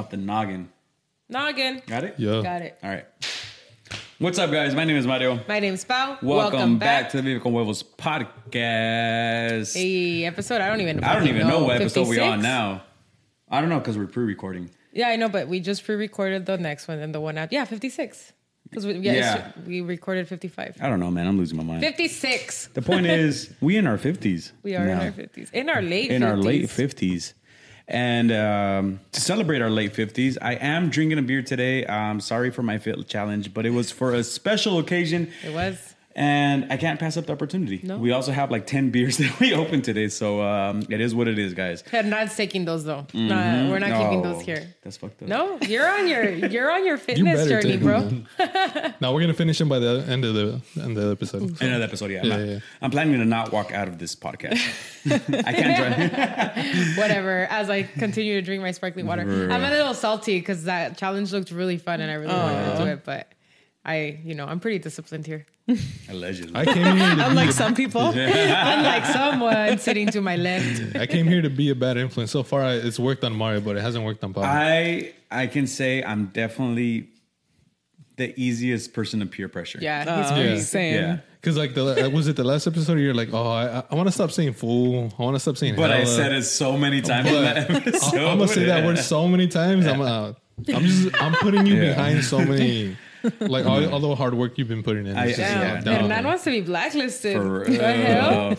Off the noggin. Noggin. Got it? Yeah. Got it. All right. What's up, guys? My name is Mario. My name's Pau. Welcome, back. to the Vive con Huevos podcast. a episode. I don't even. I don't even know, what episode we're on now. I don't know because we're pre-recording. Yeah, I know, but we just pre-recorded the next one and the one out. Yeah, fifty-six. Because we, yeah, Yeah. we recorded fifty-five. I don't know, man. I'm losing my mind. Fifty-six. The point is, we in our fifties. We are in our fifties. In our late. in 50s. our late 50s. And um, to celebrate our late 50s, I am drinking a beer today. I'm sorry for my fit challenge, but it was for a special occasion. It was. And I can't pass up the opportunity. No. We also have like 10 beers that we opened today. So um, it is what it is, guys. We're not taking those though. Nah, we're not keeping those here. That's fucked up. No, you're on your you're on your fitness better journey, bro. now we're gonna finish them by the end of the end of the episode. So, Another episode, yeah. I'm, Yeah, not- I'm planning to not walk out of this podcast. I can't drive. Whatever. As I continue to drink my sparkling water, I'm a little salty because that challenge looked really fun and I really wanted to do it, but I, you know, I'm pretty disciplined here. Allegedly. I came here to Unlike some people. Unlike someone sitting to my left. I came here to be a bad influence. So far, I, it's worked on Mario, but it hasn't worked on Pablo. I I can say I'm definitely the easiest person to peer pressure. Yeah, he's Oh, pretty. yeah. Same. Yeah. Because like the uh, was it the last episode? You're like, oh, I, I want to stop saying fool. I want to stop saying. But I said it so many times in that episode. I'm gonna say that word so many times. I'm uh, I'm just I'm putting you Yeah. behind so many like all, all the hard work you've been putting in. I- It's just, yeah. uh, Damn. Hernan wants to be blacklisted. For what the real,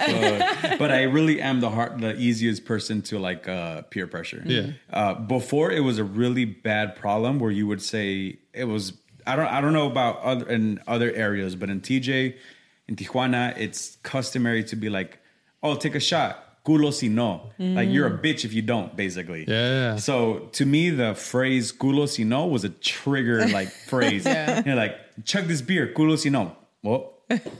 fuck. but I really am the hard, the easiest person to like uh, peer pressure. Yeah. Uh, before it was a really bad problem where you would say it was. I don't. I don't know about other in other areas, but in TJ, in Tijuana, it's customary to be like, "Oh, take a shot." Culo si no. Like you're a mm. bitch if you don't, basically. Yeah. So to me, the phrase culo si no was a trigger like phrase. Yeah. You're like, chug this beer, culo si no. Well,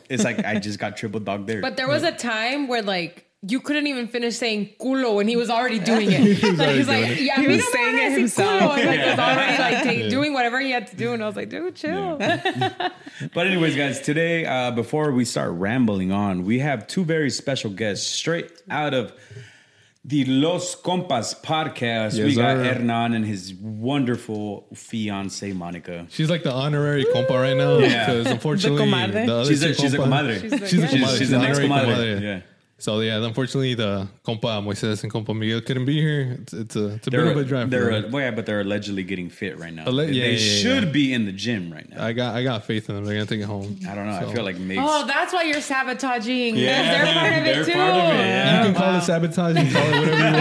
it's like I just got triple dog there. But there was a time where like you couldn't even finish saying culo and he was already doing it. was like he's like, it. yeah, He was saying it decir himself. culo. And like was already like take, doing whatever he had to do, and I was like, dude, chill. But anyways, guys, today uh, before we start rambling on, we have two very special guests straight out of the Los Compas podcast. Yes, we got sir. Hernan and his wonderful fiance Monica. She's like the honorary compa right now Yeah. because unfortunately comadre. the other She's a, two she's a compa- comadre. She's a- She's a Yeah. comadre. She's, She's the an next honorary comadre. comadre. Yeah. So yeah, unfortunately the compa Moises and compa Miguel couldn't be here. It's, it's a it's a They're, bit of a drive. they're them. well, yeah, but they're allegedly getting fit right now. Alle- they yeah, yeah, yeah, should yeah. be in the gym right now. I got I got faith in them. They're gonna take it home. I don't know. I feel like maybe. Oh, that's why you're sabotaging. Yeah, they're part of it they're too. part of it, yeah. You can call it sabotage. You call it whatever you want.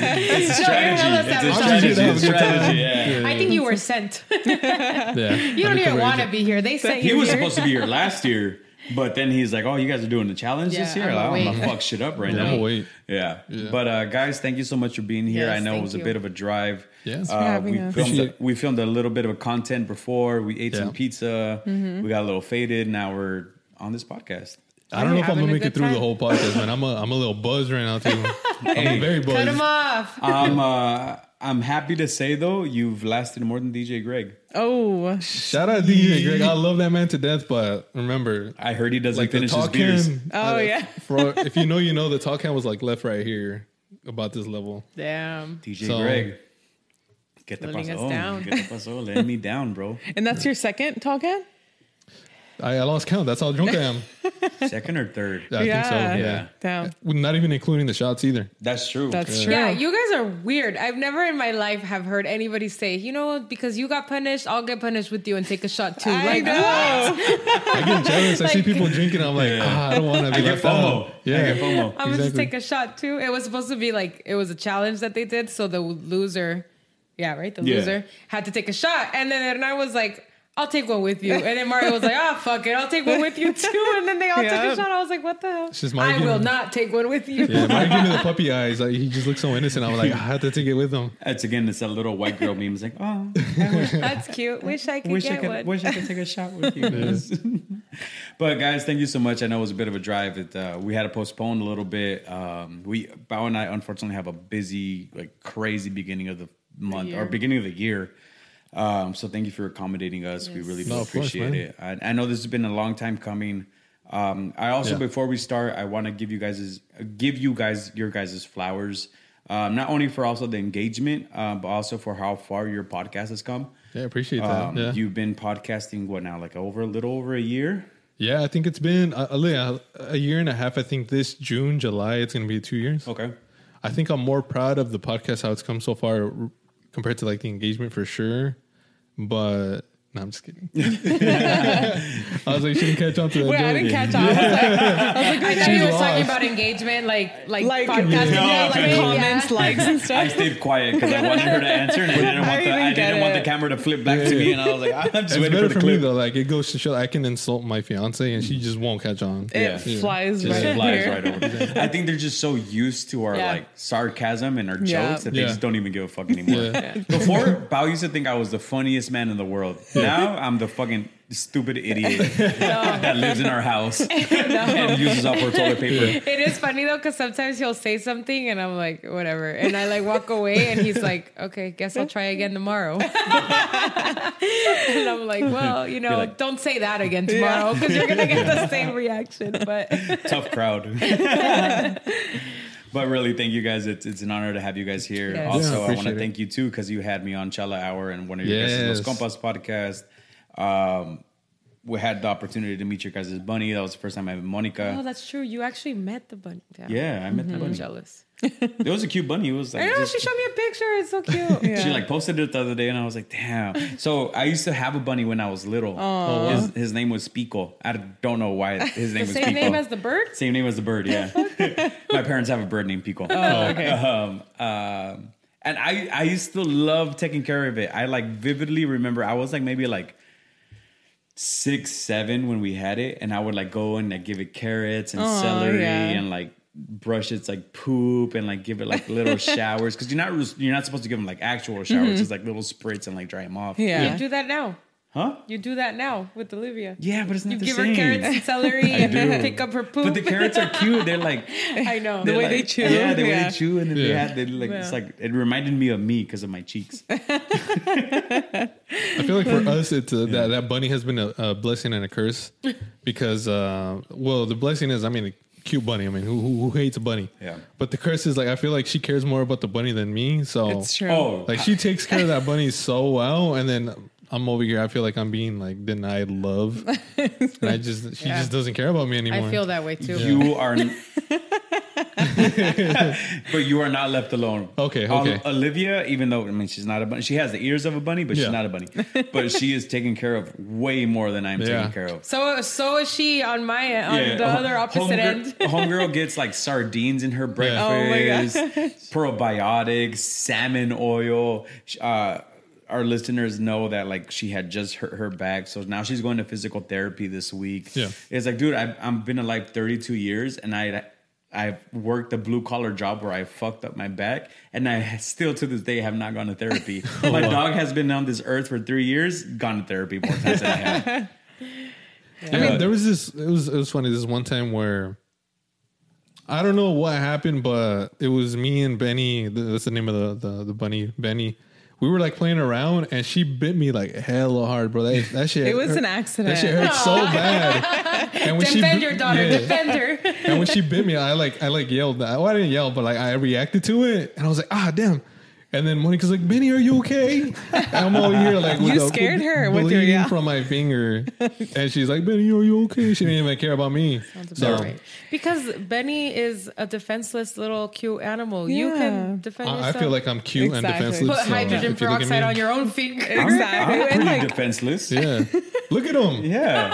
it's a strategy. hella It's a strategy. I'm just here to have It's a a good time. strategy. Yeah. I think you were sent. yeah, You don't even want to be here. They sent He was supposed to be here last year, but then he's like, "Oh, you guys are doing the challenge this year? I'm Like, gonna I'm gonna fuck shit up right Yeah, now." Wait. Yeah. Yeah. But uh, guys, thank you so much for being here. Yes, I know it thank was a bit of a drive. Yes. Uh, we us. filmed a, we filmed a little bit of content before. We ate some pizza. Mm-hmm. We got a little faded. Now we're on this podcast. I don't know if I'm gonna make it good through the whole podcast, man. I'm a I'm a little buzzed right now too. I'm very buzzed. Cut him off. I'm uh, I'm happy to say though you've lasted more than DJ Greg. Oh, Shout out DJ Greg. I love that man to death, but remember, I heard he doesn't like the finish his talk beers. can. Oh, uh, yeah. For, if you know, you know. The tall can was like left right here about this level. Damn. DJ So- Greg. Get the Letting paso. us down. Get the paso. Let me down, bro. and that's your second tall can? I, I lost count. That's how drunk I am. Second or third? I think so. Yeah. Yeah. Damn. Not even including the shots either. That's true. That's true. Yeah, you guys are weird. I've never in my life have heard anybody say, you know, because you got punished, I'll get punished with you and take a shot too. I like, know. I get jealous. I see Like- people drinking. I'm like, ah, I don't want to I be get left out. FOMO. Yeah. I get FOMO. I'm gonna just Exactly. take a shot too. It was supposed to be like it was a challenge that they did, so the loser, yeah, right, the Yeah. loser had to take a shot, and then Hernan was like, "I'll take one with you," and then Mario was like, "Ah, fuck it, I'll take one with you too," and then they all took a shot. I was like, "What the hell?" just I will giving- not take one with you. Yeah, Mike gave me the puppy eyes. Like he just looked so innocent. I was like, I had to take it with him. It's again, it's a little white girl meme. It's like, oh, That's cute. Wish I could wish I get could, one. wish I could take a shot with you. guys. but guys, thank you so much. I know it was a bit of a drive. It, uh, we had to postpone a little bit. Um, we Pau and I unfortunately have a busy, like crazy beginning of the month or beginning of the year. Um, so thank you for accommodating us. We really do No, of course, appreciate it. I, I know this has been a long time coming. Um, I also, Yeah. before we start, I want to give you guys give you guys your guys' flowers. Um, not only for also the engagement, uh, but also for how far your podcast has come. Yeah, I appreciate that. Um, yeah. You've been podcasting what now, like over a little over a year? yeah, I think it's been a, a, a year and a half. I think this June, July, it's going to be two years. Okay. I think I'm more proud of the podcast, how it's come so far r- compared to like the engagement for sure. But no, I'm just kidding. I was like, you didn't catch on to that. Wait, I didn't catch on. I was like, I thought you She's were talking about engagement, like like, like, podcasting, yeah, like, like yeah. comments, likes, and stuff. I stayed quiet because I wanted her to answer, and I didn't I want the I didn't want the camera to flip back to me, and I was like, I'm just It's waiting better for for, the me clip. though. Like it goes to show I can insult my fiance and she just won't catch on. It Yeah. flies Just right flies here. right over. I think they're just so used to our Yeah. like sarcasm and our jokes that they just don't even give a fuck anymore. Before, Pau used to think I was the funniest man in the world. Now I'm the fucking stupid idiot that lives in our house and uses up our toilet paper. It is funny though, because sometimes he'll say something and I'm like, whatever. And I like walk away and he's like, okay, guess I'll try again tomorrow. and I'm like, well, you know, like- don't say that again tomorrow because you're going to get the same reaction. But Tough crowd. But really, thank you guys. It's, it's an honor to have you guys here. Yes. Also, Yeah, I want to thank you too because you had me on Chala Hour and one of your Yes. guys' Los Compas podcast. Um, we had the opportunity to meet your guys' bunny. That was the first time I met Monica. oh, that's true. You actually met the bunny. yeah, I met the I'm bunny. jealous. It was a cute bunny. It was like I know. just- She showed me a picture. It's so cute. Yeah. She like posted it the other day, and I was like, "Damn!" So I used to have a bunny when I was little. His, his name was Pico. I don't know why his name The was same Pico. name as the bird? Same name as the bird. Yeah. My parents have a bird named Pico. Oh, okay. Um, um, and I I used to love taking care of it. I like vividly remember I was like maybe like six seven when we had it, and I would like go and like give it carrots and Oh, celery yeah. and like brush its like poop and like give it like little showers because you're not you're not supposed to give them like actual showers. It's like little spritz and like dry them off. Mm-hmm. Yeah. You do that now. Huh? You do that now with Olivia. Yeah, but it's not You the give same. her carrots and celery and do. pick up her poop. But the carrots are cute. They're like I know. The way like- they chew, Yeah, the way they chew, and then they Yeah. had they like it's like it reminded me of me because of my cheeks. I feel like for us, it's uh that that bunny has been a, a blessing and a curse because, uh, well, the blessing is, I mean, a cute bunny. I mean, who, who, who hates a bunny? Yeah. But the curse is like I feel like she cares more about the bunny than me. So It's true. Oh, like she takes care of that bunny so well, and then I'm over here. I feel like I'm being like denied love, and I just she Yeah. just doesn't care about me anymore. I feel that way too. you are, n- but you are not left alone. Okay, Ol- okay. Olivia, even though I mean she's not a bunny, she has the ears of a bunny, but she's not a bunny. But she is taken care of way more than I'm Yeah. taken care of. So so is she on my on the ho- other opposite homegirl, end. Homegirl gets like sardines in her breakfast, Oh my gosh. probiotics, salmon oil. Uh, our listeners know that like she had just hurt her back, so now she's going to physical therapy this week. Yeah. it's like, dude, I've, I've been alive 32 years, and I. I've worked a blue collar job where I fucked up my back, and I still to this day have not gone to therapy. Oh, my dog has been on this earth for three years, gone to therapy more times than I have. I mean, there was this. It was it was funny. This one time where I don't know what happened, but it was me and Benny. That's the name of the the, the bunny, Benny. We were like playing around, and she bit me like hella hard, bro. That, that shit. It was hurt- an accident. That shit hurt so bad. And when Defend bit- your daughter. yeah. Defend her. And when she bit me, I like I like yelled. Well, I didn't yell, but like I reacted to it, and I was like, ah, damn. And then Monica's like, Benny, are you okay? And I'm over here like, You with the- scared her with your bleeding yeah. from my finger, and she's like, Benny, are you okay? She didn't even care about me. So Right. Because Benny is a defenseless little cute animal. You can defend I, I feel like I'm cute Exactly. and defenseless. put so hydrogen if you look at peroxide on your own finger. Exactly. I'm and pretty like, defenseless. Yeah, look at him. Yeah.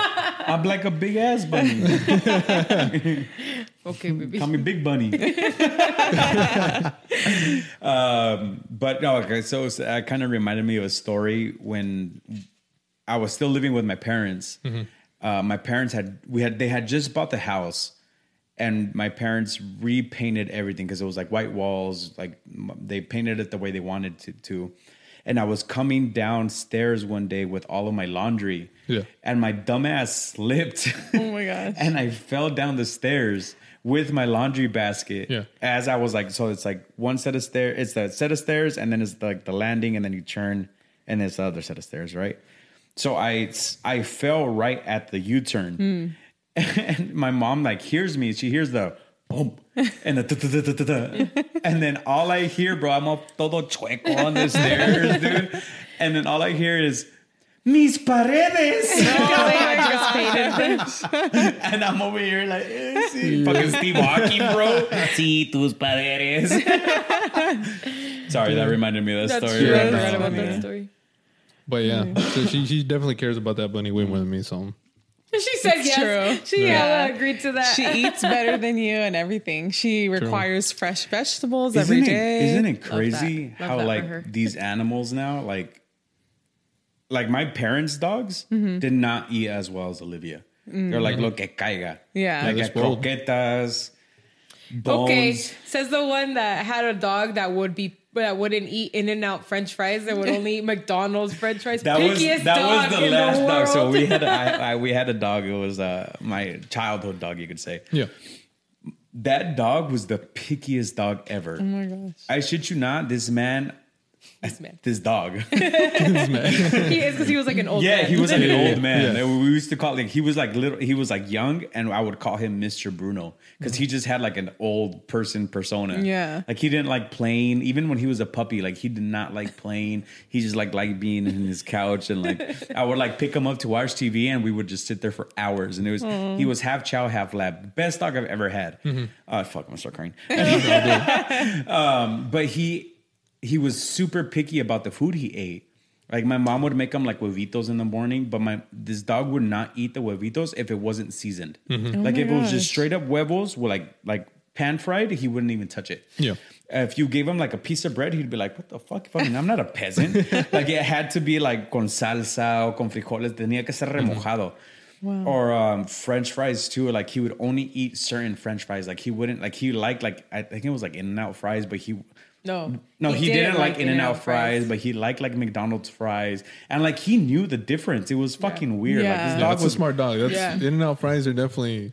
I'm like a big ass bunny. okay, baby. Call me Big Bunny. um, but no, okay. So, so that kind of reminded me of a story when I was still living with my parents. Uh, my parents had we had they had just bought the house, and my parents repainted everything because it was like white walls. Like they painted it the way they wanted to. to. And I was coming downstairs one day with all of my laundry, Yeah. and my dumbass slipped. oh my gosh. and I fell down the stairs with my laundry basket. Yeah. As I was like, so it's like one set of stairs. It's the set of stairs, and then it's like the landing, and then you turn, and it's the other set of stairs, right? So I I fell right at the U turn, hmm. and my mom like hears me. She hears the boom and the and then all I hear, bro, I'm all todo chueco on the stairs, dude. And then all I hear is mis paredes. just painted. And I'm over here like, eh, sí. fucking Steve Aoki, bro. Sí, tus paredes. Sorry, that reminded me of that That's story. true. I right forgot about yeah. that story. But yeah, so she she definitely cares about that bunny way more than me. So She said It's yes. true. She Yeah. yeah. agreed to that. she eats better than you and everything. She requires fresh vegetables Isn't every it, day. isn't it crazy Love how like these animals now, like like my parents' dogs Mm-hmm. did not eat as well as Olivia. They're like, lo que caiga. Yeah. Like They're at spoiled. croquetas, bones. okay, says the one that had a dog that would be that wouldn't eat In and Out French fries. That would only eat McDonald's French fries. That was Pickiest that dog was the in last the dog. So we had a, I, I, we had a dog. It was uh, my childhood dog, you could say. yeah, That dog was the pickiest dog ever. Oh my gosh! I shit you not. This man, This man. this dog. he is because he was like an old yeah, man. he was like an old man. yeah. We used to call like he was like little. He was like young, and I would call him Mister Bruno because he just had like an old person persona. Yeah. like he didn't like playing. Even when he was a puppy, like he did not like playing. He just like liked being in his couch and like I would like pick him up to watch TV, and we would just sit there for hours. And it was he was half chow, half lab. Best dog I've ever had. Uh, fuck, I'm gonna start crying. um, but he he was super picky about the food he ate. Like my mom would make him like huevitos in the morning, but my this dog would not eat the huevitos if it wasn't seasoned. like if it was just straight up huevos, with like like pan fried, he wouldn't even touch it. Yeah. If you gave him like a piece of bread, he'd be like, "What the fuck? Fucking, I'm not a peasant." like it had to be like con salsa or con frijoles. Tenía que ser remojado. Or um, French fries too. Like he would only eat certain French fries. Like he wouldn't like he liked like I think it was like In and Out fries, but he no, no, he, didn't, like In and Out fries, but he liked like McDonald's fries, and like he knew the difference. It was fucking weird. Like Yeah. this Yeah, dog that's a was smart dog. That's Yeah. In and Out fries are definitely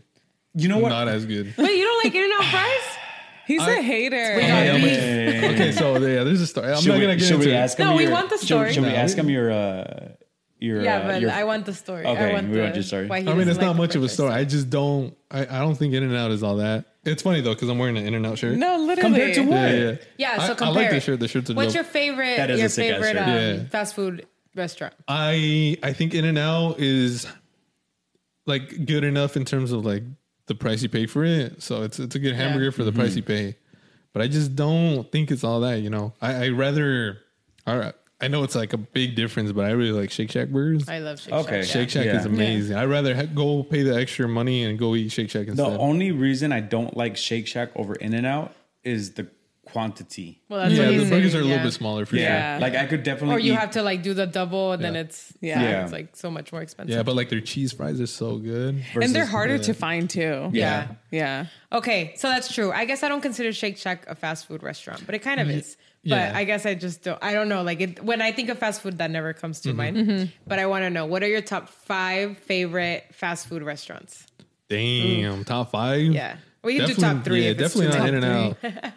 You know what? not as good. Wait, you don't like In and Out fries? He's I- a hater. Wait, Yeah, beef. but- okay, so yeah, there's a story. I'm should not we, gonna get should into we it. ask him? No, we want the should- story. Should, we No, ask we- him your uh your Yeah, uh, but your, I want the story. Okay, I want we the, want your story. I mean, it's not like the much of a French story. I just don't. I, I don't think In and Out is all that. It's funny though because I'm wearing an In and Out shirt. No, literally. Compared to what? Yeah, yeah. Yeah, so I, I compare. like the it. shirt. The shirts are What's dope. your favorite? That is your a sick-ass favorite um, Yeah. fast food restaurant? I I think In and Out is like good enough in terms of like the price you pay for it. So it's it's a good hamburger for the Mm-hmm. price you pay. But I just don't think it's all that. You know, I I rather. All right, I know it's like a big difference, but I really like Shake Shack burgers. I love Shake Okay. Shack. Shake Shack Yeah. is amazing. I'd rather ha- go pay the extra money and go eat Shake Shack instead. the instead. only reason I don't like Shake Shack over In and Out is the quantity. Well, that's yeah, what the he's burgers saying, are a little yeah. bit smaller for Yeah. sure. like I could definitely. Or you eat- have to like do the double, and then Yeah. it's Yeah. Yeah. it's like so much more expensive. Yeah, but like their cheese fries are so good. and they're harder yeah. to find too. yeah. Yeah. Okay, so that's true. I guess I don't consider Shake Shack a fast food restaurant, but it kind of is. But yeah. I guess I just don't. I don't know. Like it, when I think of fast food, that never comes to mind. Mm-hmm. But I want to know what are your top five favorite fast food restaurants? Damn, top five. Yeah, we can do top three. Yeah, definitely not In and Out.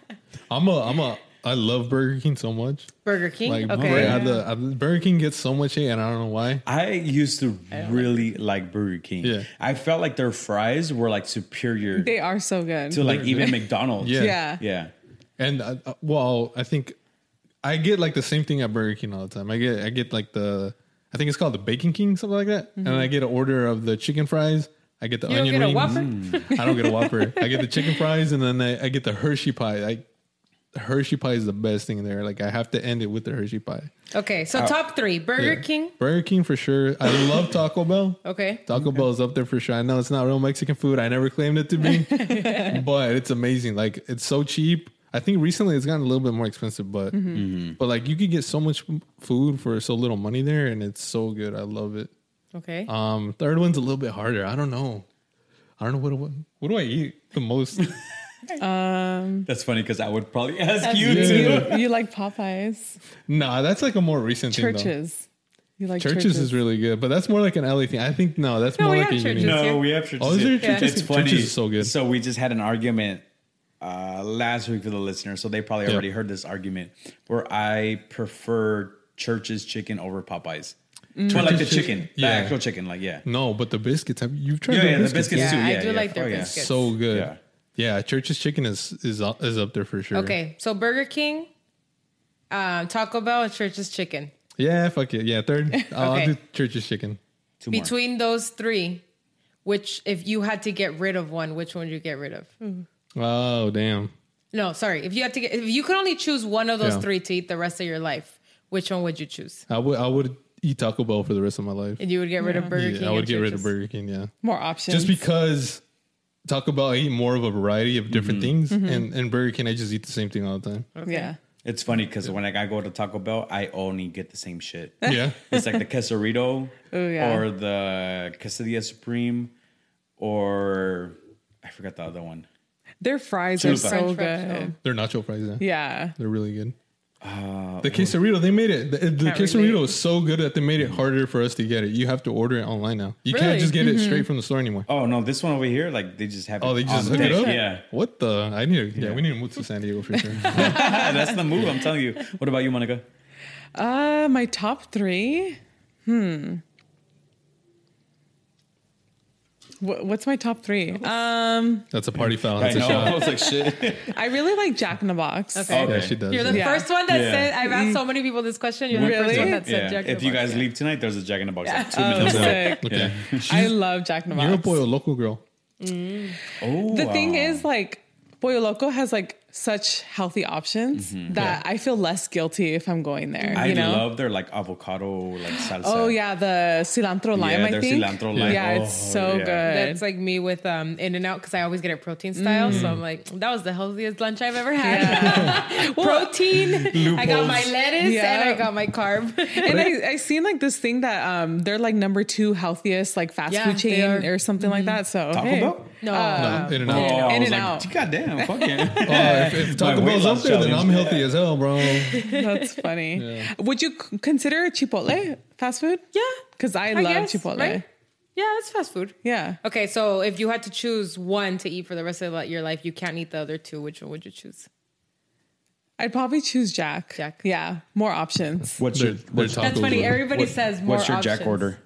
I'm a, I'm a, I love Burger King so much. Burger King. Like okay, right at the, at the- Burger King gets so much hate, and I don't know why. I used to really like Burger King. Yeah. I felt like their fries were like superior They are so good. to like even McDonald's. Yeah. yeah. Yeah. And uh, uh, well, I think I get like the same thing at Burger King all the time. I get I get like the I think it's called the Bacon King, something like that. And I get an order of the chicken fries. I get the You onion get rings. Whopper? I don't get a Whopper. I get the chicken fries, and then I, I get the Hershey pie. I Hershey pie is the best thing there. Like I have to end it with the Hershey pie. Okay, so top three: Burger Yeah. King. Burger King for sure. I love Taco Bell. Okay. Taco Bell is up there for sure. I know it's not real Mexican food. I never claimed it to be, but it's amazing. Like it's so cheap. I think recently it's gotten a little bit more expensive, but mm-hmm. Mm-hmm. but like you could get so much food for so little money there, and it's so good. I love it. Okay. Um, third one's a little bit harder. I don't know. I don't know what what, what do I eat the most. Um, that's funny because I would probably ask you Yeah. too. You, you like Popeyes, nah, that's like a more recent thing. Church's. You like Church's, Church's, is really good, but that's more like an LA thing. I think no, that's No, more we like a have Church's. unique. Yeah. No, we have Church's. Oh, is there here. Church's? It's funny. Church's is so good. So we just had an argument uh, last week for the listeners, so they probably Yeah. already heard this argument where I prefer church's chicken over Popeyes. Mm. Well, like the Church's chicken, chicken. the Yeah. actual chicken, like yeah. No, but the biscuits. Have you've tried Yeah, the yeah, the biscuits? biscuits Yeah, too. I Yeah, do yeah. like their Oh, yeah. biscuits. So good. Yeah. Yeah. Church's chicken is is up- is up there for sure. Okay, so Burger King, um, Taco Bell, and Church's Chicken. Yeah, fuck it. Yeah, third. I'll, Okay. I'll do Church's chicken. Two more. Between those three, which if you had to get rid of one, which one would you get rid of? Oh damn. No, sorry. If you had to get, if you could only choose one of those Yeah. three to eat the rest of your life, which one would you choose? I would I would eat Taco Bell for the rest of my life. And you would get rid of Burger Yeah, King. I would get rid of Burger King. Yeah, more options. just because Taco Bell I eat more of a variety of different mm-hmm. things, mm-hmm. and and Burger King I just eat the same thing all the time. yeah. It's funny because when like, I go to Taco Bell, I only get the same shit. Yeah, It's like the quesarito Oh, yeah. or the quesadilla supreme or I forgot the other one. Their fries are so French fries, good. they're nacho fries. Yeah, Yeah. they're really good. the quesarito, they made it. The, the quesarito relate. is so good that they made it harder for us to get it. You have to order it online now. You Really? can't just get it straight from the store anymore. Oh no, this one over here, like they just have. Oh, it they just on hook it up. Yeah, What the? I need. To, yeah, we need to move to San Diego for sure. that's the move. I'm telling you. What about you, Monica? Uh, my top three. Hmm. What's my top three? Um, That's a party foul. I That's a know. I was like, shit. I really like Jack in the Box. Okay. Okay. Yeah, she does. You're the Yeah. first one that Yeah. said. I've asked so many people this question. You're the first one that said Yeah. Jack in If you guys yeah. leave tonight, there's a Jack in the Box. Like two Oh, minutes sick. Okay. I love Jack in the Box. You're a boy, local girl. Oh, the thing is, like, Pollo Loco has like such healthy options that I feel less guilty if I'm going there. Mm-hmm. I you know? love their like avocado like salsa. Oh yeah, the cilantro lime. Yeah, I their think. cilantro lime. Yeah, it's Oh, so yeah. good. That's like me with um, In and Out because I always get it protein style. So I'm like, that was the healthiest lunch I've ever had. protein. I got my lettuce Yeah. and I got my carb. and I, I seen like this thing that um they're like number two healthiest like fast Yeah, food they chain are. Mm-hmm. or something like that. So Taco hey. Bell? No, No, um, in and out. I In was and like, out. God damn, fuck yeah. Oh, if, if Taco Bell's up loss there, then. I'm healthy as hell, bro. That's funny. Would you c- consider Chipotle fast food? Yeah, Because I, I love guess, Chipotle. right? Yeah, it's fast food. Yeah. Okay, so if you had to choose one to eat for the rest of your life, you can't eat the other two. Which one would you choose? I'd probably choose Jack. Jack. Yeah. More options. What's They're- your what's, That's funny. with. Everybody what- says more. what's your Jack order?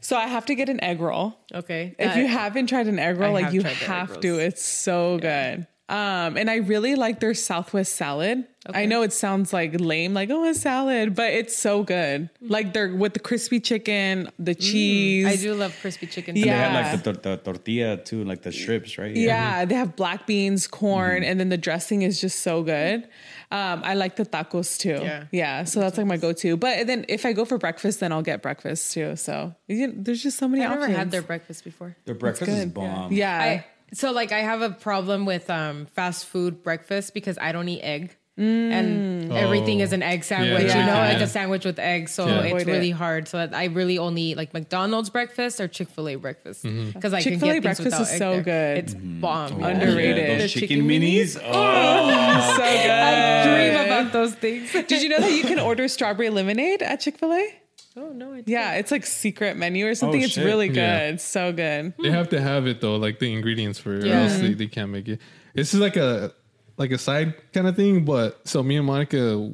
So I have to get an egg roll. Okay, If that- you haven't tried an egg roll, I like have you tried the egg have to. It's so good. Um, and I really like their Southwest salad. I know it sounds like lame, like oh a salad, but it's so good. Like they're with the crispy chicken, the cheese. I do love crispy chicken. too. They Yeah. had like the, tor- the tortilla too, like the strips, right? Yeah, yeah they have black beans, corn, Mm-hmm. and then the dressing is just so good. Um, I like the tacos too. Yeah. yeah. So that's like my go-to. But then if I go for breakfast, then I'll get breakfast too. So you there's just so many I've never had their breakfast before. Their breakfast is good. bomb. yeah. I so like I have a problem with um fast food breakfast because I don't eat egg. And mm. everything is an egg oh. sandwich, Yeah. you know, Yeah. like a sandwich with eggs. So Yeah. it's really it. hard. So I really only eat like McDonald's breakfast or Chick Fil A breakfast mm-hmm. because I Chick-fil-A get things breakfast is so there. good. It's mm-hmm. bomb. Oh, yeah, Underrated. those The chicken, chicken minis. Oh, so good. I dream about those things. Did you know that you can order strawberry lemonade at Chick Fil A? Oh no! I Yeah, it's like secret menu or something. Oh, it's shit. really good. Yeah. It's so good. They have to have it though, like the ingredients for it, or else they, they can't make it. This is like a like a side kind of thing, but so me and Monica,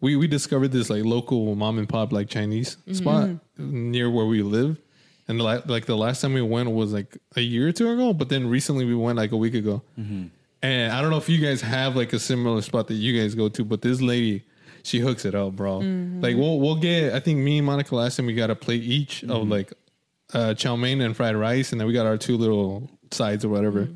we we discovered this like local mom and pop like Chinese spot mm-hmm. near where we live, and la- like the last time we went was like a year or two ago, but then recently we went like a week ago, mm-hmm. And I don't know if you guys have like a similar spot that you guys go to, but this lady, she hooks it up, bro. Mm-hmm. Like we'll we'll get. I think me and Monica last time we got a plate each of like uh, chow mein and fried rice, and then we got our two little sides or whatever.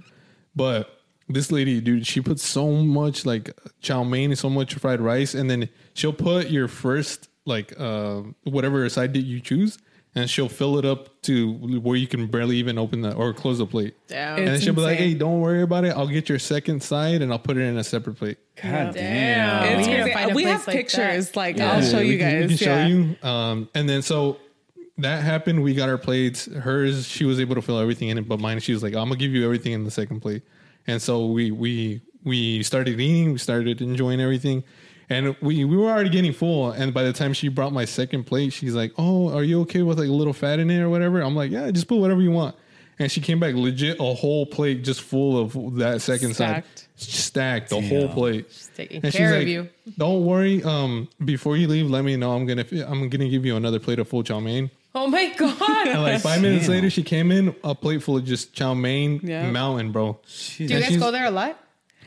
But this lady, dude, she puts so much like chow mein and so much fried rice, and then she'll put your first like uh, whatever side that you choose, and she'll fill it up to where you can barely even open the or close the plate. Damn. And then she'll be like, "Hey, don't worry about it. I'll get your second side, and I'll put it in a separate plate." God Damn. damn. It's We need to crazy. find We have like pictures. that. Like Yeah. I'll show we you guys. We can yeah. show you. Um, and then so that happened. We got our plates. Hers, she was able to fill everything in it, but mine, she was like, "I'm gonna give you everything in the second plate." And so we we we started eating. We started enjoying everything. And we, we were already getting full. And by the time she brought my second plate, she's like, Oh, are you okay with like a little fat in it or whatever? I'm like, Yeah, just put whatever you want. And she came back legit a whole plate just full of that second Stacked. side. Stacked, the whole plate. taking And she's care of like, you. Don't worry. Um, before you leave, let me know. I'm gonna I'm gonna give you another plate of full chow mein. Oh my god. And like five minutes Damn. later, she came in a plate full of just chow mein Yeah. mountain, bro. Do you guys go there a lot?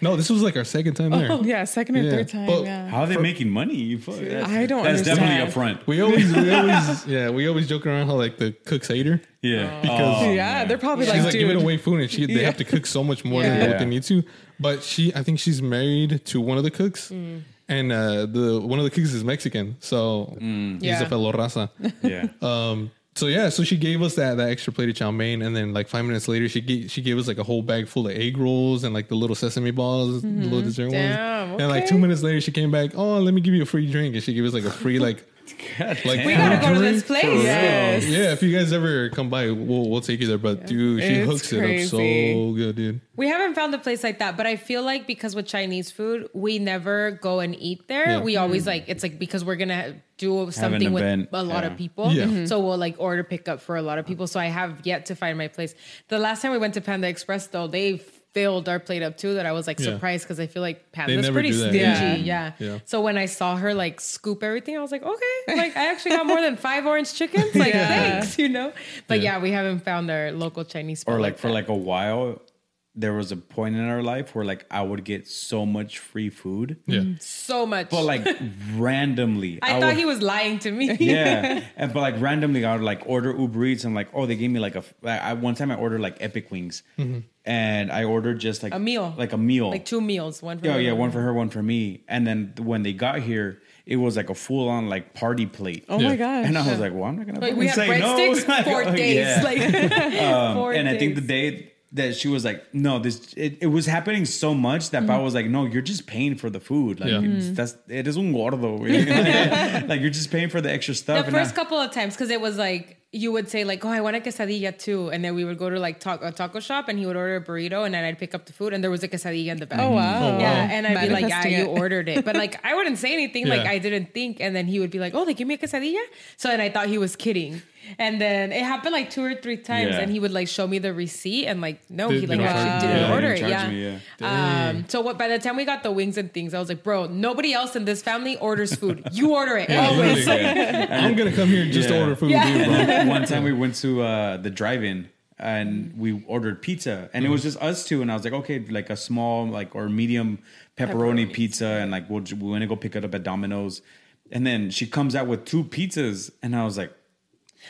No, this was like our second time there. Oh, yeah, second or Yeah. third time. But- yeah. How are they making money? You fuck, that's, I don't know. That's definitely a understand. front. We always, we always, yeah, we always joke around how like the cooks hate her. Yeah. Oh. Because- Oh, yeah, man. they're probably like She's like, like dude. giving away food, and she they have to cook so much more than Yeah. what they need to. But she, I think she's married to one of the cooks, mm. And uh, the one of the cooks is Mexican, so he's Yeah. a fellow raza. Yeah. Um, so yeah, so she gave us that that extra plate of chow mein, and then like five minutes later, she gave she gave us like a whole bag full of egg rolls and like the little sesame balls, the little dessert Damn, ones. And like two minutes later, she came back. Oh, let me give you a free drink, and she gave us like a free like like We gotta go to this place. Yes. Yeah, if you guys ever come by, we'll we'll take you there. But dude, she It's hooks it up so good, dude. We haven't found a place like that, but I feel like because with Chinese food, we never go and eat there. Yeah. We always like it's like because we're gonna do something with event, a lot yeah. of people. Yeah. Mhm. So we'll like order pickup for a lot of people. So I have yet to find my place. The last time we went to Panda Express though, they filled our plate up too that I was like Yeah. surprised because I feel like Panda's never pretty stingy. Yeah. Yeah. Yeah. So when I saw her like scoop everything, I was like, okay, like I actually got more than five orange chickens. Like Yeah. thanks, you know. But Yeah. yeah. we haven't found our local Chinese spot or like for that. like a while there was a point in our life where like I would get so much free food, Yeah, so much. but like randomly. I, would- thought he was lying to me. yeah, and, but like randomly, I would like order Uber Eats and like, oh, they gave me like a. I, one time I ordered like Epic Wings, and I ordered just like A meal. like a meal, like two meals, one for Yeah, her, yeah, one for her, one for me. And then when they got here, it was like a full on like party plate. oh Yeah. my gosh. And I was like, well, I'm not gonna Like we had say no. breadsticks Like, four oh, days. yeah. Like Um, four and I think the day that she was like, no, this it, it was happening so much that I mm-hmm. was like, no, you're just paying for the food. Like Yeah. it's, that's it is un gordo. like you're just paying for the extra stuff. the and I- first couple of times because it was like you would say like, oh, I want a quesadilla too, and then we would go to like taco, a taco shop and he would order a burrito and then I'd pick up the food and there was a quesadilla in the back. oh wow. Yeah, and I'd be like, yeah, Manifesting you ordered it. But like, I wouldn't say anything. Like, I didn't think. And then he would be like, oh, they give me a quesadilla. So then I thought he was kidding. And then it happened like two or three times. Yeah. And he would like show me the receipt and like, no, They- he like actually didn't yeah, order it. Yeah. me, yeah. Um, so what, by the time we got the wings and things, I was like, bro, nobody else in this family orders food. You order it always. I'm gonna come here and just Yeah. order food, Yeah. dude, bro. one time we went to uh, the drive-in and we ordered pizza and it was just us two and I was like okay like a small like or medium pepperoni Pepperoni. pizza and like we'll, we want to go pick it up at Domino's and then she comes out with two pizzas and I was like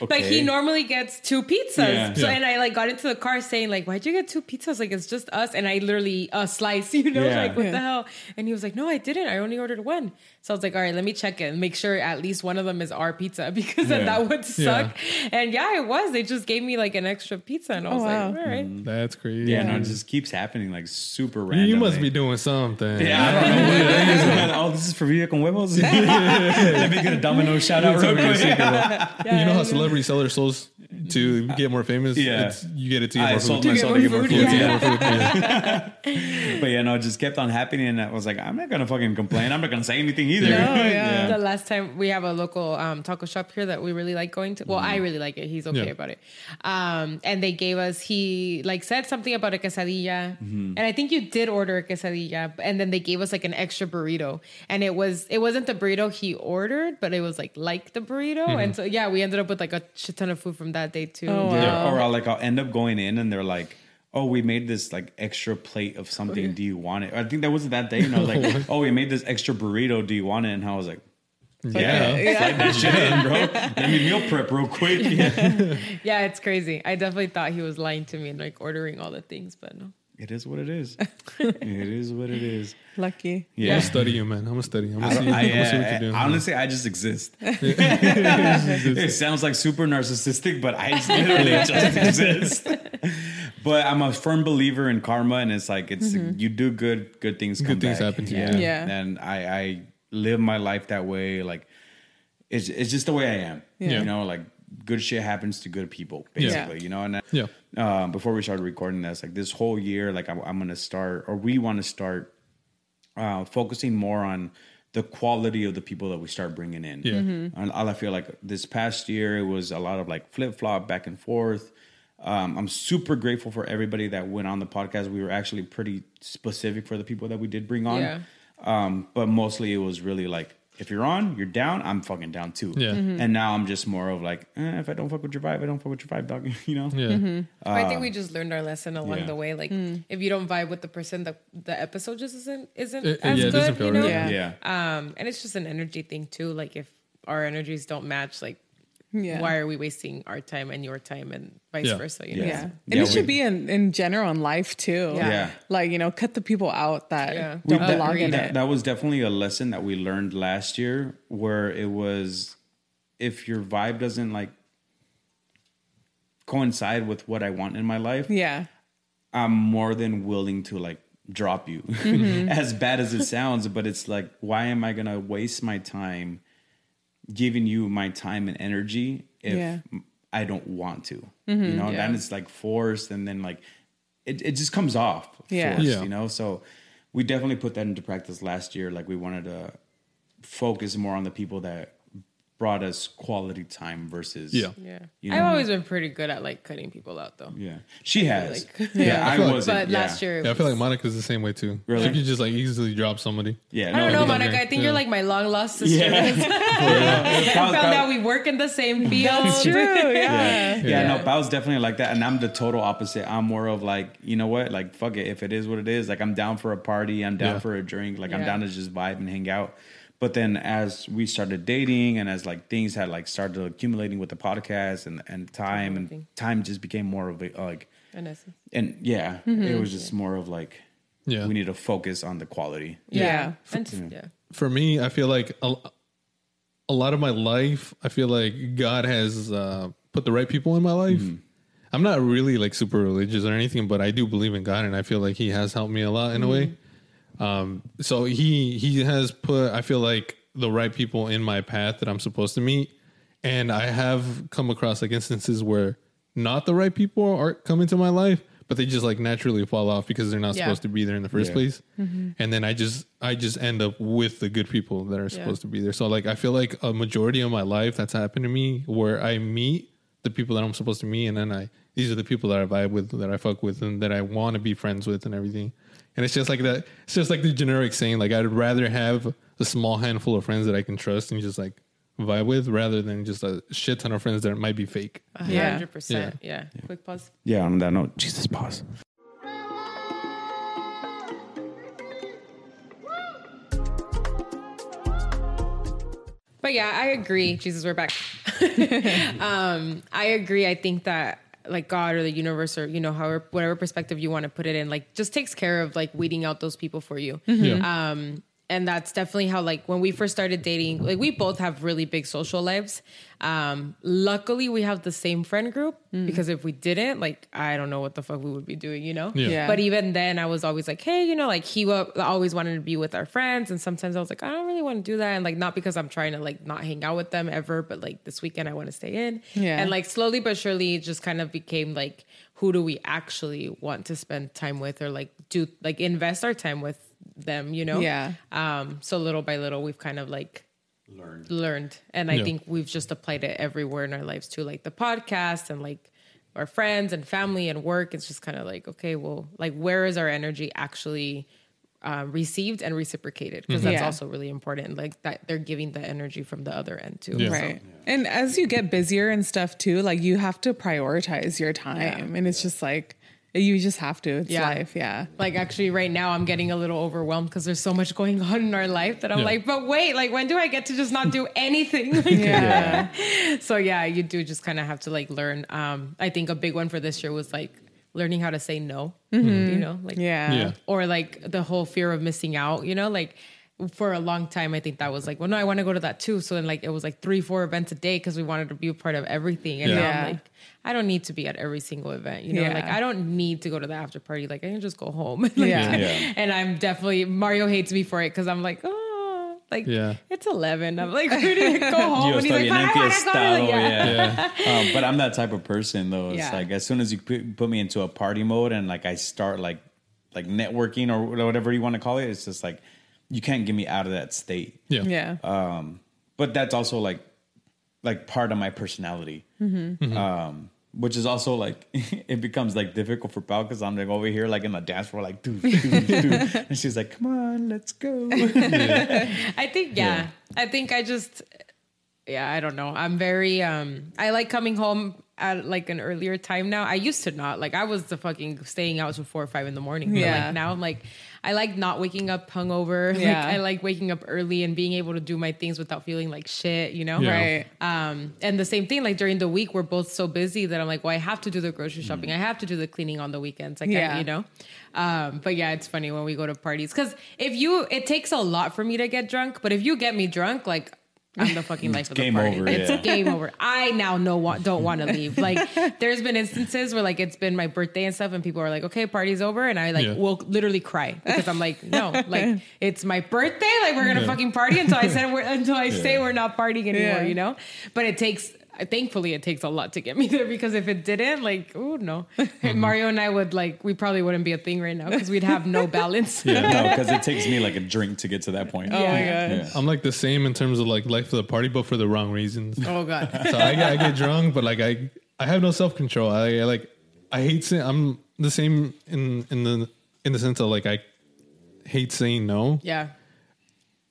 okay Like he normally gets two pizzas. Yeah. So Yeah. and I like got into the car saying like, why'd you get two pizzas? Like it's just us. And I literally a slice, you know, Yeah. like what Yeah. the hell? And he was like, no, I didn't. I only ordered one. So I was like, all right, let me check it and make sure at least one of them is our pizza because then that would suck. And yeah, it was. They just gave me like an extra pizza, and I Oh, was wow. like, all right. Mm. That's crazy. yeah no it just keeps happening like super random. You must be doing something. yeah, I don't know what it is. oh, this is for Vida con huevos. Let me get a domino shout out real quick. you know how celebrities sell their souls to get more famous? Yeah. It's, you get it to get I more sold food. my soul to get more food, food. yeah. yeah. More food, yeah. But yeah, no, it just kept on happening, and I was like, I'm not gonna fucking complain. I'm not gonna say anything either. No, yeah. The last time we have a local um, taco shop here that we really like going to. Well, I really like it. He's okay Yeah. about it. Um, and they gave us. He like said something about a quesadilla, Mm-hmm. and I think you did order a quesadilla. And then they gave us like an extra burrito, and it was it wasn't the burrito he ordered, but it was like like the burrito. And so yeah, we ended up with like a shit ton of food from that day too. Oh, wow. Yeah, or I'll, like I'll end up going in, and they're like, oh, we made this like extra plate of something. Do you want it? I think that was that day. And I was like, oh, oh, we made this extra burrito. Do you want it? And I was like, yeah, Yeah. slide that shit in, bro. Let me meal prep real quick. Yeah. Yeah, it's crazy. I definitely thought he was lying to me and like ordering all the things, but no. It is what it is. it is what it is. Lucky. I'm Yeah. gonna study you, man. I'm gonna study. I'm gonna I, see, don't- I, I'm gonna see what you're doing. honestly, I just exist. it sounds like super narcissistic, but I literally just exist. But I'm a firm believer in karma, and it's like it's mm-hmm. you do good, good things come Good things back. happen to you. Yeah. Yeah. and I, I live my life that way. Like it's it's just the way I am. Yeah. You know, like good shit happens to good people, basically. You know, and that- Yeah. Um, before we started recording this, like this whole year, like I'm, I'm gonna start, or we want to start uh, focusing more on the quality of the people that we start bringing in. Yeah. And I feel like this past year it was a lot of like flip flop back and forth. Um, I'm super grateful for everybody that went on the podcast. We were actually pretty specific for the people that we did bring on. Yeah. Um, but mostly it was really like, if you're on, you're down. I'm fucking down too. Yeah. Mhm. And now I'm just more of like, eh, if I don't fuck with your vibe, I don't fuck with your vibe, dog. you know. Yeah. I think we just learned our lesson along yeah. the way. Like, if you don't vibe with the person, the the episode just isn't isn't It- as yeah, good. doesn't you know? right. Yeah. Yeah. Um, and it's just an energy thing too. Like, if our energies don't match, like, Yeah. why are we wasting our time and your time and vice Yeah. versa? You know? Yeah. And Yeah, it should be in, in general in life too. Yeah. Yeah. Like, you know, cut the people out that Yeah. don't We- belong that, in that, it. that was definitely a lesson that we learned last year where it was if your vibe doesn't like coincide with what I want in my life, yeah. I'm more than willing to like drop you. Mm-hmm. as bad as it sounds, but it's like why am I going to waste my time giving you my time and energy if Yeah. Mm-hmm. I don't want to? You know, Yeah. then it's like forced and then like it, it just comes off Yeah. forced, Yeah. you know? So we definitely put that into practice last year. Like we wanted to focus more on the people that brought us quality time versus Yeah. Yeah. You I've always been pretty good at like cutting people out though. yeah. She has. like- yeah, I, feel like- wasn't. But yeah. last year, it Yeah, I feel was- like Monica's the same way too. Really? She could just like easily drop somebody. Yeah, I don't know, no, Monica. okay. I think Yeah. you're like my long lost sister. Yeah. I found out we work in the same field. That's true. Yeah. yeah, Yeah. no, Pau's definitely like that, and I'm the total opposite. I'm more of like, you know what, like fuck it, if it is what it is, like I'm down for a party, I'm down Yeah. for a drink, like I'm Yeah. down to just vibe and hang out. But then as we started dating, and as like things had like started accumulating with the podcast and and time, and time just became more of a like, In essence. and yeah, mm-hmm. it was just more of like, Yeah. we need to focus on the quality. Yeah. And- yeah. For me, I feel like a, a lot of my life, I feel like God has uh, put the right people in my life. Mm-hmm. I'm not really like super religious or anything, but I do believe in God, and I feel like He has helped me a lot in a mm-hmm. way. Um, so he he has put I feel like the right people in my path that I'm supposed to meet, and I have come across like instances where not the right people are come into my life, but they just like naturally fall off because they're not Yeah. supposed to be there in the first Yeah. place, and then I just I just end up with the good people that are supposed to be there. So like I feel like a majority of my life that's happened to me where I meet the people that I'm supposed to meet, and then I these are the people that I vibe with, that I fuck with, and that I want to be friends with, and everything. And it's just like that. It's just like the generic saying. Like I'd rather have a small handful of friends that I can trust and just like vibe with, rather than just a shit ton of friends that might be fake. A Yeah. hundred percent. Yeah. Quick pause. Yeah, on that note, Jesus, pause. But yeah, I agree. Jesus, we're back. um, I agree. I think that like God or the universe or you know however whatever perspective you want to put it in, like just takes care of like weeding out those people for you. Yeah. Um, and that's definitely how like when we first started dating, like we both have really big social lives. Um, luckily we have the same friend group because if we didn't, like I don't know what the fuck we would be doing, you know? Yeah. Yeah. But even then, I was always like, hey, you know, like he wa- always wanted to be with our friends, and sometimes I was like, I don't really want to do that, and like not because I'm trying to like not hang out with them ever, but like this weekend I want to stay in, Yeah. And like slowly but surely, it just kind of became like, who do we actually want to spend time with, or like do like invest our time with them, you know? Yeah. Um. So little by little, we've kind of like Learn. learned and i Yeah. think we've just applied it everywhere in our lives too like the podcast and like our friends and family and work it's just kind of like okay well like where is our energy actually um, received and reciprocated because that's Yeah. also really important like that they're giving the energy from the other end too Yeah. So- Right. And as you get busier and stuff too, like you have to prioritize your time. And it's just like, You just have to. It's Yeah. life. Yeah. Like actually right now I'm getting a little overwhelmed because there's so much going on in our life that I'm Yeah. like, but wait, like when do I get to just not do anything? Like, Yeah. so yeah, you do just kind of have to like learn. Um, I think a big one for this year was like learning how to say no. You know, like Yeah. Yeah. or like the whole fear of missing out, you know, like for a long time, I think that was like, well, no, I want to go to that too. So then like it was like three, four events a day because we wanted to be a part of everything. And now Yeah. I'm like, I don't need to be at every single event, you know, Yeah. like I don't need to go to the after party. Like I can just go home. Like, Yeah. Yeah. And I'm definitely, Mario hates me for it because I'm like, oh, like Yeah. it's 11. I'm like, ready to go home. Yo and he's like, but I el want to go to estado, the, yeah. yeah. Um, but I'm that type of person though. It's Yeah. like as soon as you put, put me into a party mode and like I start like like networking or whatever you want to call it, it's just like you can't get me out of that state. Yeah. Yeah. Um, but that's also like like part of my personality. Mm-hmm. Um, which is also like it becomes like difficult for Pau because I'm like over here like in the dance floor like and she's like, come on, let's go. I think yeah. Yeah. I think I just yeah, I don't know. I'm very um I like coming home at like an earlier time now. I used to not. Like I was the fucking staying out till four or five in the morning. But Yeah. like now I'm like I like not waking up hungover. Yeah. Like I like waking up early and being able to do my things without feeling like shit, you know? Yeah. Right. Um, and the same thing, like during the week, we're both so busy that I'm like, well, I have to do the grocery shopping. I have to do the cleaning on the weekends. Like, Yeah. I, you know? Um, but yeah, it's funny when we go to parties. Cause if you, it takes a lot for me to get drunk, but if you get me drunk, like, I'm the fucking mm, life of the game party. over, It's yeah. game over. I now know what don't want to leave. Like there's been instances where like it's been my birthday and stuff, and people are like, "Okay, party's over," and I like Yeah. will literally cry because I'm like, "No, like it's my birthday. Like we're gonna Yeah. fucking party until I said we're until I say we're not partying anymore." Yeah. You know. But it takes. Thankfully, it takes a lot to get me there because if it didn't, like, oh no, mm-hmm. Mario and I would like, we probably wouldn't be a thing right now because we'd have no balance. yeah, no, because it takes me like a drink to get to that point. Oh my god. Yeah. I'm like the same in terms of like life of the party, but for the wrong reasons. Oh god. so I, get- I get drunk, but like I I have no self control. I, I like I hate saying I'm the same in in the in the sense of like I hate saying no Yeah.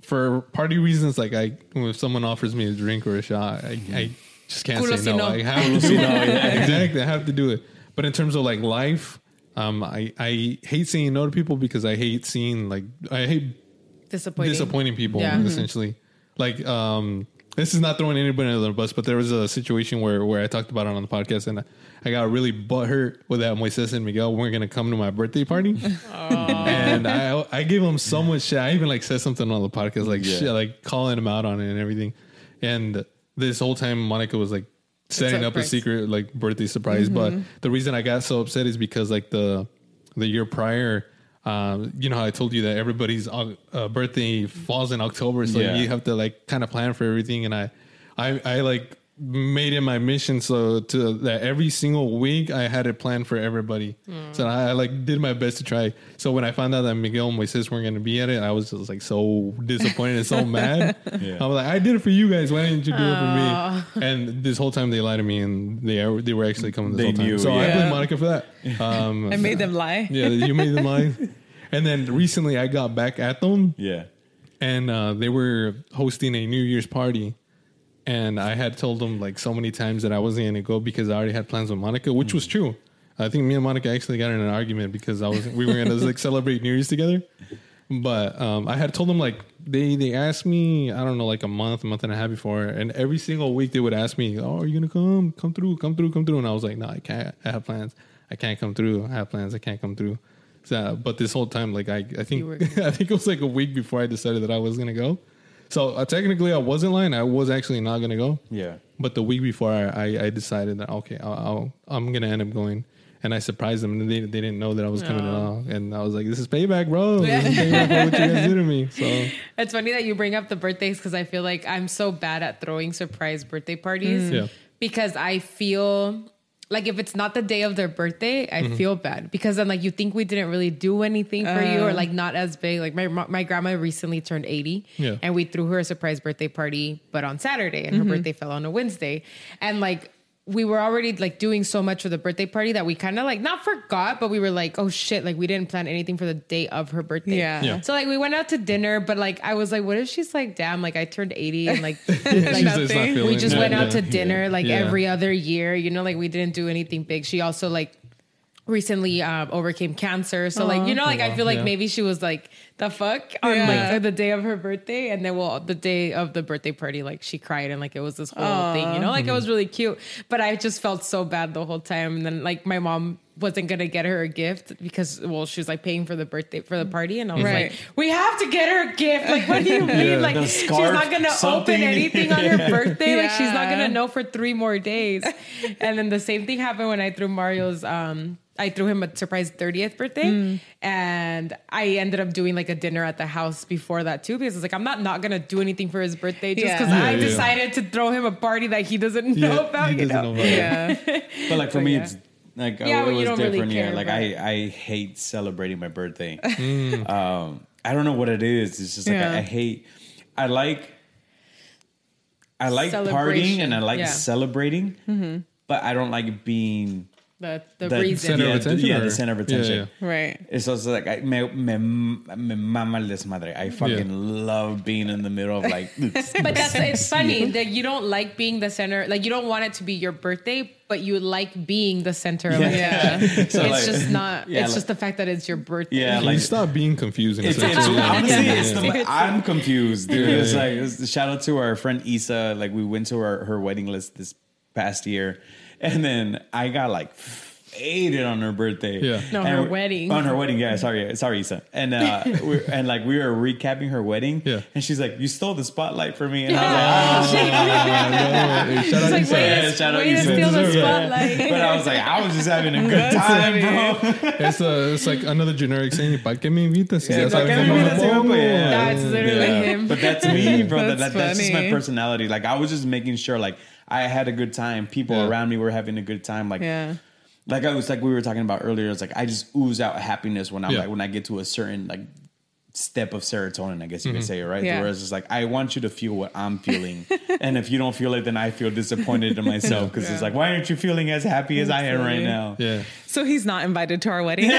for party reasons. Like I if someone offers me a drink or a shot, I, I mm-hmm. Just can't Culo say si no. no. I have to do it. exactly. I have to do it. But in terms of like life, um, I I hate saying no to people because I hate seeing like I hate Disappointing. disappointing people Yeah. Mhm. essentially like um this is not throwing anybody under the bus but there was a situation where where i talked about it on the podcast and i got really butthurt with that moises and miguel weren't gonna come to my birthday party and i i gave them so much shit i even like said something on the podcast like Yeah. shit like calling them out on it and everything and this whole time monica was like setting up a secret like birthday surprise but the reason i got so upset is because like the the year prior um, you know how I told you that everybody's uh, uh, birthday falls in October, so Yeah. you have to like kind of plan for everything. And I, I, I like made it my mission so to that every single week I had it planned for everybody. So I, I like did my best to try. So when I found out that Miguel and Moises weren't going to be at it, I was just like so disappointed and so mad. Yeah. I was like, I did it for you guys. Why didn't you do it for me? And this whole time they lied to me, and they they were actually coming this They whole time. knew, so I blame Monica for that. Um, I made them lie. yeah, you made them lie. And then recently I got back at them Yeah. and uh, they were hosting a New Year's party. And I had told them like so many times that I wasn't going to go because I already had plans with Monica, which was true. I think me and Monica actually got in an argument because I was we were going to like celebrate New Year's together. But um, I had told them like they they asked me I don't know like a month, a month and a half before, and every single week they would ask me, "Oh, are you gonna come? Come through, come through, come through." And I was like, "No, I can't. I have plans. I can't come through. I have plans. I can't come through." So, but this whole time, like I, I think I think it was like a week before I decided that I was gonna go. So uh, technically, I wasn't lying. I was actually not gonna go. Yeah. But the week before, I, I, I decided that okay, I'll, I'll I'm gonna end up going, and I surprised them, and they, they didn't know that I was coming at all. And I was like, this is payback, bro. This is payback for what you guys did to me. So It's funny that you bring up the birthdays because I feel like I'm so bad at throwing surprise birthday parties. Yeah. Because I feel like if it's not the day of their birthday, I Mm-hmm. feel bad because then like you think we didn't really do anything for you or like not as big. Like my my grandma recently turned 80 Yeah. and we threw her a surprise birthday party, but on Saturday and her birthday fell on a Wednesday. And like we were already like doing so much for the birthday party that we kind of like not forgot, but we were like, oh shit, like we didn't plan anything for the day of her birthday. Yeah. Yeah. So like we went out to dinner, but like I was like, what if she's like, damn, like I turned 80 and like, like just nothing. feeling we just it. went Yeah. out to dinner like Yeah. every other year, you know, like we didn't do anything big. She also like recently um, overcame cancer. So like you know, like I feel like Yeah. maybe she was like the fuck on Yeah. like the day of her birthday, and then well the day of the birthday party, like she cried and like it was this whole thing. You know, like it was really cute. But I just felt so bad the whole time. And then like my mom wasn't gonna get her a gift because well she was like paying for the birthday for the party and I was Right. like we have to get her a gift like what do you mean Yeah. like The she's not gonna something. open anything on her birthday like she's not gonna know for three more days and then the same thing happened when I threw Mario's um I threw him a surprise 30th birthday Mm. and I ended up doing like a dinner at the house before that too because it's like I'm not not gonna do anything for his birthday just because Yeah, I yeah. decided to throw him a party that he doesn't know about he you doesn't know, know about. Yeah. But like for me, yeah. it's like Yeah, it was don't really different. yeah, care, like I I hate celebrating my birthday. Mm. um, I don't know what it is. It's just like Yeah. I, I hate. I like. I like partying and I like yeah. celebrating, but I don't like being the the, the reason Center yeah, of attention, yeah, or- the center of attention. yeah. Right. It's also like I, me, me, me mama el desmadre. I fucking love being in the middle of like. But that's it's funny that you don't like being the center. Like you don't want it to be your birthday, but you like being the center of. Yeah. So, it's like- just not. Yeah, it's like- just the fact that it's your birthday. Yeah, like you stop being confusing? It's, it's, honestly, Yeah. it's the, I'm confused. Dude. Yeah, It's yeah. like it's- shout out to our friend Isa. Like we went to her, her wedding list this past year, and then I got like faded on her birthday. Yeah. No, And her wedding. On her wedding, yeah. Sorry, sorry, Isa. And uh, we're, and like we were recapping her wedding. Yeah. And she's like, "You stole the spotlight from me," and I was like, "Oh." Hey, shout out It's like, Isa. way to, shout out way to steal the spotlight. But I was like, I was just having a good time, bro. It's, uh, it's like another generic saying, ¿para qué me invitas? Yeah, sabes ¿para qué que me no me invitas si no pongo?" puedo? Yeah. That's literally him. But that's me, bro. That's that- that's just my personality. Like I was just making sure, like I had a good time. People Yeah. around me were having a good time. Like, Yeah. like I was like we were talking about earlier. It's like I just ooze out happiness when I'm Yeah. like when I get to a certain like step of serotonin. I guess you could mm-hmm. say, right? Yeah. Whereas it's like I want you to feel what I'm feeling, and if you don't feel it, then I feel disappointed in myself because it's like, why aren't you feeling as happy as I am right now? Yeah. So he's not invited to our wedding. no,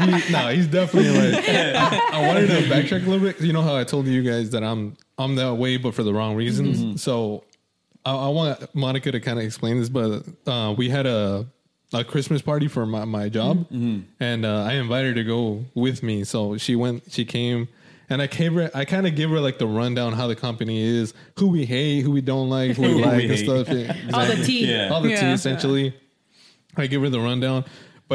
he, no, he's definitely like. I, I wanted to backtrack a little bit. You know how I told you guys that I'm I'm that way, but for the wrong reasons. Mm-hmm. So I, I want Monica to kind of explain this, but uh, we had a a Christmas party for my my job, Mm-hmm. and uh, I invited her to go with me. So she went, she came. And I gave her, I kind of give her like the rundown how the company is, who we hate, who we don't like, who we Who we like, and hate. stuff. Yeah, All the exactly. tea. Yeah. all the tea Yeah. essentially. I give her the rundown,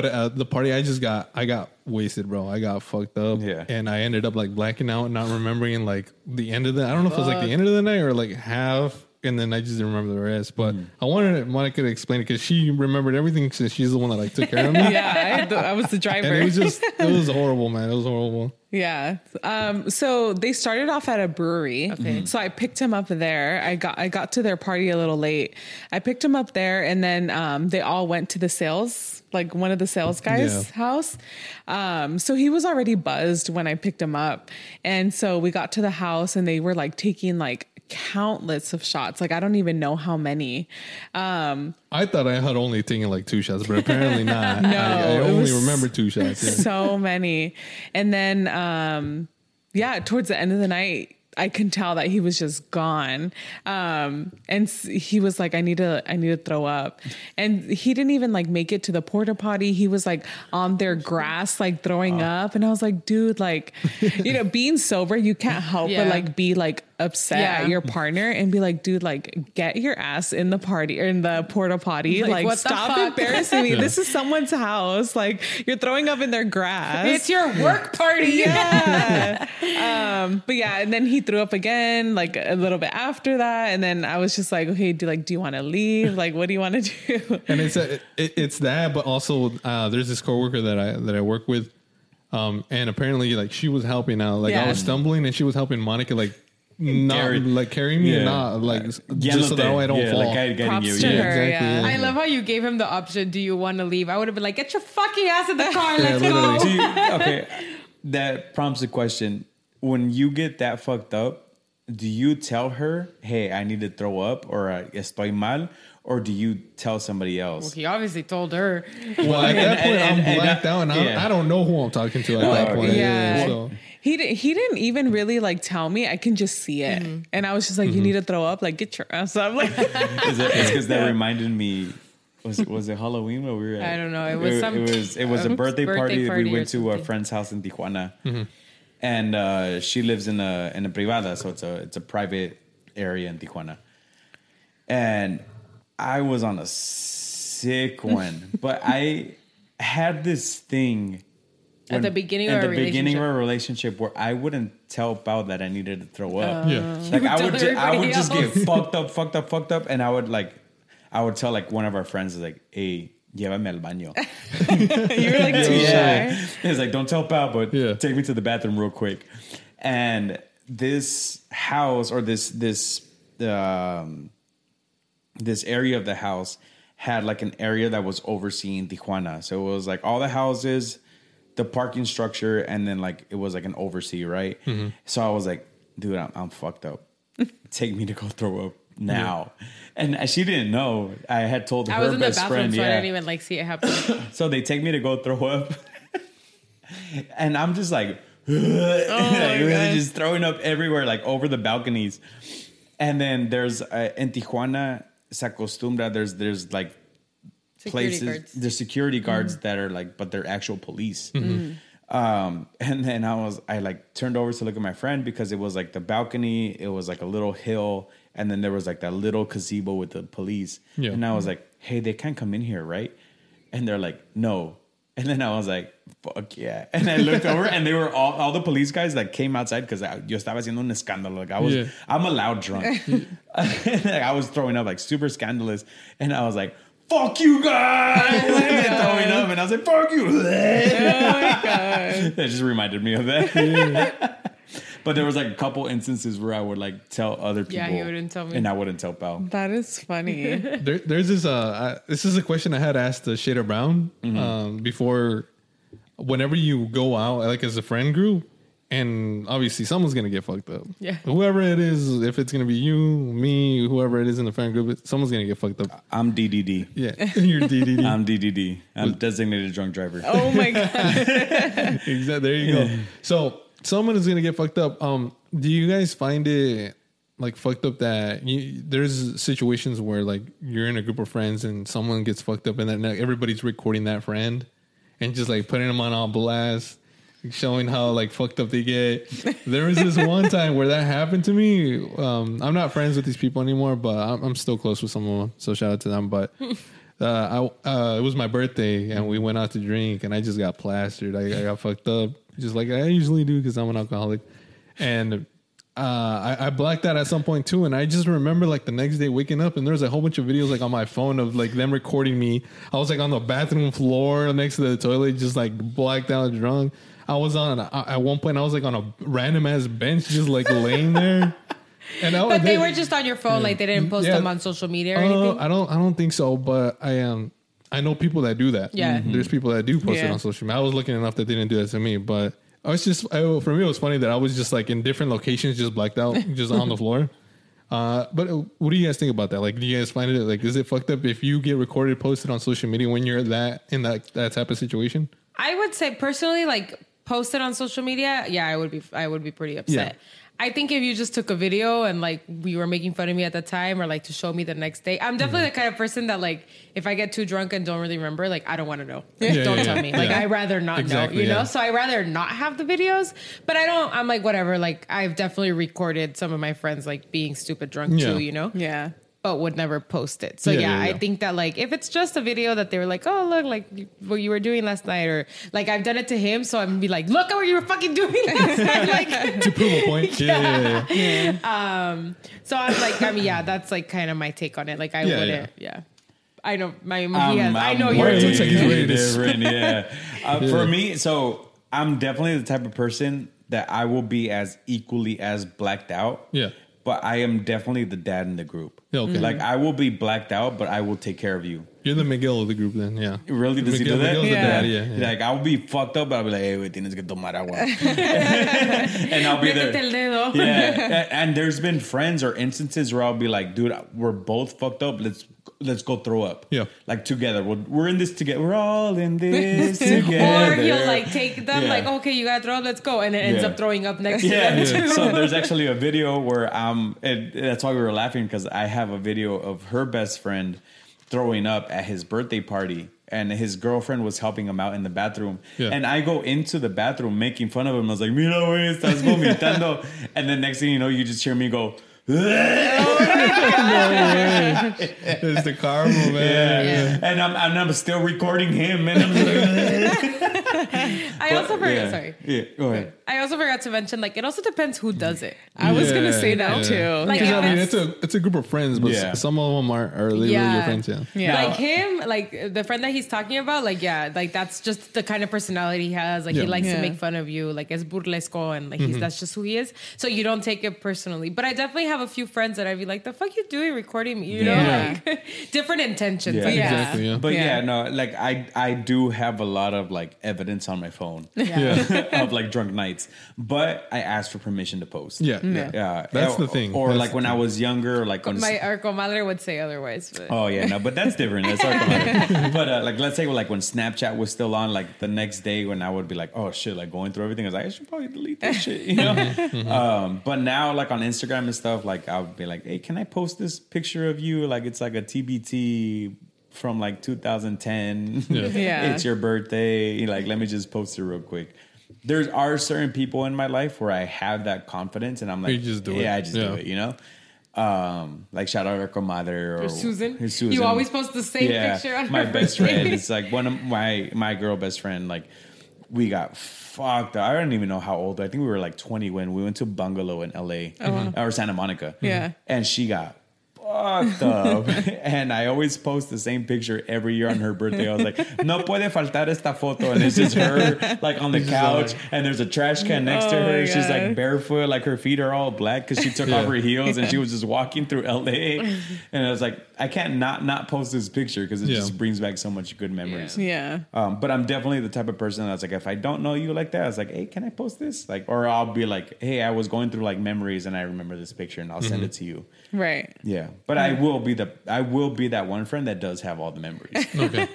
but uh, the party I just got, I got wasted, bro. I got fucked up, Yeah. and I ended up like blacking out, not remembering like the end of the. I don't know if it was like the end of the night or like half, and then I just didn't remember the rest. But Mm. I wanted Monica to explain it because she remembered everything since she's the one that like took care of me. yeah, I, had the- I was the driver. And it was just, it was horrible, man. It was horrible. Yeah. Um, so they started off at a brewery. Okay. So I picked him up there. I got I got to their party a little late. I picked him up there and then um, they all went to the sales, like one of the sales guys' Yeah. house. Um, so he was already buzzed when I picked him up. And so we got to the house and they were like taking like countless of shots. Like I don't even know how many. Um, I thought I had only taken like two shots, but apparently not. No, I, I only remember two shots. Yeah. so many. And then, um, yeah, towards the end of the night, I can tell that he was just gone. Um, and he was like, I need to, I need to throw up. And he didn't even like make it to the porta potty. He was like on their grass, like throwing up. And I was like, dude, like, you know, being sober, you can't help Yeah. but like be like upset Yeah. at your partner and be like, dude, like get your ass in the party or in the porta potty. Like, Like, stop embarrassing me. This is someone's house. Like you're throwing up in their grass. It's your work party. yeah. um, but yeah, and then he threw up again, like a little bit after that, and then I was just like, okay, do like, do you want to leave? Like, what do you want to do? and it's a, it, it's that, but also uh, there's this coworker that I that I work with, um, and apparently like she was helping out. Like I was stumbling, and she was helping Monica like not Carry- like carry me, Yeah. and not like Guiándote. just so that way I don't yeah, fall. Like I getting Props you. to yeah. her. yeah. I love how you gave him the option. Do you want to leave? I would have been like, get your fucking ass in the car. Let's literally. go. Do you- okay, that prompts a question. When you get that fucked up, do you tell her, "Hey, I need to throw up," or uh, "Estoy mal," or do you tell somebody else? He obviously told her. Well, at that And- point, and- I'm and- blacked out, and yeah. I, I don't know who I'm talking to at that point. Yeah. Yeah. so He di- he didn't even really like tell me. I can just see it, and I was just like, you need to throw up. Like, get your ass up. Like, Is it, it's because that reminded me was it was it Halloween where we were? At? I don't know. It was some- It was it was a birthday, birthday party. party we went to a friend's house in Tijuana, and uh, she lives in a in a privada, so it's a it's a private area in Tijuana. And I was on a sick one, but I had this thing At the beginning at of the our beginning of relationship. our relationship where I wouldn't tell Pau that I needed to throw up. Yeah. Like I would would, ju- I would everybody just get fucked up, fucked up, fucked up, and I would like, I would tell like one of our friends like, "Hey, llévame al baño." you were like too yeah, shy. it's like don't tell Pau, but Yeah. take me to the bathroom real quick. And this house or this this um, this area of the house had like an area that was overseeing Tijuana. So it was like all the houses, the parking structure, and then like it was like an oversee, right? Mm-hmm. So I was like, dude, I'm, I'm fucked up. Take me to go throw up now. And she didn't know. I had told her I was in the best bathroom, friend. so I didn't even like see it happen. So they take me to go throw up. and I'm just like, Oh like, just throwing up everywhere, like over the balconies. And then there's uh, in Tijuana, se acostumbra, there's there's like Security places, guards. Mm-hmm. there's security guards that are like, but they're actual police. Um, and then I was, I like turned over to look at my friend because it was like the balcony, it was like a little hill, and then there was like that little gazebo with the police. Yeah. And I was like, hey, they can't come in here, right? And they're like, no. And then I was like, fuck yeah. And I looked over and they were all, all the police guys that came outside because yo estaba haciendo un escándalo. Like I was, Yeah. I'm a loud drunk. like I was throwing up like super scandalous. And I was like, fuck you guys. and throwing up. And I was like, fuck you. Oh my god. that just reminded me of that. but there was like a couple instances where I would like tell other people. Yeah, you wouldn't tell me. And I wouldn't tell Pau. That is funny. There, there's this. Uh, I, this is a question I had asked uh, Shader Brown Mm-hmm. um, before. Whenever you go out, like as a friend group, and obviously someone's gonna get fucked up. Yeah. Whoever it is, if it's gonna be you, me, whoever it is in the friend group, someone's gonna get fucked up. I'm DDD. Yeah, you're DDD. I'm DDD. I'm designated drunk driver. Oh my god. exactly. There you go. So someone is gonna get fucked up. Um, do you guys find it like fucked up that you, there's situations where like you're in a group of friends and someone gets fucked up and then like, everybody's recording that friend and just like putting them on all blast, showing how like fucked up they get. there was this one time where that happened to me. Um, I'm not friends with these people anymore, but I'm, I'm still close with some of them. So shout out to them. But uh, I, uh, it was my birthday and we went out to drink and I just got plastered. I, I got fucked up just like I usually do because I'm an alcoholic. And uh, I, I blacked out at some point too, and I just remember like the next day waking up, and there was a whole bunch of videos like on my phone of like them recording me. I was like on the bathroom floor next to the toilet, just like blacked out, drunk. I was on at one point. I was like on a random ass bench, just like laying there. And I, But they were just on your phone, like they didn't post Yeah. them on social media or Uh, anything. I don't. I don't think so. But I am. I know people that do that. Yeah. Mhm. There's people that do post it on social media. I was looking enough that they didn't do that to me, but I was just I, for me it was funny that I was just like in different locations, just blacked out, just on the floor. Uh, but uh, what do you guys think about that? Like, do you guys find it like is it fucked up if you get recorded, posted on social media when you're that in that that type of situation? I would say personally, like posted on social media, yeah, I would be I would be pretty upset. Yeah. I think if you just took a video and like we were making fun of me at the time or like to show me the next day, I'm definitely mm-hmm. the kind of person that like if I get too drunk and don't really remember, like I don't want to know. Like, Yeah, don't yeah, tell yeah. me. Like Yeah. I rather not Exactly, know, you know? So I rather not have the videos. But I don't I'm like whatever. Like I've definitely recorded some of my friends like being stupid drunk Yeah. too, you know? Yeah. But would never post it. So Yeah, yeah, yeah, I think that like if it's just a video that they were like, oh look, like what you were doing last night, or like I've done it to him, so I'm gonna be like, look at what you were fucking doing last night. Like, To prove a point. Yeah, yeah, yeah. so I'm like, I mean, yeah, that's like kind of my take on it. Like I Yeah, wouldn't, yeah. I know my he Um, has, I I'm know you're It looks like he's ready to- different. Yeah. Uh, For me, so I'm definitely the type of person that I will be as equally as blacked out. Yeah. But I am definitely the dad in the group. Yeah, okay. Like I will be blacked out, but I will take care of you. You're the Miguel of the group, then. Yeah. Really? Does he do that? Miguel's the dad. Yeah. yeah. Like I'll be fucked up, but I'll be like, "Hey, wait, tienes que tomar agua," and I'll be there. Yeah, and there's been friends or instances where I'll be like, "Dude, we're both fucked up. Let's let's go throw up." Yeah. like together. We're, we're in this together. We're all in this together. Or he'll like take them, Yeah. like, okay, you gotta throw up, let's go, and it ends Yeah. up throwing up next to Yeah. them too. So there's actually a video where um, it, that's why we were laughing because I have a video of her best friend throwing up at his birthday party. And his girlfriend was helping him out in the bathroom. Yeah. And I go into the bathroom making fun of him. I was like, Mira, güey, estás vomitando. and then next thing you know, you just hear me go, Oh, it's the karma, man. and I'm, and I'm still recording him. And I'm like, I also forgot. yeah. Sorry. Yeah, go ahead. I also forgot to mention like it also depends who does it. I was gonna say that yeah. too. Like, I mean, it's- it's a it's a group of friends, but Yeah. some of them are, are literally Yeah. your friends. Yeah. yeah. Like him, like the friend that he's talking about, like yeah, like that's just the kind of personality he has. Like he Yeah. likes Yeah. to make fun of you, like es burlesco, and like he's mm-hmm. that's just who he is. So you don't take it personally. But I definitely have a few friends that I'd be like, "The fuck you doing recording me?" You know, Yeah. like different intentions. Yeah. Yeah. Exactly. Yeah. But yeah. Yeah. no, like I I do have a lot of like evidence on my phone yeah. of like drunk nights, but I asked for permission to post. Yeah. Yeah. yeah. That's or, the thing. Or That's like the when I was younger, like when My our comadre would say otherwise. But Oh yeah, no, but that's different. That's our commodity. But uh, like, let's say like when Snapchat was still on, like the next day when I would be like, oh shit, like going through everything, I was like, I should probably delete this shit, you know. um, but now, like on Instagram and stuff, like I would be like, hey, can I post this picture of you? Like it's like a TBT from like 2010. Yeah. it's your birthday. Like, let me just post it real quick. There are certain people in my life where I have that confidence, and I'm like, You just do it. yeah, I just do it, you know. Um, like shout out our comadre or Or Susan. Susan. You always post the same picture on my best friend. It's like one of my my girl best friend. Like we got fucked. up. I don't even know how old. I think we were like 20 when we went to bungalow in LA or Santa Monica. Yeah. and she got fucked up. and I always post the same picture every year on her birthday. I was like, no puede faltar esta foto. And it's just her like on the couch and there's a trash can next to Oh her. my She's like barefoot, like her feet are all black because she took off her heels and she was just walking through LA. And I was like, I can't not not post this picture because it Yeah. just brings back so much good memories. yeah. Um, but I'm definitely the type of person that's like, if I don't know you like that, I was like, hey, can I post this? Like, or I'll be like, hey, I was going through like memories and I remember this picture and I'll send it to you. Right. Yeah, but I will be the I will be that one friend that does have all the memories. Okay.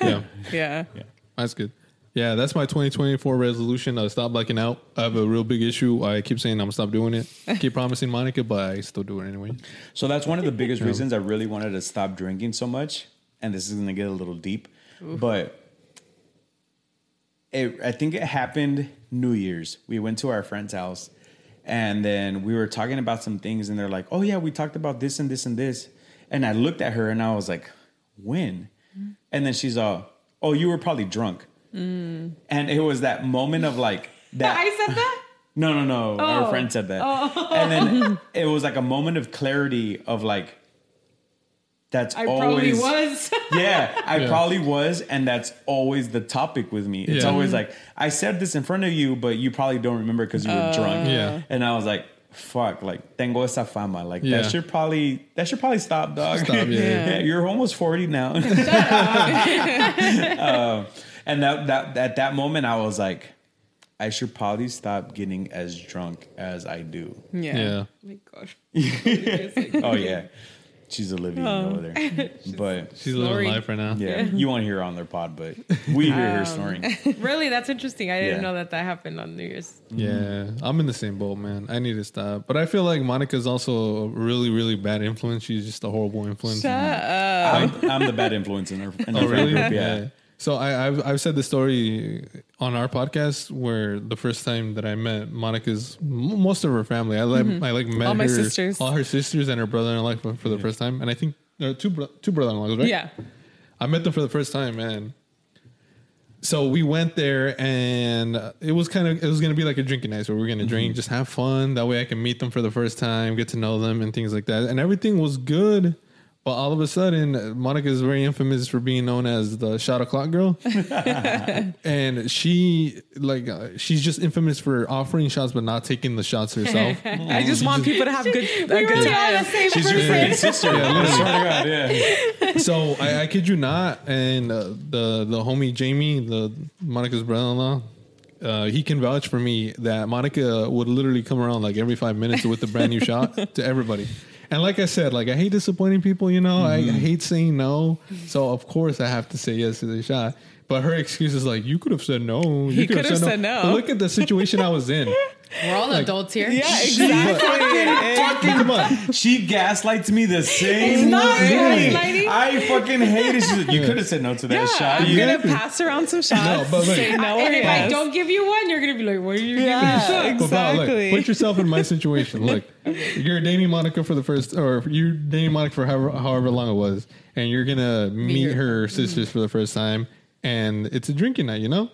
Yeah. Yeah. That's good. Yeah, that's my 2024 resolution. I stop blacking out. I have a real big issue. I keep saying I'm gonna stop doing it. keep promising Monica, but I still do it anyway. So that's one of the biggest reasons I really wanted to stop drinking so much. And this is going to get a little deep, but it, I think it happened New Year's. We went to our friend's house and then we were talking about some things and they're like, "Oh yeah, we talked about this and this and this." And I looked at her and I was like, "When?" And then she's all, "Oh, you were probably drunk." Mm. And it was that moment of like that I said that. no, no, no. Our Oh. friend said that. Oh. And then it was like a moment of clarity of like, that's I probably always. was. Yeah, I Yeah. probably was. And that's always the topic with me. It's Yeah. always mm-hmm. like, I said this in front of you, but you probably don't remember because you were oh. drunk. Yeah. And I was like, fuck, like, tengo esa fama. Like, Yeah. that should probably, that should probably stop, dog. Stop, yeah. Yeah. You're almost 40 now. Um, and that, that, at that moment, I was like, I should probably stop getting as drunk as I do. Yeah. Yeah. Oh my gosh. Oh yeah, she's Olivia over oh. there. But She's living Snoring. life right now. yeah, you won't hear her on their pod, but we hear her um, snoring. Really, that's interesting. I didn't Yeah. know that that happened on New Year's. Mm-hmm. Yeah, I'm in the same boat, man. I need to stop. But I feel like Monica's also a really, really bad influence. She's just a horrible influence. Shut up. I'm, I'm the bad influence in her. In oh, her Oh, really? friend group, yeah. So I, I've I've said the story on our podcast where the first time that I met Monica's most of her family. I like I like met Mm-hmm. All my her, sisters. all her sisters and her brother-in-law for, for the first time, and I think no, two bro- two brother-in-laws, right? Yeah. I met them for the first time, man. So we went there, and uh, it was kind of it was gonna be like a drinking night. So we are gonna Mm-hmm. drink, just have fun. That way, I can meet them for the first time, get to know them, and things like that. And everything was good. But all of a sudden, Monica is very infamous for being known as the shot o'clock girl, and she like uh, she's just infamous for offering shots but not taking the shots herself. I just want people to have good a good really are the time. same She's your person. freaking sister. I swear to God, yeah. so I, I kid you not, and uh, the the homie Jamie, the Monica's brother-in-law, uh, he can vouch for me that Monica would literally come around like every five minutes with a brand new shot to everybody. And like I said, like I hate disappointing people. You know, I, I mm-hmm. hate saying no. Mm-hmm. So of course I have to say yes to the shot. But her excuse is like, you could have said no. You He could have said no. But look at the situation I was in. We're all adults here. Yeah, But come on. She gaslights me the same It's not way. gaslighting. I fucking hate it. She's like, you could have said no to that Yeah, shot. I'm You- gonna pass around some shots. No, but look- say no and or if I don't give you one, you're gonna be like, "What are you giving Yeah, me?" But Val, exactly. look, put yourself in my situation. Look, you're dating Monica for the first, or you're dating Monica for however, however long it was, and you're gonna meet her sisters mm-hmm. for the first time, and it's a drinking night, you know.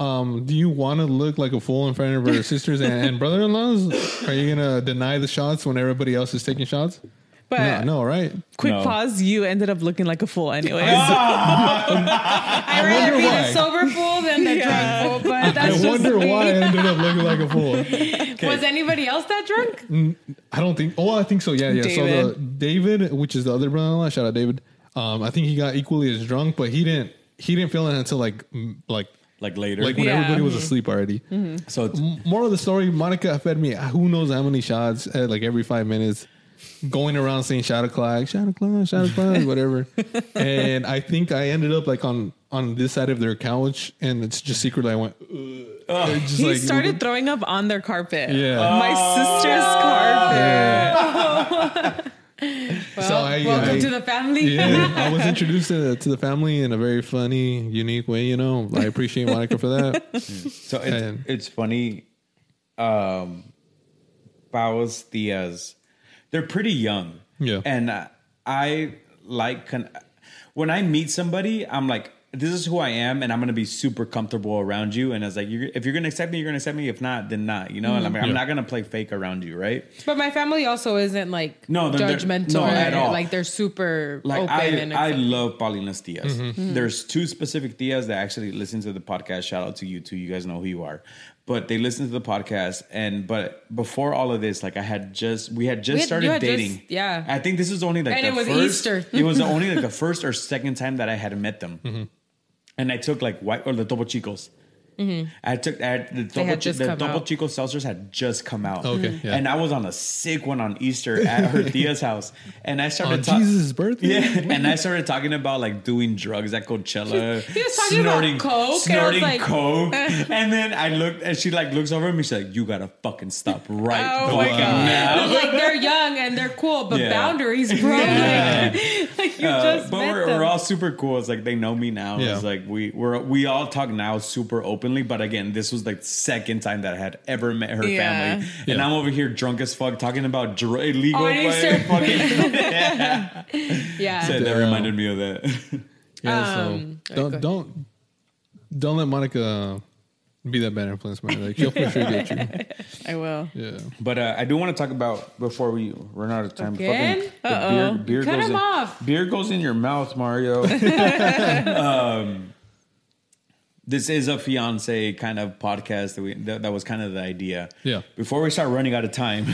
Um, do you want to look like a fool in front of her sisters and, and brother-in-laws? Are you gonna deny the shots when everybody else is taking shots? but no, no, right? quick No. pause. You ended up looking like a fool, anyways. I'd rather be why. the sober fool than the Yeah. drunk fool. But I that's just wonder me. why I ended up looking like a fool. Was anybody else that drunk? I don't think. Oh, I think so. Yeah, yeah. So the David, which is the other brother-in-law, shout out David. Um, I think he got equally as drunk, but he didn't. He didn't feel it until like, like, like later. like when Yeah. everybody was mm-hmm. asleep already. Mm-hmm. so it's, M- Moral of the story: Monica fed me uh, who knows how many shots at like every five minutes, going around saying "shot o'clock, shot o'clock, shot o'clock," whatever. and I think I ended up like on on this side of their couch, and it's just secretly I went. Ugh. It's just He like- started throwing up on their carpet. Yeah. My sister's oh. carpet. Well, So I- welcome I- to the family. yeah, I was introduced to, to the family in a very funny, unique way. You know, I appreciate Monica for that. so it's, And- it's funny. Um, Pau's tías, they're pretty young. Yeah. and uh, I like con- when I meet somebody, I'm like, this is who I am, and I'm gonna be super comfortable around you. And I was like, you're, if you're gonna accept me, you're gonna accept me. If not, then not. You know, and I'm, like, I'm not gonna play fake around you, right? But my family also isn't like No, they're- they're- judgmental no, at all. like they're super like open I, and I love Paulina's tías. Mm-hmm. There's two specific tías that actually listen to the podcast. Shout out to you too. You guys know who you are. But they listen to the podcast, and but before all of this, like I had just we had just We had- started you had just- dating. yeah. I think this is only like And the it was first, Easter. it was only like the first or second time that I had met them, Mm-hmm. And I took like white or the Topo Chicos. I took I the double, had Chi- the come Topo out. Chico seltzers had just come out. Okay, yeah. and I was on a sick one on Easter at her Tia's house, and I started On talk- Jesus' birthday. yeah, and I started talking about like doing drugs at Coachella. He was talking about coke, and snorting like- coke, and then I looked, and she like looks over at me. She's like, "You gotta fucking stop right Oh my God. now." like they're young and they're cool, but Yeah. boundaries, bro. Yeah. Like, like you Uh, just but met we're, them. we're all super cool. It's like they know me now. Yeah. It's like we we're we all talk now super openly. But again, this was the second time that I had ever met her Yeah. family, and I'm over here drunk as fuck talking about dr- illegal On fucking. yeah. so that reminded me of that. Yeah, Um, so go don't ahead. don't don't let Monica be that bad influence, man. Like she'll for sure get you. I will. Yeah. But uh, I do want to talk about before we run out of time. Again? Fucking, the beer, beer Cut goes him in, off. Beer goes in your mouth, Mario. um, this is a fiance kind of podcast that we that, that was kind of the idea. Yeah. Before we start running out of time,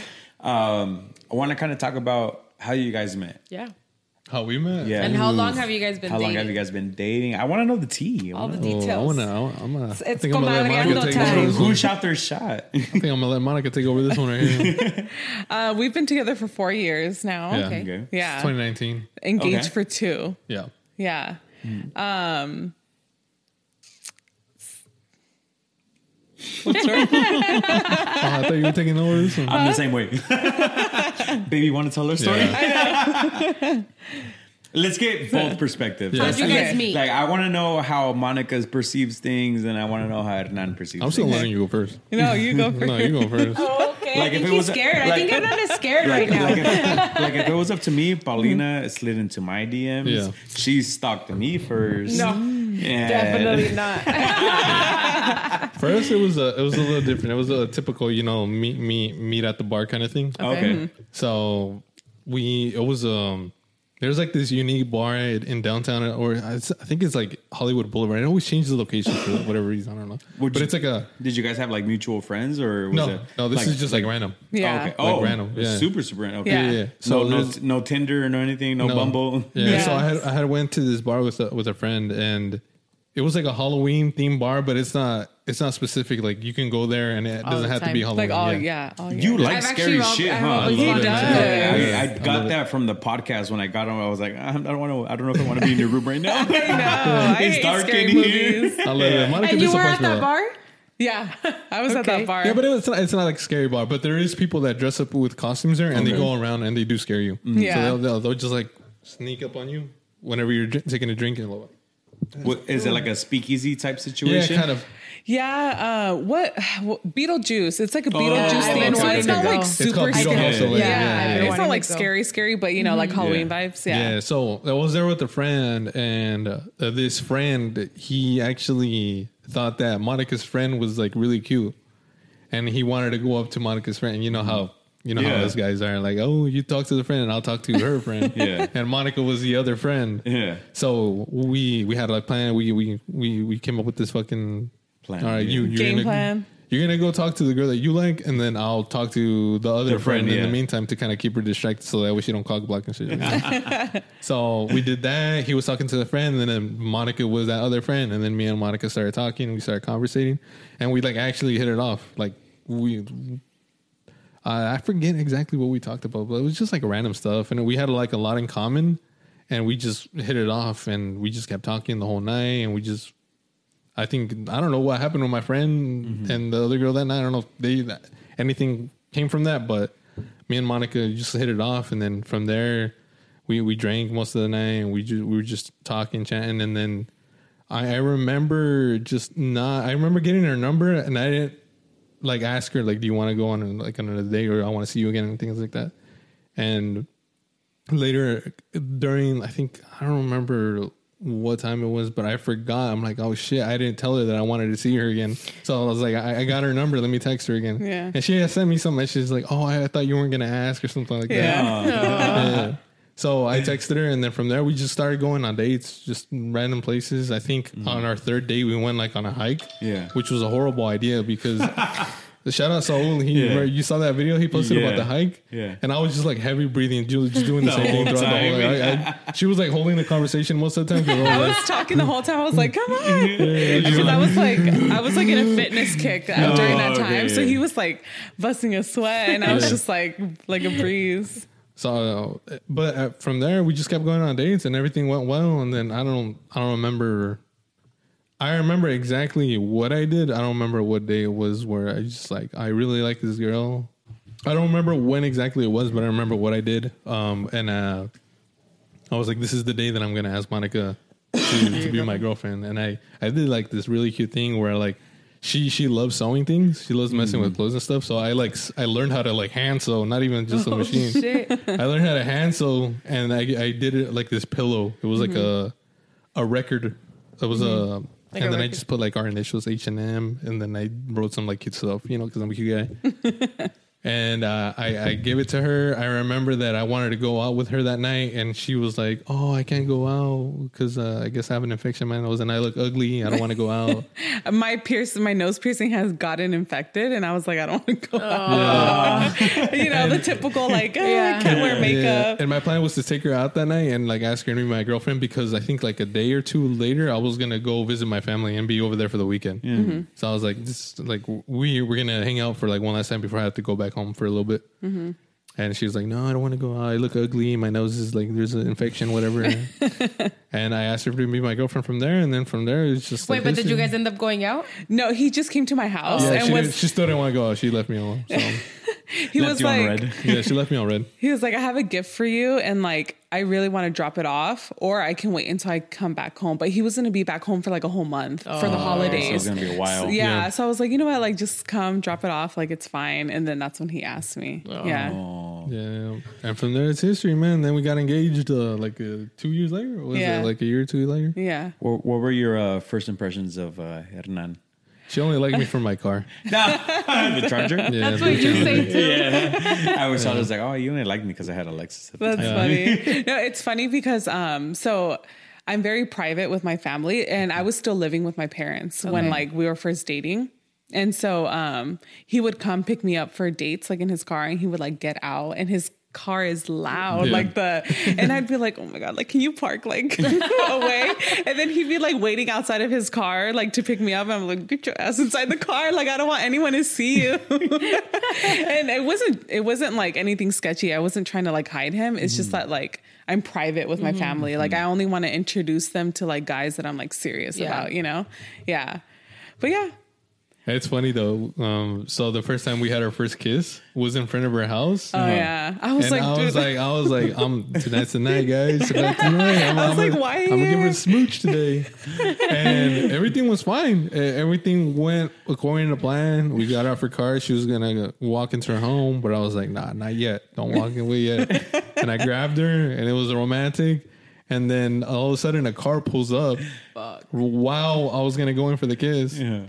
um, I want to kind of talk about how you guys met. yeah. How we met? Yeah. And how long have you guys been How long have you guys been dating? I want to know the tea. I All the wanna know- Oh, I details. wanna. I wanna- I'm gonna. I it's think I'm gonna let comadreando Monica take time. over this one. Who shot their shot? I think I'm gonna let Monica take over this one right here. Uh, we've been together for four years now. Yeah. Okay. okay. Yeah. 2019. Engaged Okay. for two. Yeah. Yeah. Um, what's wrong? Oh, I thought you were taking over this one. I'm the same way. Baby, want to tell her story? Yeah. Let's get both perspectives. Yeah. How'd you Okay. guys meet? Like, I want to know how Monica perceives things, and I want to know how Hernan perceives I'm still things. letting you go first. no, you go first. No, you go first. Oh, okay. Like, I if think it he's was scared. I like- think I'm not as scared Like, right now. like, if, like if it was up to me, Paulina slid into my DMs. Yeah. She stalked me first. No, And- definitely not. First, it was a it was a little different. It was a typical, you know, meet meet meet at the bar kind of thing. Okay. So we it was um there's like this unique bar in in downtown or I think it's like Hollywood Boulevard. It always changes the location for whatever reason. I don't know. Would but you- it's like a Did you guys have like mutual friends or was no it no. This is just like, random. Yeah. okay. Like Oh, random, yeah. super super random. Okay. Yeah. Yeah, yeah. So So no, there's- no Tinder no anything, no, No. Bumble. Yeah. Yeah. So I had I had went to this bar with a, with a friend and it was like a Halloween themed bar, but it's not it's not specific. Like you can go there and it doesn't the have to be time. Halloween. Like all yeah, all oh, You like I've scary actually- shit, I've huh? always He wanted to does. go. I, I I got love it. that from the podcast when I got on. I was like, I don't want to. I don't know if I want to be in your room right now. I know. I It's hate dark scary in here. movies. I love it. Monica And you were disappoints at me that bar? Yeah, I was at that bar. Yeah, but it's not, it's not like scary bar. But there is people that dress up with costumes there, and they go around and they do scare you. Yeah. so they'll, they'll, they'll just like sneak up on you whenever you're dr- taking a drink and like, What, is it like a speakeasy type situation? yeah, kind of. Yeah, uh, what, what Beetlejuice? It's like a Beetlejuice I've thing. So it's not go. like It's super scary. Beetle House, Yeah, yeah, yeah, it's not like scary, scary, but you know, like Halloween Yeah. vibes. Yeah. Yeah. So I was there with a friend, and uh, this friend, he actually thought that Monica's friend was like really cute, and he wanted to go up to Monica's friend. And you know how you know how those guys are, like, oh, you talk to the friend, and I'll talk to her friend. Yeah. And Monica was the other friend. Yeah. So we we had like plan. We we we we came up with this fucking Plan, All right, you you're Game gonna, plan. You're gonna go talk to the girl that you like, and then I'll talk to the other Their friend, friend, in yeah. the meantime to kind of keep her distracted, so that way she don't cock block and shit. so we did that. He was talking to the friend, and then Monica was that other friend, and then me and Monica started talking. and We started conversating, and we like actually hit it off. Like we, I I forget exactly what we talked about, but it was just like random stuff, and we had like a lot in common, and we just hit it off, and we just kept talking the whole night, and we just I think I don't know what happened with my friend mm-hmm. and the other girl that night. I don't know if they anything came from that, but me and Monica just hit it off, and then from there we we drank most of the night, and we ju- we were just talking, chatting, and then I, I remember just not. I remember getting her number, and I didn't like ask her like, "Do you want to go on like on a date, or I want to see you again," and things like that. And later during, I think I don't remember what time it was, but I forgot. I'm like, oh shit, I didn't tell her that I wanted to see her again. So I was like, I, I got her number. Let me text her again. Yeah. And she had sent me something. She's like, oh, I, I thought you weren't gonna ask or something like that. Yeah. Yeah. So I texted her, and then from there we just started going on dates, just random places. I think mm-hmm. on our third date we went like on a hike, Yeah. which was a horrible idea because the shout out Saul. He Yeah. you saw that video he posted Yeah. about the hike, Yeah. and I was just like heavy breathing, just doing the, The same thing whole throughout the whole. time. I, I, she was like holding the conversation most of the time. 'cause I I was was like, talking the whole time. I was like, "Come on," because I was like, I was like in a fitness kick uh, during that time. okay. So he was like busting a sweat, and I was just like, like a breeze. So, uh, but uh, from there we just kept going on dates and everything went well. And then I don't, I don't remember. I remember exactly what I did. I don't remember what day it was where I just like I really like this girl. I don't remember when exactly it was, but I remember what I did. Um, and uh, I was like, this is the day that I'm gonna ask Monica to, to be my girlfriend. And I, I did like this really cute thing where like she she loves sewing things. She loves messing with clothes and stuff. So I like I learned how to like hand sew, not even just a machine. Shit. I learned how to hand sew, and I I did it like this pillow. It was like a a record. It was a. Like and then I just put like our initials H and M, and then I wrote some like cute stuff, you know, because I'm a cute guy. and uh, I, I gave it to her. I remember that I wanted to go out with her that night, and she was like, "Oh, I can't go out because uh, I guess I have an infection in my nose, and I look ugly. I don't want to go out." My pierce, my nose piercing has gotten infected, and I was like, I don't want to go. out. you know, the typical like, oh, Yeah. I can't wear Yeah. makeup. And my plan was to take her out that night and like ask her to be my girlfriend because I think like a day or two later I was gonna go visit my family and be over there for the weekend. Mm-hmm. So I was like, this like we we're gonna hang out for like one last time before I have to go back home for a little bit. Mm-hmm. And she was like, "No, I don't want to go out. I look ugly. My nose is like there's an infection, whatever." and I asked her to be my girlfriend from there, and then from there it's just Wait, like, but did you guys end up going out? No, he just came to my house Yeah, and she, was she still didn't want to go out. She left me alone. So he Left was you on like, red. yeah, she left me on red. he was like, I have a gift for you, and like, I really want to drop it off, or I can wait until I come back home. But he was going to be back home for like a whole month for the holidays. So it's gonna be a while. So- yeah, Yeah. so I was like, you know what, like, just come, drop it off, like it's fine. And then that's when he asked me. Yeah, Oh. Yeah, and from there it's history, man. Then we got engaged uh, like uh, two years later. Or was Yeah. it like a year or two later? yeah. What, what were your uh, first impressions of uh, Hernan? She only liked me for my car. No, the Charger? Yeah, That's what you say too. Yeah. I always thought it was like, oh, you only like me because I had a Lexus. At the That's time. funny. no, it's funny because um, so I'm very private with my family, and I was still living with my parents when like we were first dating. And so um, he would come pick me up for dates, like in his car, and he would like get out, and his car is loud Yeah. like the and i'd be like oh my god like can you park like away? And then he'd be like waiting outside of his car like to pick me up. I'm like get your ass inside the car. Like i don't want anyone to see you. And it wasn't it wasn't like anything sketchy. I wasn't trying to like hide him. It's just mm. that like i'm private with my mm-hmm. family. Like i only want to introduce them to like guys that i'm like serious Yeah. about you know? Yeah. But yeah It's funny though. Um, so the first time we had our first kiss was in front of her house. oh yeah i was and like I was like, I was like, I'm tonight's the night, guys. Tonight's the night. I'm, I was I'm like, why I'm gonna give her a smooch today, and everything was fine. Uh, Everything went according to plan. We got out for car. She was gonna walk into her home, but I was like, Nah, not yet. Don't walk away yet. and I grabbed her, and it was romantic. And then all of a sudden, a car pulls up Fuck. while I was gonna go in for the kiss. Yeah.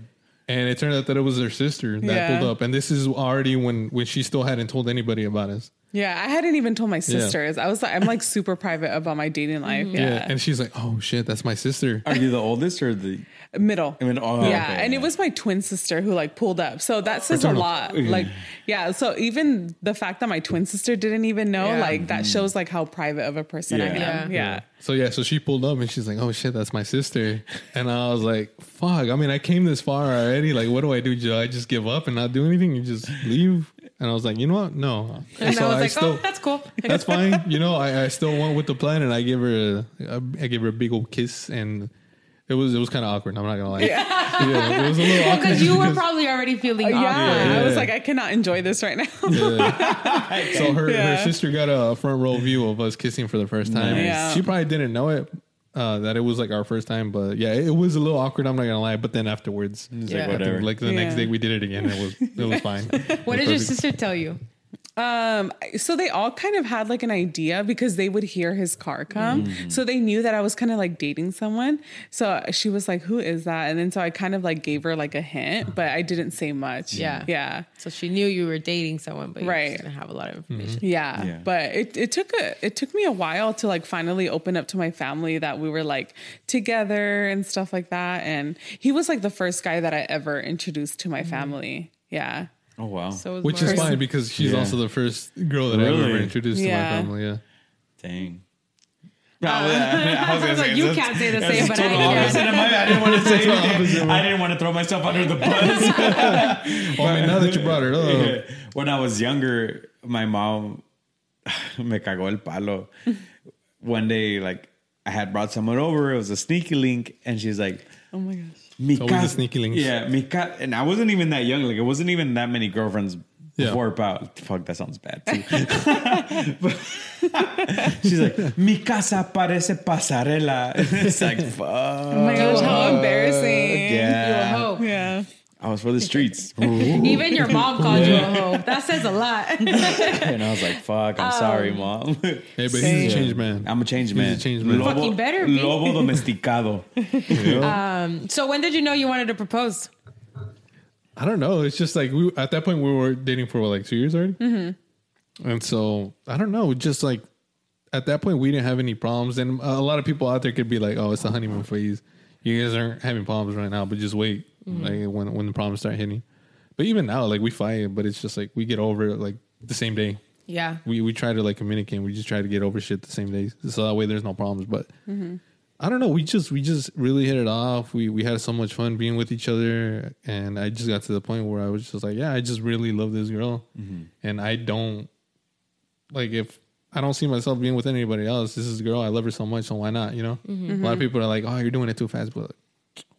And it turned out that it was her sister that Yeah. pulled up, and this is already when when she still hadn't told anybody about us. Yeah, I hadn't even told my sisters. I was like, I'm like super private about my dating life. Yeah. Yeah, and she's like, "Oh shit, that's my sister." Are you the oldest or the? Middle. I mean, oh, yeah, okay, and yeah. it was my twin sister who like pulled up. So that says a lot. Mm. Like, yeah. So even the fact that my twin sister didn't even know, Yeah. like, that mm. shows like how private of a person I Yeah. am. Yeah. So yeah, so she pulled up and she's like, "Oh shit, that's my sister," and I was like, "Fuck!" I mean, I came this far already. Like, what do I do? Do I just give up and not do anything? You just leave? And I was like, you know what? No. And so I was like, oh, that's cool. that's fine. You know, I, I still went with the plan, and I gave her a, I gave her a big old kiss, and it was it was kind of awkward. I'm not gonna lie. Yeah, it was a little awkward Because you were probably already feeling Yeah, awkward. I was like, I cannot enjoy this right now. Yeah. so her, Yeah. her sister got a front row view of us kissing for the first time. Nice. Yeah. She probably didn't know it. Uh, that it was like our first time, but yeah, it was a little awkward. I'm not gonna lie, but then afterwards, Yeah. like I think, whatever. like the next day we did it again. It was it was fine. What did your sister tell you? Um, so they all kind of had like an idea because they would hear his car come. Mm. So they knew that I was kind of like dating someone. So she was like, Who is that? And then so I kind of like gave her like a hint, but I didn't say much. Yeah. Yeah. So she knew you were dating someone, but you Right. didn't have a lot of mm-hmm. information. Yeah, Yeah. but it, it took a it took me a while to like finally open up to my family that we were like together and stuff like that. And he was like the first guy that I ever introduced to my mm-hmm. family. Yeah. Oh wow. So it Which more- is fine because she's Yeah. also the first girl that I've ever Really? introduced to my family. Yeah. Dang. Uh, no, I was like, you can't say the that's same, but I can. opposite of my- I didn't want to say anything. I didn't want to throw myself under the bus. Well, I mean, now that you brought it up, when I was younger, my mom me cagó el palo. One day, like I had brought someone over. It was a sneaky link, and she's like, Oh my gosh. "Mi always a cas- sneaky link. Yeah, mi ca- and I wasn't even that young. Like it wasn't even that many girlfriends Yeah. before. About fuck, that sounds bad too. She's like, "Mi casa parece pasarela." it's like, fuck. Oh my gosh, how embarrassing. I was for the streets, Even your mom called you a hoe. That says a lot. and I was like, "Fuck, I'm sorry, mom." hey, but he's a changed man. I'm a changed man. He's a changed man. Lobo, Fucking better be. Lobo domesticado. Um. so when did you know you wanted to propose? I don't know. It's just like we at that point we were dating for what, like two years already, mm-hmm. and so I don't know. Just like at that point we didn't have any problems, and a lot of people out there could be like, "Oh, it's the honeymoon phase. You guys aren't having problems right now, but just wait, Mm-hmm. like when when the problems start hitting." But even now, like we fight, but it's just like we get over it like the same day. Yeah. We we try to like communicate. We just try to get over shit the same day, so that way there's no problems. But mm-hmm. I don't know. We just we just really hit it off. We we had so much fun being with each other, and I just got to the point where I was just like, yeah, I just really love this girl, mm-hmm. and I don't like if I don't see myself being with anybody else. This is a girl. I love her so much, so why not? You know, a lot of people are like, oh, you're doing it too fast, but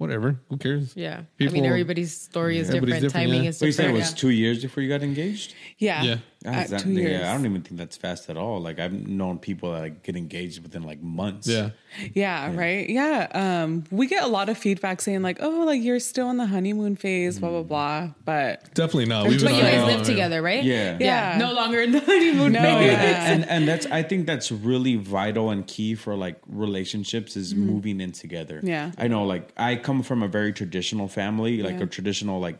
whatever. Who cares? Yeah. I mean, everybody's story is Everybody's different. different, Timing yeah. is Wait, you said different. it was two years before you got engaged? Yeah. Yeah. Uh, at That- two years. Yeah, I don't even think that's fast at all. Like I've known people that like, get engaged within like months. Yeah. Yeah, right. Yeah. Um, we get a lot of feedback saying like, "Oh, like you're still in the honeymoon phase, blah blah mm-hmm. blah." But Definitely not. We've But been you guys on- live together, right? Yeah. Yeah. No longer in the honeymoon No, phase. yeah. and and that's I think that's really vital and key for like relationships is mm-hmm. moving in together. Yeah. I know like I come from a very traditional family, like Yeah. a traditional like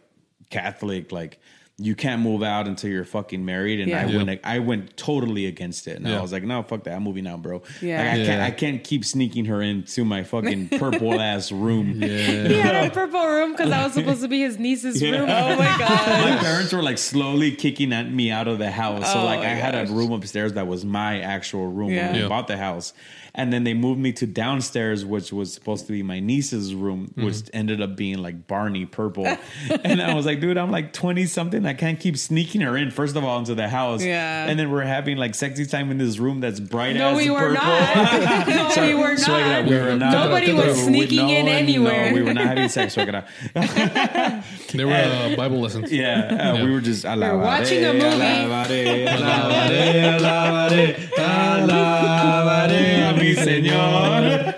Catholic like you can't move out until you're fucking married. And I Yeah. went, I went totally against it. And Yeah. I was like, no, fuck that. I'm moving out, bro. Yeah. Like, I can't, I can't keep sneaking her into my fucking purple ass room. He Yeah. had a purple room because that was supposed to be his niece's Yeah. room. Oh my god. my parents were like slowly kicking at me out of the house. So Oh like my I had a room upstairs that was my actual room Yeah. when we Yeah. bought the house. And then they moved me to downstairs, which was supposed to be my niece's room, which Mm-hmm. ended up being like Barney purple. and I was like, dude, I'm like 20 something. I can't keep sneaking her in, first of all, into the house. Yeah. And then we're having like sexy time in this room that's bright No, as we were purple. not. No, we were Suegra, not. we were not. Nobody was were- sneaking no, in anywhere. No, we were not having sex, suegra. They were uh, Bible lessons. Yeah, uh, we were just were watching a movie. Alabaré, alabaré, alabaré, alabaré a señor.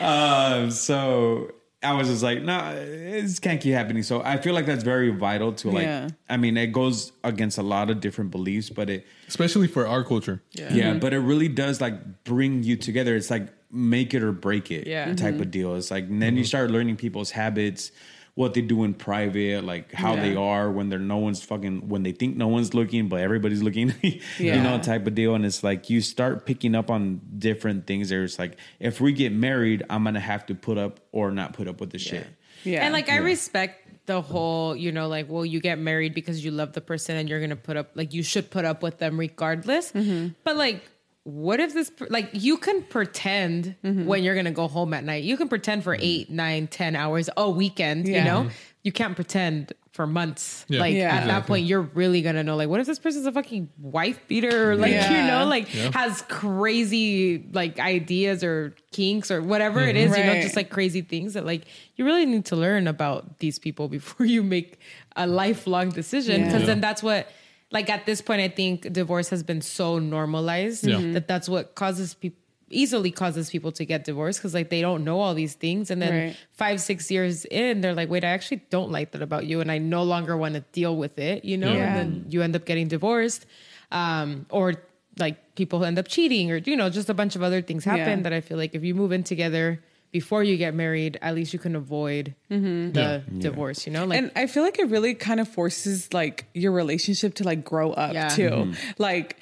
um, so I was just like, no, this can't keep happening. So I feel like that's very vital to like. Yeah. I mean, it goes against a lot of different beliefs, but it Especially for our culture. yeah, mm-hmm. but it really does like bring you together. It's like make it or break it Yeah. type mm-hmm. of deal. It's like and then you mm-hmm. start learning people's habits, what they do in private, like how Yeah. they are when they're no one's fucking when they think no one's looking, but everybody's looking. you know, type of deal. And it's like you start picking up on different things. There's like if we get married, I'm gonna have to put up or not put up with the shit. Yeah. And like I respect the whole, you know, like, well, you get married because you love the person and you're gonna put up like you should put up with them regardless. Mm-hmm. But like what if this like you can pretend Mm-hmm. when you're gonna go home at night. You can pretend for mm-hmm. eight nine ten hours a weekend you know? Mm-hmm. You can't pretend for months. Yeah. like Yeah. at that point you're really gonna know like what if this person's a fucking wife beater? Or like you know like Yeah. has crazy like ideas or kinks or whatever it mm-hmm. is you know just like crazy things that like you really need to learn about these people before you make a lifelong decision because Yeah. then that's what like at this point i think divorce has been so normalized Yeah. Mhm. that that's what causes people easily causes people to get divorced because like they don't know all these things and then Right. five six years in they're like wait i actually don't like that about you and i no longer want to deal with it you know Yeah. and then you end up getting divorced um or like people end up cheating or you know just a bunch of other things happen Yeah. that i feel like if you move in together before you get married at least you can avoid mm-hmm. the divorce you know like and I feel like it really kind of forces like your relationship to like grow up Yeah. too. Mm-hmm. Like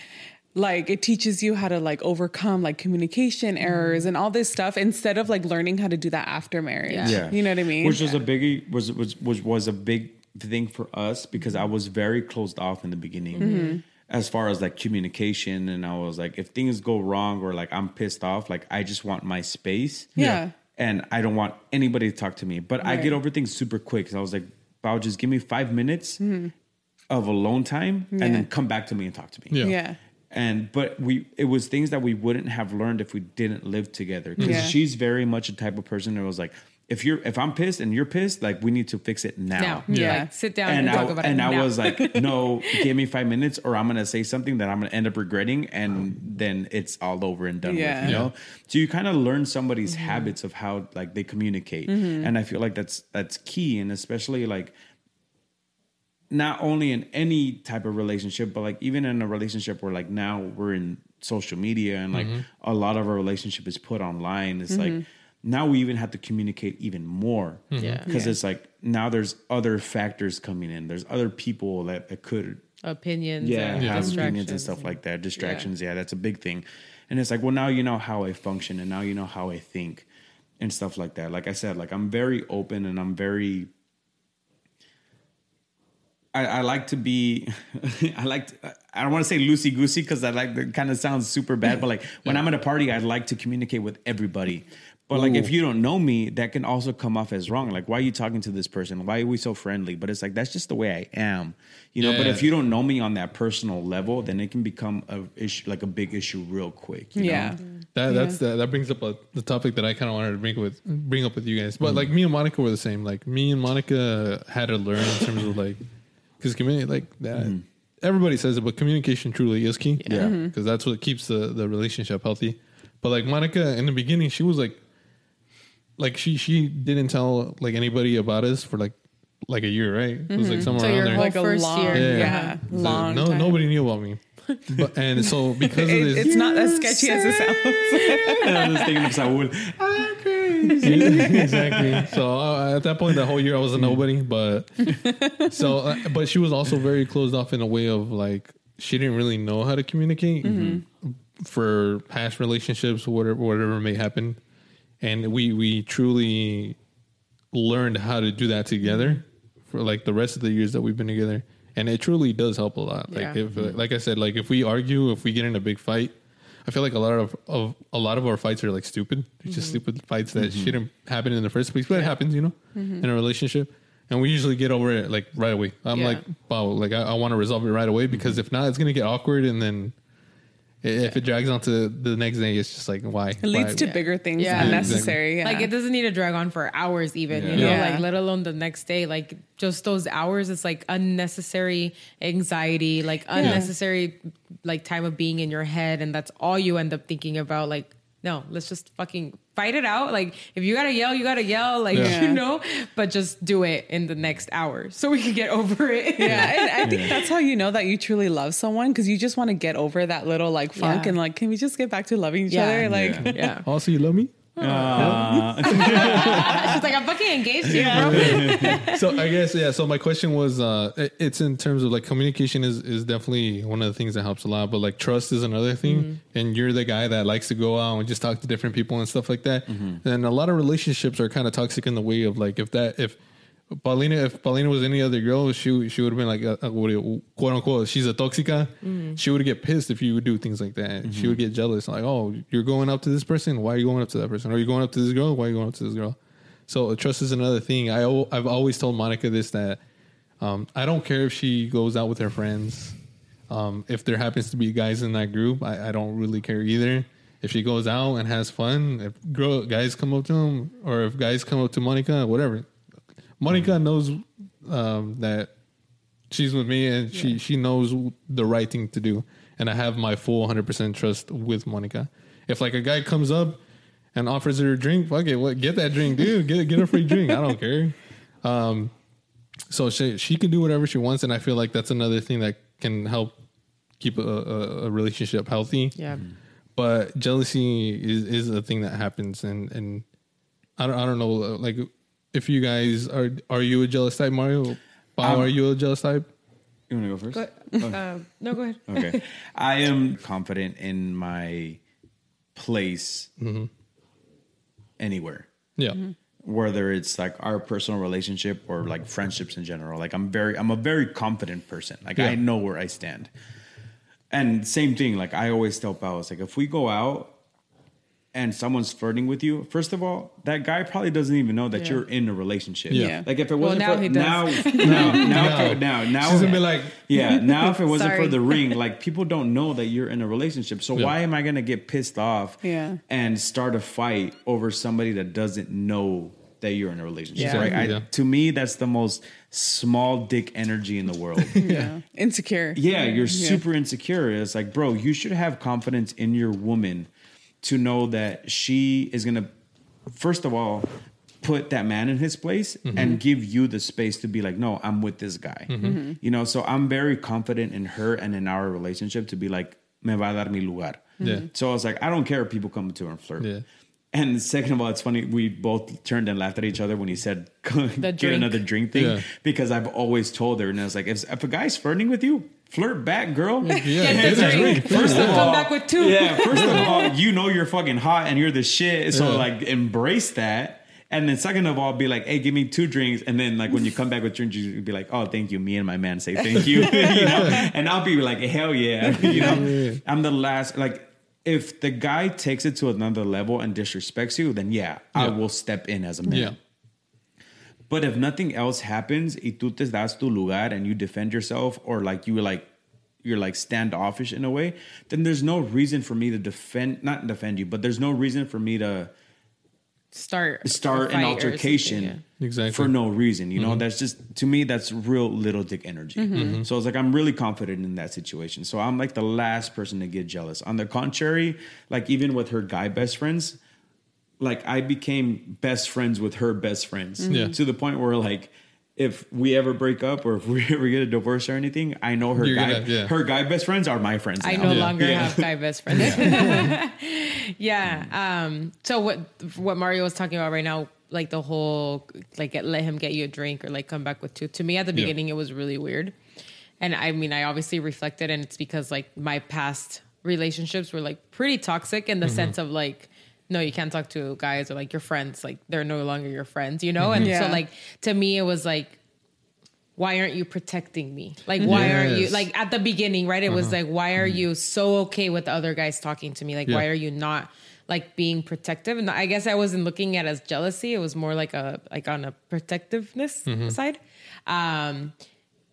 like it teaches you how to like overcome like communication errors mm-hmm. and all this stuff instead of like learning how to do that after marriage. Yeah. Yeah. You know what I mean? Which was a biggie was was was was a big thing for us because I was very closed off in the beginning. Mm-hmm. As far as like communication, and I was like, if things go wrong or like I'm pissed off, like I just want my space. Yeah. And I don't want anybody to talk to me. But I get over things super quick. So I was like, Pau, just give me five minutes of alone time Mm-hmm. Yeah. and then come back to me and talk to me Yeah. yeah. and but we it was things that we wouldn't have learned if we didn't live together because Yeah. she's very much a type of person that was like if you're if i'm pissed and you're pissed like we need to fix it now, now Yeah. like sit down and, and talk I, about and it And I now. was like, no, give me five minutes, or I'm gonna say something that I'm gonna end up regretting, and then it's all over and done Yeah. with. You know, so you kind of learn somebody's Mm-hmm. habits of how like they communicate, mm-hmm. and I feel like that's that's key, and especially like not only in any type of relationship, but like even in a relationship where like now we're in social media and like mm-hmm. a lot of our relationship is put online. It's like mm-hmm. Now we even have to communicate even more. Mm-hmm. Yeah. Because Yeah. it's like now there's other factors coming in. There's other people that, that could opinions yeah, and have distractions opinions and stuff like that. Distractions, yeah. that's a big thing. And it's like, well, now you know how I function and now you know how I think and stuff like that. Like I said, like I'm very open and I'm very I, I like to be I like to, I don't want to say loosey goosey because I like that kind of sounds super bad, but like when I'm at a party, I like to communicate with everybody. But like if you don't know me, that can also come off as wrong. Like, why are you talking to this person? Why are we so friendly? But it's like that's just the way I am, you know. But if you don't know me on that personal level, then it can become a issue, like a big issue, real quick. You Yeah. know? That that's that, that brings up a, the topic that I kind of wanted to bring with bring up with you guys. But Mm-hmm. like me and Monica were the same. Like me and Monica had to learn in terms of like because community like that. Everybody says it, but communication truly is key. Mm-hmm. Yeah. Mhm. because that's what keeps the the relationship healthy. But like Monica in the beginning, she was like, like she she didn't tell like anybody about us for like like a year, right? It was like somewhere So around your there. whole Like a first long, year. yeah, Yeah. So long. no, time. nobody knew about me. But and so because of It, this, it's not as sketchy as it sounds. I'm just thinking of Saul. exactly. So uh, at that point, that whole year I was a nobody. But so, uh, but she was also very closed off in a way of like she didn't really know how to communicate for past relationships, whatever whatever may happen, and we we truly learned how to do that together for like the rest of the years that we've been together, and it truly does help a lot. Like Yeah. if like I said, like if we argue, if we get in a big fight. I feel like a lot of, of a lot of our fights are like stupid. They're just mm-hmm. stupid fights that mm-hmm. shouldn't happen in the first place, but it happens, you know, mm-hmm. in a relationship. And we usually get over it like right away. I'm Yeah. like, wow, like I, I want to resolve it right away because if not, it's gonna get awkward. And then i- if it drags on to the next day, it's just like why? It leads Why? to bigger things Yeah. unnecessary. Yeah. Like it doesn't need to drag on for hours even, you know, Yeah. like let alone the next day. Like just those hours, it's like unnecessary anxiety, like unnecessary like time of being in your head, and that's all you end up thinking about. Like, no, let's just fucking fight it out. Like if you gotta yell, you gotta yell, like Yeah. you know, but just do it in the next hour so we can get over it. yeah, and I think that's how you know that you truly love someone because you just want to get over that little like funk Yeah. and like, can we just get back to loving each Yeah. other? Like, yeah. Also, you love me. Uh, She's like, I'm fucking engaged to you, bro. so I guess yeah. So my question was, uh, it- it's in terms of like communication is is definitely one of the things that helps a lot. But like trust is another thing, and you're the guy that likes to go out and just talk to different people and stuff like that. And a lot of relationships are kind of toxic in the way of like if that if Paulina if Paulina was any other girl, she she would have been like uh, uh, do you- quote unquote she's a toxica. She would get pissed if you would do things like that. She would get jealous, like oh you're going up to this person, why are you going up to that person? Are you going up to this girl? Why are you going up to this girl? So trust is another thing. I I've always told Monica this that um, I don't care if she goes out with her friends. Um, if there happens to be guys in that group, I, I don't really care either. If she goes out and has fun, if girl guys come up to him, or if guys come up to Monica, whatever. Monica knows um, that she's with me, and she she knows the right thing to do, and I have my full hundred percent trust with Monica. If like a guy comes up and offers her a drink, fuck it, what get that drink, dude. Get get a free drink. I don't care. Um, so she she can do whatever she wants, and I feel like that's another thing that can help keep a, a, a relationship healthy. Yeah. But jealousy is is a thing that happens, and and I don't I don't know like if you guys are are you a jealous type, Mario? Pau, Um, are you a jealous type? you want to go first? Go, um, no, go ahead. Okay. I am confident in my place anywhere. Yeah, Whether it's like our personal relationship or like friendships in general. Like I'm very I'm a very confident person. Like Yeah. I know where I stand. And same thing, like I always tell Pau, like if we go out and someone's flirting with you, first of all, that guy probably doesn't even know that Yeah. you're in a relationship. Yeah. Like if it wasn't now for he does. now, now, now, No. now, now, she's gonna be like, yeah, now if it wasn't for the ring, like people don't know that you're in a relationship. So Yeah. why am I gonna get pissed off Yeah. and start a fight over somebody that doesn't know that you're in a relationship? Yeah. Right? I, Yeah. To me, that's the most small dick energy in the world. yeah, insecure. yeah, you're super insecure. It's like, bro, you should have confidence in your woman to know that she is gonna, first of all, put that man in his place mm-hmm. and give you the space to be like, no, I'm with this guy. Mm-hmm. Mm-hmm. You know, so I'm very confident in her and in our relationship to be like, me va a dar mi lugar. Yeah. So I was like, I don't care if people come to her and flirt. Yeah. And second of all, it's funny. We both turned and laughed at each other when he said, "Get drink. another drink thing," Yeah. because I've always told her, and I was like, if, if a guy's flirting with you, flirt back, girl. yeah, Get the drink. drink. First of all, Come back with two. Yeah, first of all, you know you're fucking hot and you're the shit. So Yeah. like embrace that. And then second of all, be like, hey, give me two drinks. And then like when you come back with drinks, you be like, oh, thank you. Me and my man say thank you. you know? And I'll be like, hell yeah. you know, I'm the last like if the guy takes it to another level and disrespects you, then yeah, I will step in as a man. Yeah, But if nothing else happens, y tú te das tu lugar and you defend yourself, or like you like you're like standoffish in a way, then there's no reason for me to defend not defend you, but there's no reason for me to Start start an altercation something, Exactly. for no reason. You know, mm-hmm. that's just to me that's real little dick energy. Mm-hmm. So it's like I'm really confident in that situation. So I'm like the last person to get jealous. On the contrary, like even with her guy best friends, like I became best friends with her best friends Yeah. to the point where like if we ever break up or if we ever get a divorce or anything, I know her You're guy, gonna- yeah. her guy best friends are my friends. I now. no Yeah. longer Yeah. have guy best friends. yeah. Um, so what what Mario was talking about right now, like the whole like get, let him get you a drink or like come back with two. To me, at the Yeah. beginning, it was really weird. And I mean, I obviously reflected, and it's because like my past relationships were like pretty toxic in the sense of like. No, you can't talk to guys or like your friends. Like they're no longer your friends, you know. And so, like to me, it was like why aren't you protecting me? Like, why aren't you like at the beginning, right? It was uh-huh. like, why are mm-hmm. you so okay with the other guys talking to me? Like, Yeah. why are you not like being protective? And I guess I wasn't looking at it as jealousy. It was more like a like on a protectiveness mm-hmm. side. Um,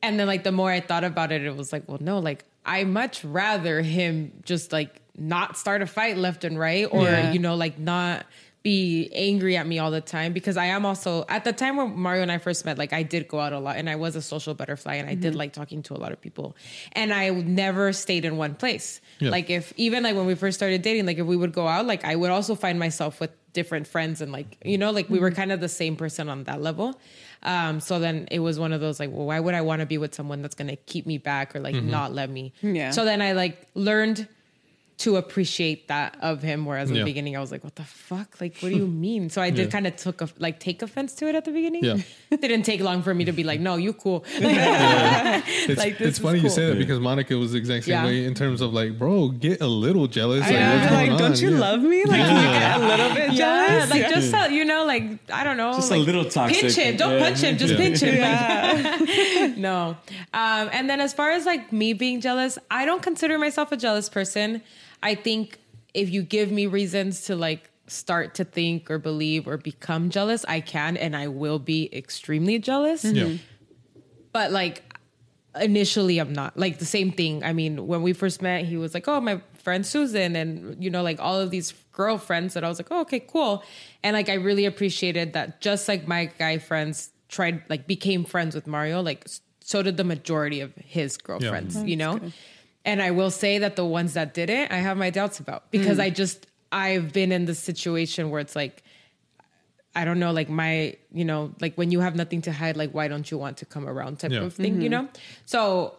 and then like the more I thought about it, it was like, well, no, like I much rather him just like not start a fight left and right, or Yeah. you know, like not be angry at me all the time because I am also at the time when Mario and I first met, like I did go out a lot and I was a social butterfly and I did mm-hmm. like talking to a lot of people and I never stayed in one place. Yeah. Like if even like when we first started dating, like if we would go out, like I would also find myself with different friends and like you know like we were mm-hmm. kind of the same person on that level. Um, so then it was one of those like, well, why would I want to be with someone that's gonna keep me back or like mm-hmm. not let me? Yeah. So then I like learned to appreciate that of him. Whereas in Yeah. the beginning, I was like, "What the fuck? Like, what do you mean?" So I did Yeah. kind of took a, like take offense to it at the beginning. Yeah. it didn't take long for me to be like, "No, you cool." It's, Like, it's is funny you say that because Monica was the exact same Yeah. way in terms of like, bro, get a little jealous. Like, know, what's like, don't you Yeah. love me? Like, can you get a little bit yeah, jealous? like just uh, you know, like I don't know, Just a little toxic. Pinch him, don't Yeah. punch him, just Yeah. pinch him. Yeah. Like, no. Um, and then as far as like me being jealous, I don't consider myself a jealous person. I think if you give me reasons to like start to think or believe or become jealous, I can and I will be extremely jealous. Mm-hmm. Yeah. But like initially I'm not. Like the same thing. I mean, when we first met, he was like, "Oh, my friend Susan," and you know, like all of these girlfriends that I was like, "Oh, okay, cool." And like I really appreciated that. Just like my guy friends tried, like became friends with Mario, like so did the majority of his girlfriends. Mm-hmm. You know. And I will say that the ones that didn't, I have my doubts about because mm. I just I've been in the situation where it's like I don't know, like my, you know, like when you have nothing to hide, like why don't you want to come around type Yeah. of thing, you mm-hmm. know? So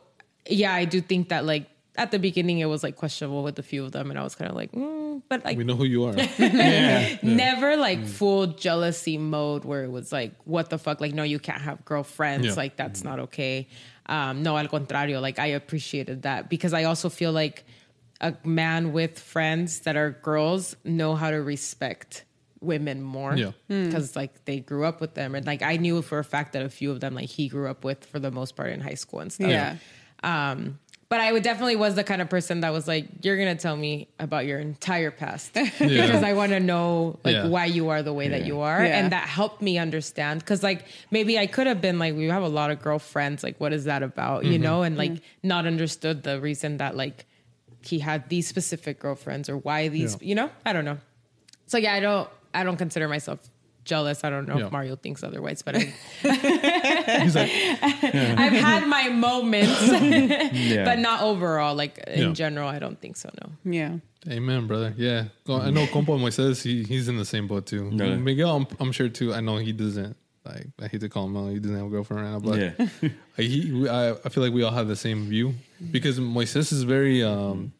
yeah, I do think that like at the beginning it was like questionable with a few of them, and I was kind of like, mm, but like We know who you are. never like mm. full jealousy mode where it was like, what the fuck? Like, no, you can't have girlfriends. Yeah. Like, that's mm-hmm. not okay. Um, no, al contrario. Like, I appreciated that because I also feel like a man with friends that are girls know how to respect women more Yeah. because like they grew up with them and like i knew for a fact that a few of them like he grew up with for the most part in high school and stuff Yeah. um, but I would definitely was the kind of person that was like, "You're gonna tell me about your entire past because I want to know like Yeah. why you are the way that you are," Yeah. and that helped me understand. Because like maybe I could have been like, "We have a lot of girlfriends. Like, what is that about?" You mm-hmm. know, and like not understood the reason that like he had these specific girlfriends or why these. Yeah. You know, I don't know. So yeah, I don't. I don't consider myself jealous. I don't know Yeah. if Mario thinks otherwise, but I, He's like, I've had my moments, Yeah. but not overall. Like in Yeah. general, I don't think so. No. Yeah. Amen, brother. Yeah. I know Compo Moises, he, he's in the same boat too. Really? Miguel, I'm, I'm sure too. I know he doesn't, like, I hate to call him out. He doesn't have a girlfriend right now, but Yeah. he, I, I feel like we all have the same view because Moises is very, um,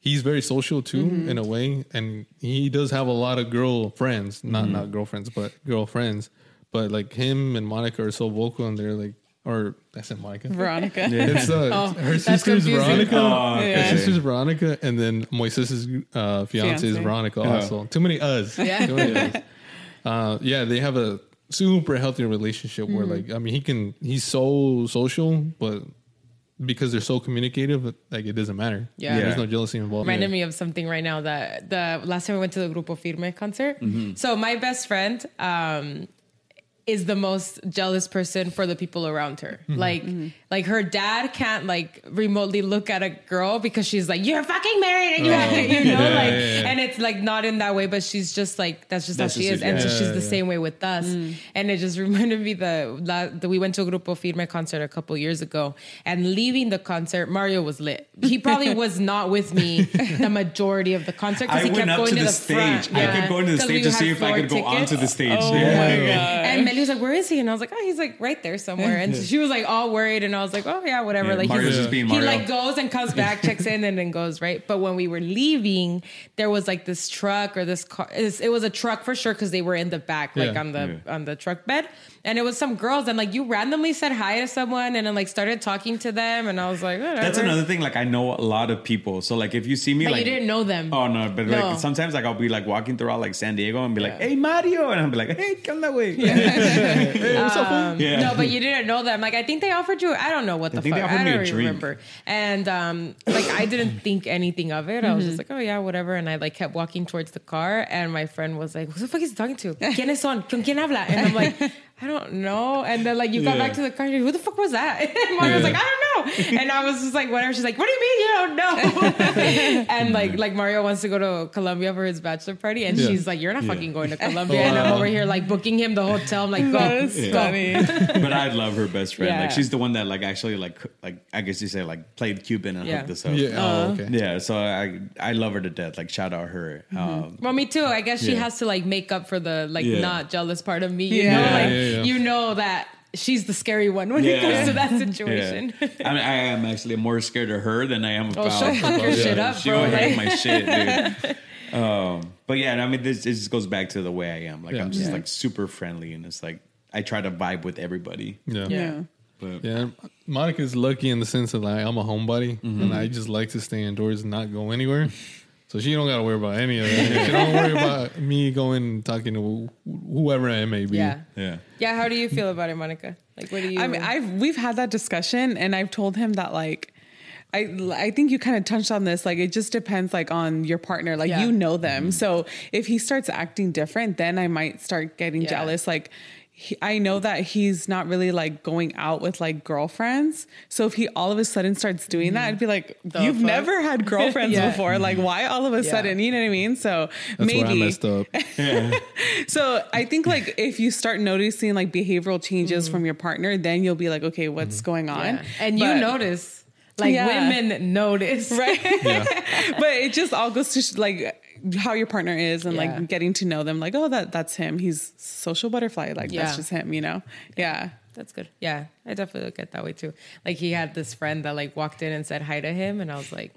he's very social too in a way. And he does have a lot of girl friends, not, not girlfriends, but girlfriends. But like him and Monica are so vocal and they're like, or I said Monica. Veronica. It's uh, Oh, her sister's confusing. Veronica. Oh, okay. Her sister's Veronica, and then Moises' uh, fiance is Veronica. Oh. Also, too many us. Yeah. Too many us. Uh, yeah, they have a super healthy relationship where, Mm-hmm. like, I mean, he can he's so social, but because they're so communicative, like it doesn't matter. Yeah. there's no jealousy involved. reminded me of something right now that the last time we went to the Grupo Firme concert. So my best friend um, is the most jealous person for the people around her. Mm-hmm. Like, mm-hmm. like her dad can't like remotely look at a girl because she's like, "You're fucking married," and you have to, oh. you know, Yeah, like, yeah, yeah. and it's like not in that way, but she's just like that's just That's how she just is, it, and so she's the same way with us. Mm. And it just reminded me that the we went to a Grupo Firme concert a couple years ago, and leaving the concert, Mario was lit. He probably was not with me the majority of the concert because I he kept going to to the the, front. stage. I kept going to the stage to see if I could go onto the stage. Oh my god. And he was like, "Where is he?" And I was like, "Oh, he's like right there somewhere." And she was like all worried, and I was like, "Oh yeah, whatever." Yeah, like Mario's just being he like goes and comes back, checks in, and then goes right. But when we were leaving, there was like this truck or this car. It was, a truck for sure because they were in the back, like on the on the truck bed, and it was some girls, and like you randomly said hi to someone, and then like started talking to them, and I was like, Whatever. That's another thing. Like I know a lot of people, so like if you see me, But like you didn't know them. Oh no, but No. like sometimes like I'll be like walking throughout like San Diego and be like, "Hey Mario," and I'll be like, "Hey, come that way." Yeah, yeah. No, but you didn't know them. Like I think they offered you. I don't know what the think fuck. they offered I don't even drink. remember. And um, like I didn't think anything of it. I was just like, oh yeah, whatever. And I like kept walking towards the car, and my friend was like, "Who the fuck is he talking to? ¿Quiénes son? ¿Con quién habla?" And I'm like. I don't know. And then like you got Yeah. back to the car, you're like, who the fuck was that? And Mario was like, I don't know. And I was just like, whatever. She's like, what do you mean you don't know? and like like Mario wants to go to Colombia for his bachelor party, and Yeah. she's like, you're not Yeah. fucking going to Colombia. And I'm over here like booking him the hotel. I'm like, go, That's go. funny. but I love her best friend. Yeah. Like she's the one that like actually like like I guess you say like played Cupid and Yeah. hooked us up. Yeah. Oh, okay. Yeah, so I I love her to death. Like shout out her. Um, Well, me too. I guess she Yeah. has to like make up for the like Yeah. not jealous part of me. You Yeah. know, Yeah, like yeah, yeah. you know that she's the scary one when it comes to that yeah. situation. I mean, I am actually more scared of her than I am Oh, about. she'll fuck your shit up, She'll bro. hang Like- my shit, dude. Um, but yeah, I mean, this it just goes back to the way I am. Like Yeah. I'm just Yeah. like super friendly, and it's like I try to vibe with everybody. Yeah. Yeah. But Yeah, Monica's lucky in the sense that like I'm a homebody and I just like to stay indoors and not go anywhere. So she don't gotta worry about any of that. she don't worry about me going and talking to wh- whoever I may be. yeah, yeah, yeah. How do you feel about it, Monica? Like, what do you? I mean, I've we've had that discussion, and I've told him that like. I, I think you kind of touched on this. Like, it just depends, like, on your partner. Like, Yeah. you know them. Mm-hmm. So if he starts acting different, then I might start getting Yeah. jealous. Like, he, I know that he's not really like going out with like girlfriends. So if he all of a sudden starts doing that, I'd be like, The you've fuck? never had girlfriends Yeah. before. Like, mm-hmm. why all of a Yeah. sudden? You know what I mean? So That's maybe where I messed up. so I think like if you start noticing like behavioral changes mm. from your partner, then you'll be like, okay, what's mm-hmm. going on? yeah. and you notice, like Yeah. women notice, right? Yeah. but it just all goes to sh- like how your partner is and Yeah. like getting to know them. Like, oh, that that's him. He's social butterfly. Like Yeah. that's just him. You know? Yeah. That's good. Yeah, I definitely look at that way too. Like he had this friend that like walked in and said hi to him, and I was like,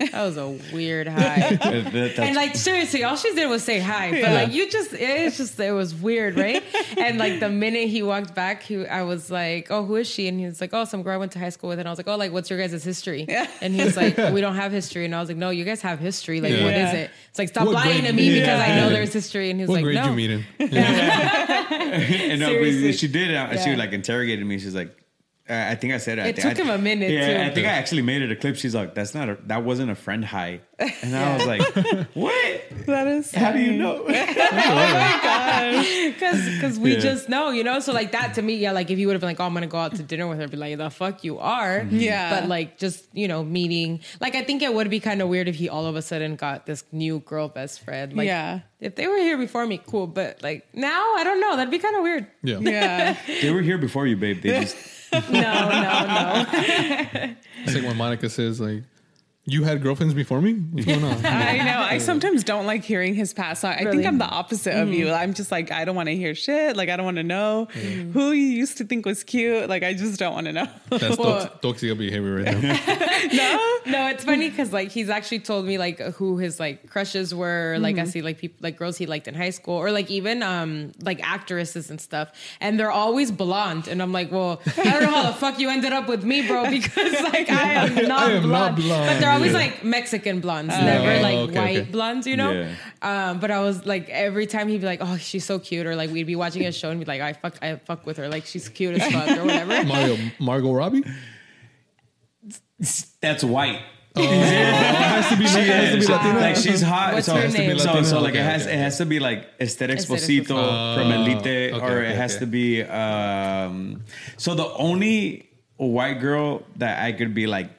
that was a weird hi. That- that- that's- and like seriously, all she did was say hi. But like you just, it's just it was weird, right? and like the minute he walked back, he I was like, oh, who is she? And he was like, oh, some girl I went to high school with. And I was like, oh, like what's your guys' history? Yeah. And he was like, we don't have history. And I was like, no, you guys have history. Like, Yeah. what is Yeah. it? It's like stop What lying grade- to me yeah. because I know there's history. And he's What like, grade no. you meet in? Yeah. and no, but she did. Uh, She Yeah. like interrogated me. She's like, Uh, I think I said it. I It think- took I- him a minute, Yeah, too. I think I actually made it a clip. She's like, "That's not a. That wasn't a friend high." And I was like, "What? That is. How do you know?" Because because we Yeah. just know, you know. So like that to me, yeah. Like if you would have been like, "Oh, I'm gonna go out to dinner with her," I'd be like, "The fuck you are." Mm-hmm. Yeah. But like just you know meeting. Like I think it would be kind of weird if he all of a sudden got this new girl best friend. Like Yeah. if they were here before me, cool. But like now, I don't know. That'd be kind of weird. Yeah. Yeah. they were here before you, babe. They just No, no, no. It's like when Monica says like, "You had girlfriends before me." What's going on? I know. I sometimes don't like hearing his past. So I Really? think I'm the opposite of you. Mm-hmm. I'm just like, I don't want to hear shit. Like, I don't want to know mm. who you used to think was cute. Like, I just don't want to know. That's Well- tox- toxic behavior right now. no? No, it's funny because like he's actually told me like who his like crushes were. Like I mm-hmm. see like people like girls he liked in high school or like even um like actresses and stuff, and they're always blonde. And I'm like, well, I don't know how the fuck you ended up with me, bro, because like I am not, I am not blonde. blonde, But they're always yeah. like Mexican blondes, never like okay, white okay. blondes, you know. Yeah. Um, but I was like every time he'd be like, oh, she's so cute, or like we'd be watching a show and be like, I fuck, I fuck with her, like she's cute as fuck or whatever. Mario, Margot Robbie. that's white. Oh, it has to be. She it has to be. Latina. like she's hot. What's so, her name? so, so Latina? like it has okay, it has to be like Ester Ester Exposito Exposito. from Oh, Elite, okay, or okay, it has okay. to be. um So the only white girl that I could be like,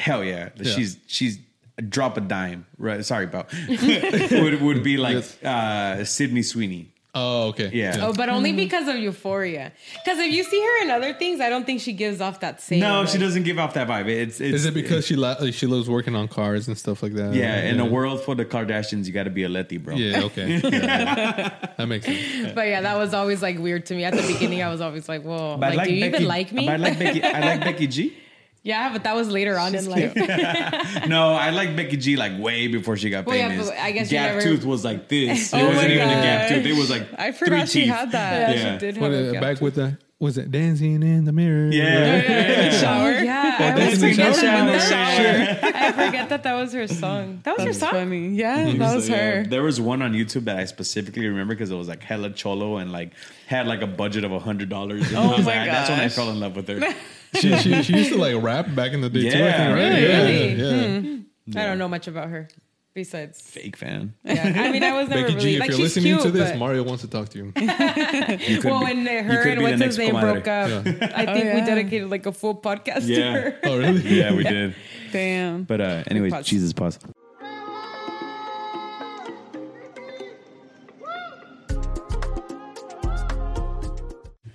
hell yeah, Yeah. she's she's a drop a dime. Right? Sorry, about would would be like uh Sydney Sweeney. Oh, okay. Yeah. Oh, but only because of Euphoria. Because if you see her in other things, I don't think she gives off that same. No, like- she doesn't give off that vibe. It's, it's Is it because she la- like, she loves working on cars and stuff like that? yeah, in a world for the Kardashians, you got to be a Letty, bro. Yeah. Okay. Yeah. that makes sense. But yeah, that was always like weird to me. At the beginning, I was always like, "Whoa, But I like, do you Becky, even like me?" I like Becky. I like Becky G. yeah, but that was later on in life. No, I like Becky G like way before she got Well, yeah, famous. but I guess gap never- tooth was like this. Oh it wasn't my even a gap tooth. It was like I three forgot she teeth. had that. Yeah, Yeah. she did What, have a uh, gap back tooth. with the was it dancing in the mirror? Yeah. Shower. Oh, yeah, I, Dancing always in the forget that. shower. I forget that that was her song. That was her song. funny. Yeah, that was So, yeah, her. There was one on YouTube that I specifically remember because it was like hella cholo and like had like a budget of a hundred dollars. Oh my That's when I fell in love with her. She, she she used to like rap back in the day too. I think, right? really? Yeah. Really? yeah. I don't know much about her. Besides, Fake fan. yeah. I mean, I was never Becky really G, if like you're she's listening cute, to this, but Mario wants to talk to you. You could well, be- when you her could and be the what's his name broke up, I think we yeah. dedicated like a full podcast to her. Oh really? Yeah, we did. Damn. But uh, anyways, Pause. Jesus pause.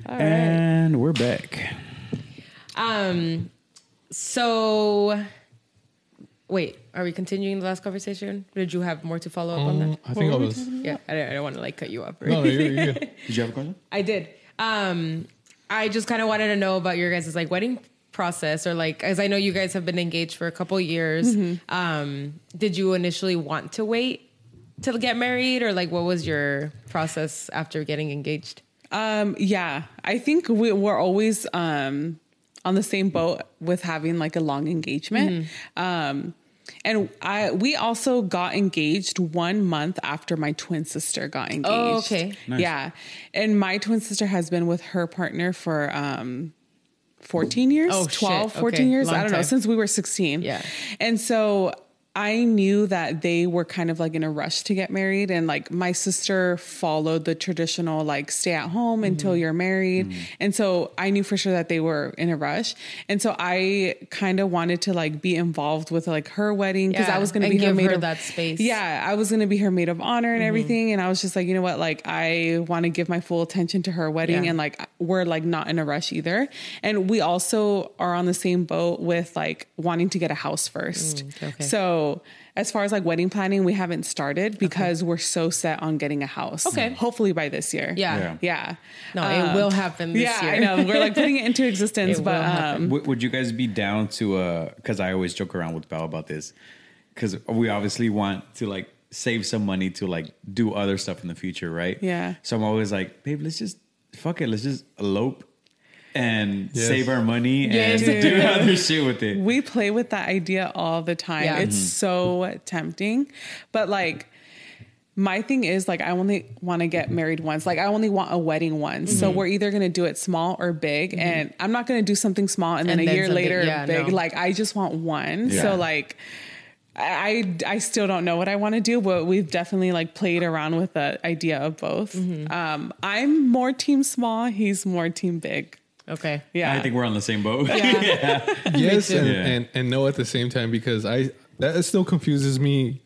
All right. And we're back. Um. So, wait. Are we continuing the last conversation? Did you have more to follow up on Um, that? I think I was. Yeah, I didn't, I didn't want to like cut you off. Right? No, no, you're, you're. Did you have a question? I did. Um, I just kind of wanted to know about your guys' like wedding process, or like, as I know you guys have been engaged for a couple years. Um, did you initially want to wait to get married, or like, what was your process after getting engaged? Um, yeah, I think we, we're always um, on the same boat with having like a long engagement. Um, and I we also got engaged one month after my twin sister got engaged. Oh, okay. Nice. Yeah, and my twin sister has been with her partner for um, 14 years, Oh, shit. 12, 14 Okay. years. Long I don't know, since we were 16. Yeah. And so I knew that they were kind of like in a rush to get married. And like my sister followed the traditional, like, stay at home Mm-hmm. until you're married. And so I knew for sure that they were in a rush. And so I kind of wanted to like be involved with like her wedding because Yeah, I was going to be her maid her of that space. Mm-hmm. Yeah. I was going to be her maid of honor and everything. And I was just like, you know what? Like, I want to give my full attention to her wedding. Yeah. And like, we're like not in a rush either. And we also are on the same boat with like wanting to get a house first. Mm, okay. So, as far as like wedding planning, we haven't started because we're so set on getting a house. Okay. Hopefully by this year. Yeah. Yeah. Yeah. No, it will happen this yeah, year. I know. We're like putting it into existence, It but will um, Would, would you guys be down to uh because I always joke around with Val about this because we obviously want to like save some money to like do other stuff in the future, right? Yeah. So I'm always like, babe, let's just fuck it, let's just elope and Yes. save our money Yes. and do other shit with it. we play with that idea all the time. Yeah. It's Mm-hmm. so tempting. But like my thing is like I only want to get married once. Like I only want a wedding once. So Mm-hmm. we're either going to do it small or big and I'm not going to do something small and then And a then year later yeah, big. no. Like I just want one. Yeah. So like I I still don't know what I want to do, but we've definitely like played around with the idea of both. Mm-hmm. Um, I'm more team small. He's more team big. Okay. Yeah, I think we're on the same boat. Yeah. yes and, Yeah. and and no at the same time because I that still confuses me.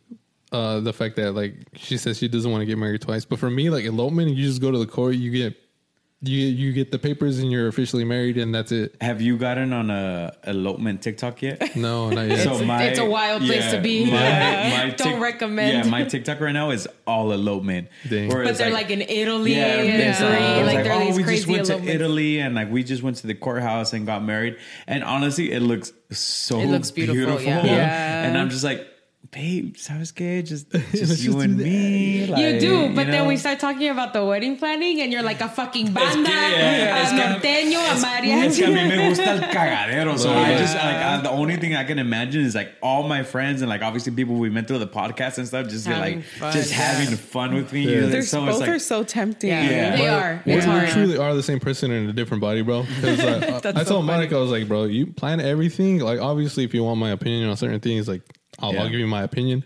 Uh, the fact that like she says she doesn't want to get married twice, but for me, like elopement, you just go to the court, you get you you get the papers, and you're officially married, and that's it. Have you gotten on a elopement TikTok yet? No, not yet. So my- it's a wild place to be. My, my Don't recommend. Yeah, my TikTok right now is all elopement. Dang. But they're like, in Italy Yeah, and it's uh, Italy. like, Like, like, they're oh, we crazy just went to. Italy and like we just went to the courthouse and got married. And honestly, it looks so It looks beautiful, yeah. Yeah. And I'm just like, babe, ¿sabes qué? Just, just Let's you just and do me. You do, but you then we start talking about the wedding planning, and you're like a fucking banda, yeah, a es que- norteño, a Es que a mí me gusta el cagadero. So I just like I, the only thing I can imagine is like all my friends and like obviously people we met through the podcast and stuff just get Having like fun, just yeah. having fun with me. Yeah. They're so both it's like, are so tempting. Yeah, Yeah. they But are. We, It's we hard. truly are the same person in a different body, bro. Because uh, I so told Monica, I was like, bro, you plan everything. Like, obviously, if you want my opinion on certain things, like, I'll, Yeah. I'll give you my opinion.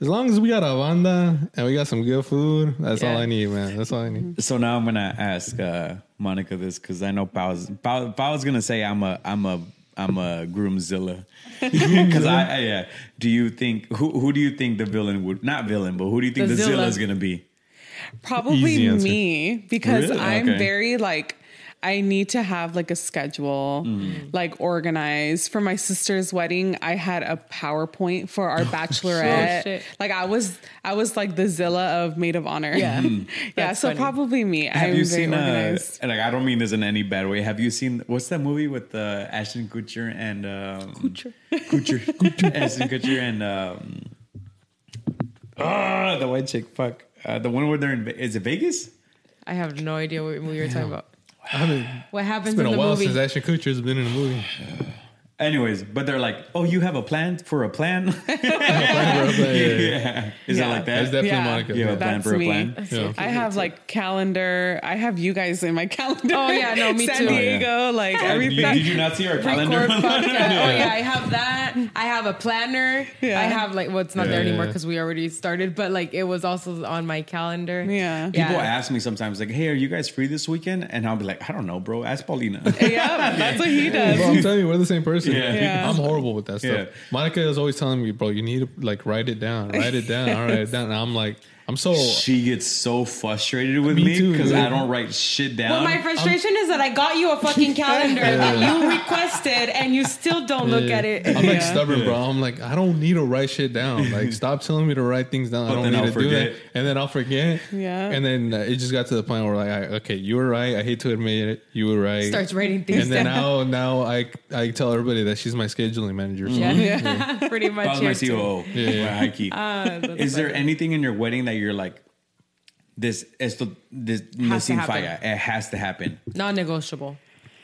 As long as we got a banda and we got some good food, that's all I need, man. That's all I need. So now I'm gonna ask uh, Monica this because I know Pau's Pau, Pau's gonna say I'm a I'm a I'm a groomzilla because I, I yeah. Do you think who who do you think the villain would not villain but who do you think The the, Zilla. Zilla is gonna be? Probably me because Really? I'm Okay. very like I need to have like a schedule, Mm. like organized. For my sister's wedding, I had a PowerPoint for our bachelorette. shit. like I was, I was like the Zilla of maid of honor. Yeah. yeah. So funny. probably me. Have I'm you very seen uh, organized. and like I don't mean this in any bad way. Have you seen what's that movie with uh, Ashton Kutcher and um, Kutcher Kutcher Ashton Kutcher and um, ah the white chick fuck uh, the one where they're in is it Vegas? I have no idea what movie you're talking about. I mean, What happens it's been in a the while movie? since Ashton Kutcher's been in a movie. Anyways, but they're like, oh, you have a plan for a plan? yeah, yeah, yeah. yeah, is Yeah. it like That's that? definitely Yeah. Monica. You have a plan That's for a me. plan. Yeah. I have like calendar. I have you guys in my calendar. Oh, yeah, no, me San too. Diego, oh, like Did you, did you not see our calendar? Record. Oh yeah, I have that. I have a planner. Yeah. I have like well, it's not Yeah, there anymore yeah. because we already started, but like it was also on my calendar. Yeah. People Yeah. ask me sometimes like, "Hey, are you guys free this weekend?" And I'll be like, "I don't know, bro. Ask Paulina." yeah, that's what he does. Bro, I'm telling you, we're the same person. Yeah. Yeah. I'm horrible with that stuff. Yeah. Monica is always telling me, bro, you need to like write it down, write it down, all write it down. And I'm like, I'm so she gets so frustrated with Me me because. I don't write shit down. Well, my frustration is that I got you a fucking calendar that you requested and you still don't look at it. I'm like Yeah. stubborn, bro. I'm like, I don't need to write shit down. Like, stop telling me to write things down. But I don't need I'll to do that. And then I'll forget. Yeah. And then uh, it just got to the point where like, I, okay, you were right. I hate to admit it. You were right. Starts writing things and then down. now, now I I tell everybody that she's my scheduling manager. So. yeah, pretty much. That was my. COO. Yeah, yeah. my high key. that's Is there anything in your wedding that you're like, this esto, this Has to missing fire? It has to happen. Non-negotiable.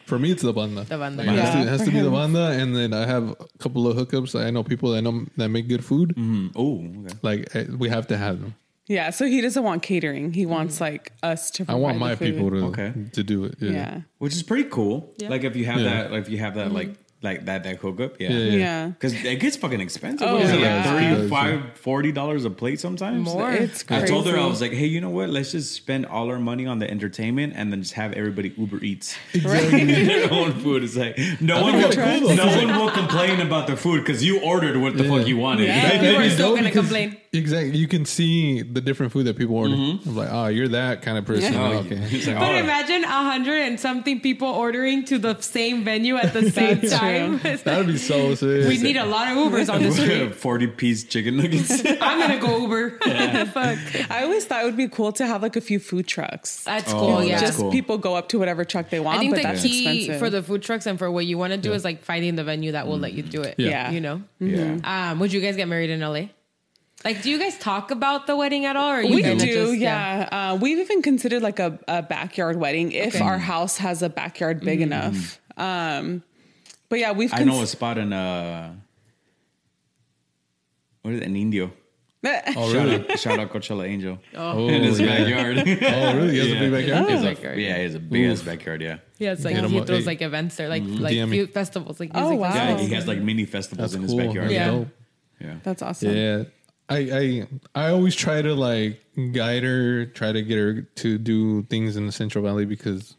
For me, it's the banda. The banda, It has to, it has to be the For banda, and then I have a couple of hookups. I know people that know that make good food. Mm, oh, okay. Like eh, we have to have them. Yeah, so he doesn't want catering. He wants like us to. I want my the food. people to Okay. to do it. Yeah. Yeah. which is pretty cool. Yeah. Like if you have Yeah. that, like if you have that, like like that that hookup, yeah. Yeah, yeah. Yeah. Because it gets fucking expensive. Oh, What is it, yeah. like It does, 35 40 dollars a plate sometimes. More. It's I told her I was like, hey, you know what? Let's just spend all our money on the entertainment and then just have everybody Uber Eats their own food. It's like no one will, cool, no one will complain about the food because you ordered what the Yeah. fuck you wanted. Yeah. Right? People are still gonna complain. Exactly. You can see the different food that people order. I'm like, oh, you're that kind of person. Oh, okay. like, But oh, imagine a hundred and something people ordering to the same venue at the same time. That'd be so sick. we need a lot of Ubers on the street. 40 piece chicken nuggets. I'm gonna go Uber. Fuck. I always thought it would be cool to have like a few food trucks. That's Oh, cool. that's Yeah. Just cool. people go up to whatever truck they want, I think but the that's key expensive. for the food trucks and for what you want to do is like finding the venue that will let you do it. Yeah. Yeah. You know? yeah. Um, would you guys get married in LA? Like, do you guys talk about the wedding at all? Or you we kinda do, just- yeah. Uh, we've even considered like a, a backyard wedding if Okay. our house has a backyard big enough. Um, but yeah, we've. I know a spot in uh what is it? An Indio. Oh, Shout really? out, shout out Coachella Angel Oh, in his yeah. backyard. Oh, really? He has Yeah. a big backyard? He's a- Backyard. yeah, he has a big ass backyard. Yeah, Yeah, it's like Hit 'em he throws like events there, like like DM me. few festivals, like Oh, music wow. yeah. festivals. He has like mini festivals That's in his backyard. Yeah. yeah. That's awesome. Yeah. I, I I always try to like guide her, try to get her to do things in the Central Valley because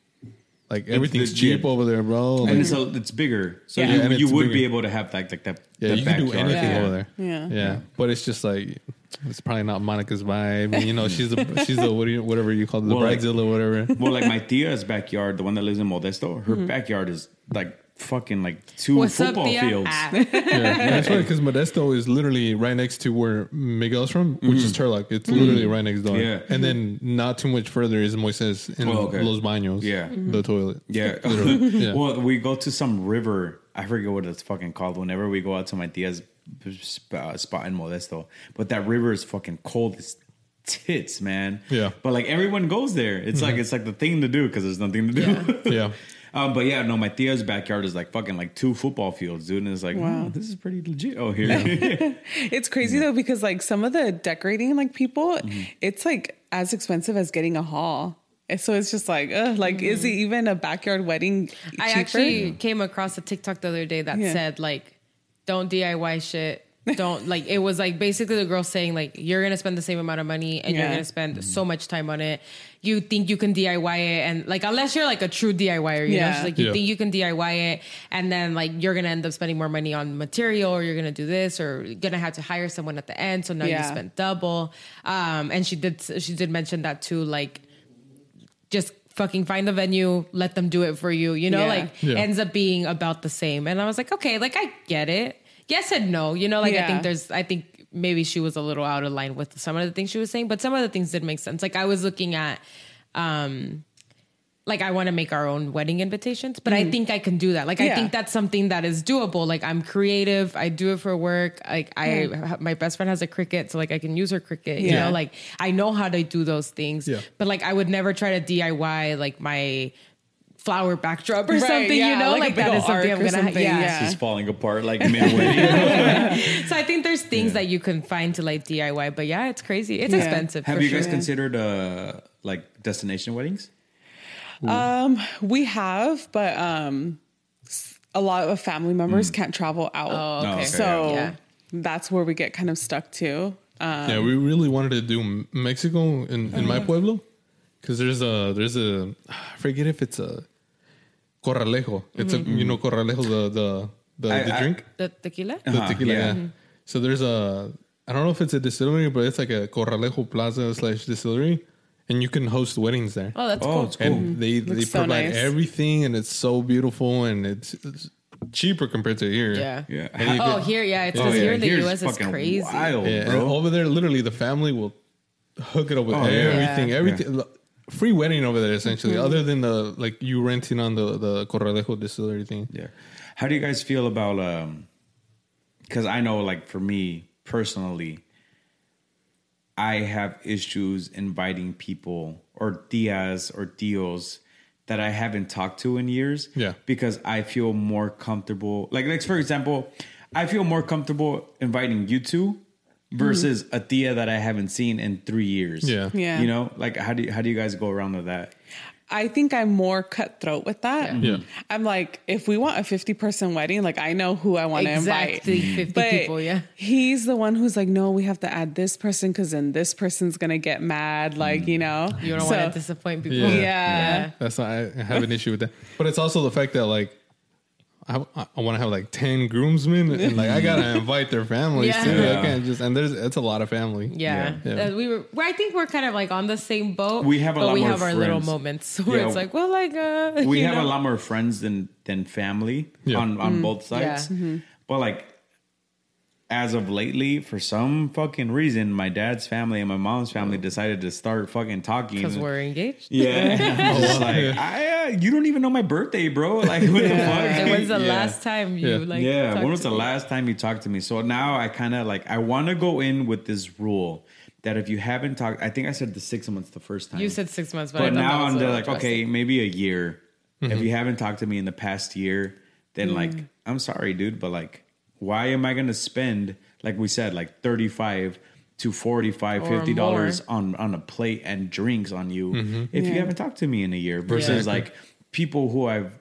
like everything's cheap yeah. over there, bro. And Like, it's a, it's bigger, so Yeah. you, And you would bigger. be able to have like like that. yeah, that you can do backyard. anything Yeah. over there. Yeah. Yeah, but it's just like it's probably not Monica's vibe. And, you know, she's a she's a what do you, whatever you call it, the Well, like- bridezilla, whatever. Well, like my tia's backyard, the one that lives in Modesto, her mm-hmm. backyard is like fucking like two Mm-hmm. What's football Tia? fields. Ah. Yeah, that's funny because Modesto is literally right next to where Miguel's from, which is Turlock. It's literally right next door. Yeah. And then not too much further is Moises in Oh, okay. Los Baños. Yeah. The toilet. Yeah. Yeah. well, we go to some river. I forget what it's fucking called. Whenever we go out to my tia's spot, spot in Modesto, but that river is fucking cold as tits, man. Yeah. But like everyone goes there. It's like it's like the thing to do because there's nothing to do. Yeah. Um, but yeah, no, my tia's backyard is like fucking like two football fields, dude. And it's like, wow, Wow. this is pretty legit Oh, here. It's crazy though because like some of the decorating like people, Mm-hmm. it's like as expensive as getting a hall. So it's just like, uh, like, is it even a backyard wedding? I cheaper? actually came across a TikTok the other day that Yeah. said like, "Don't DIY shit. don't like it was like basically the girl saying like you're gonna spend the same amount of money and you're gonna spend so much time on it. You think you can DIY it and like unless you're like a true DIYer, you know, she's like you Yeah. think you can DIY it and then like you're gonna end up spending more money on material or you're gonna do this or you're gonna have to hire someone at the end. So now you spent double. Um and she did she did mention that too, like just fucking find the venue, let them do it for you. You know, Yeah. like Yeah. ends up being about the same. And I was like, okay, like I get it. Yes and no. You know, like I think there's I think maybe she was a little out of line with some of the things she was saying, but some of the things did make sense. Like I was looking at um like I want to make our own wedding invitations, but I think I can do that. Like I Mm-hmm. Think that's something that is doable. Like I'm creative, I do it for work. Like I my best friend has a Cricut, so like I can use her Cricut. You Yeah. know, like I know how to do those things. Yeah. But like I would never try to DIY like my flower backdrop or Right, something, you know, like like, that is ol' something I'm gonna, ha- something, yeah. yeah. She's falling apart like midway. So I think there's things that you can find to like DIY, but yeah, it's crazy. It's Yeah. expensive. Have for you sure. guys considered uh like destination weddings? Um, we have, but um, a lot of family members can't travel out. Oh, okay. okay, so yeah. that's where we get kind of stuck too. Um, yeah, we really wanted to do Mexico in, in my pueblo because there's a there's a I forget if it's a corralejo. It's a you know corralejo the the the, I- the I- drink the tequila? the Uh-huh, tequila. yeah. Yeah. So there's a I don't know if it's a distillery, but it's like a corralejo plaza slash distillery, and you can host weddings there. Oh, that's Oh, cool. it's cool. and they they Looks so provide nice. everything, and it's so beautiful, and it's, it's cheaper compared to here. Yeah. Yeah. And Oh, could- here, yeah, it's Oh, yeah, here in the here's US it's crazy. Wild, Yeah, and over there, literally, the family will hook it up with Oh, yeah. everything. Yeah. Everything. Free wedding over there, essentially, other than the like you renting on the the Corralejo distillery thing. Yeah. How do you guys feel about um cuz I know like for me personally I have issues inviting people or tias or tios that I haven't talked to in years Yeah. because I feel more comfortable like like for example I feel more comfortable inviting you two Mm-hmm. versus a tia that I haven't seen in 3 years. Yeah. Yeah. You know, like how do you, how do you guys go around with that? I think I'm more cutthroat with that. Yeah. Mm-hmm. I'm like, if we want a 50 person wedding, like I know who I want to Exactly, invite. 50 people, yeah. He's the one who's like, no, we have to add this person because then this person's going to get mad. Like, you mm. know, You don't So- want to disappoint people. Yeah. Yeah. That's not, I have an issue with that. But it's also the fact that like I, I want to have like ten groomsmen and like I gotta invite their families Yeah. too. Yeah. I can't just and there's it's a lot of family. Yeah, Yeah. Uh, we were. Well, I think we're kind of like on the same boat. We have a but lot we more have our little friends. moments where Yeah. it's like, well, like uh, we you have know? a lot more friends than than family Yeah. on on both Yeah. sides. But like as of lately, for some fucking reason, my dad's family and my mom's family decided to start fucking talking. because we're engaged. yeah, I was like, I, uh, you don't even know my birthday, bro. Like, what the fuck? And when's the Yeah. last time you Yeah. like? yeah, when was the me? last time you talked to me? So now I kind of like I want to go in with this rule that if you haven't talked, I think I said the six months the first time. You said six months, but, but I thought that now was I'm a there like, okay, maybe a year. If you haven't talked to me in the past year, then like, I'm sorry, dude, but like, why am I gonna spend, like we said, like 35 to 45 Or 50 dollars on on a plate and drinks on you mm-hmm. if you haven't talked to me in a year versus Yeah. like people who I've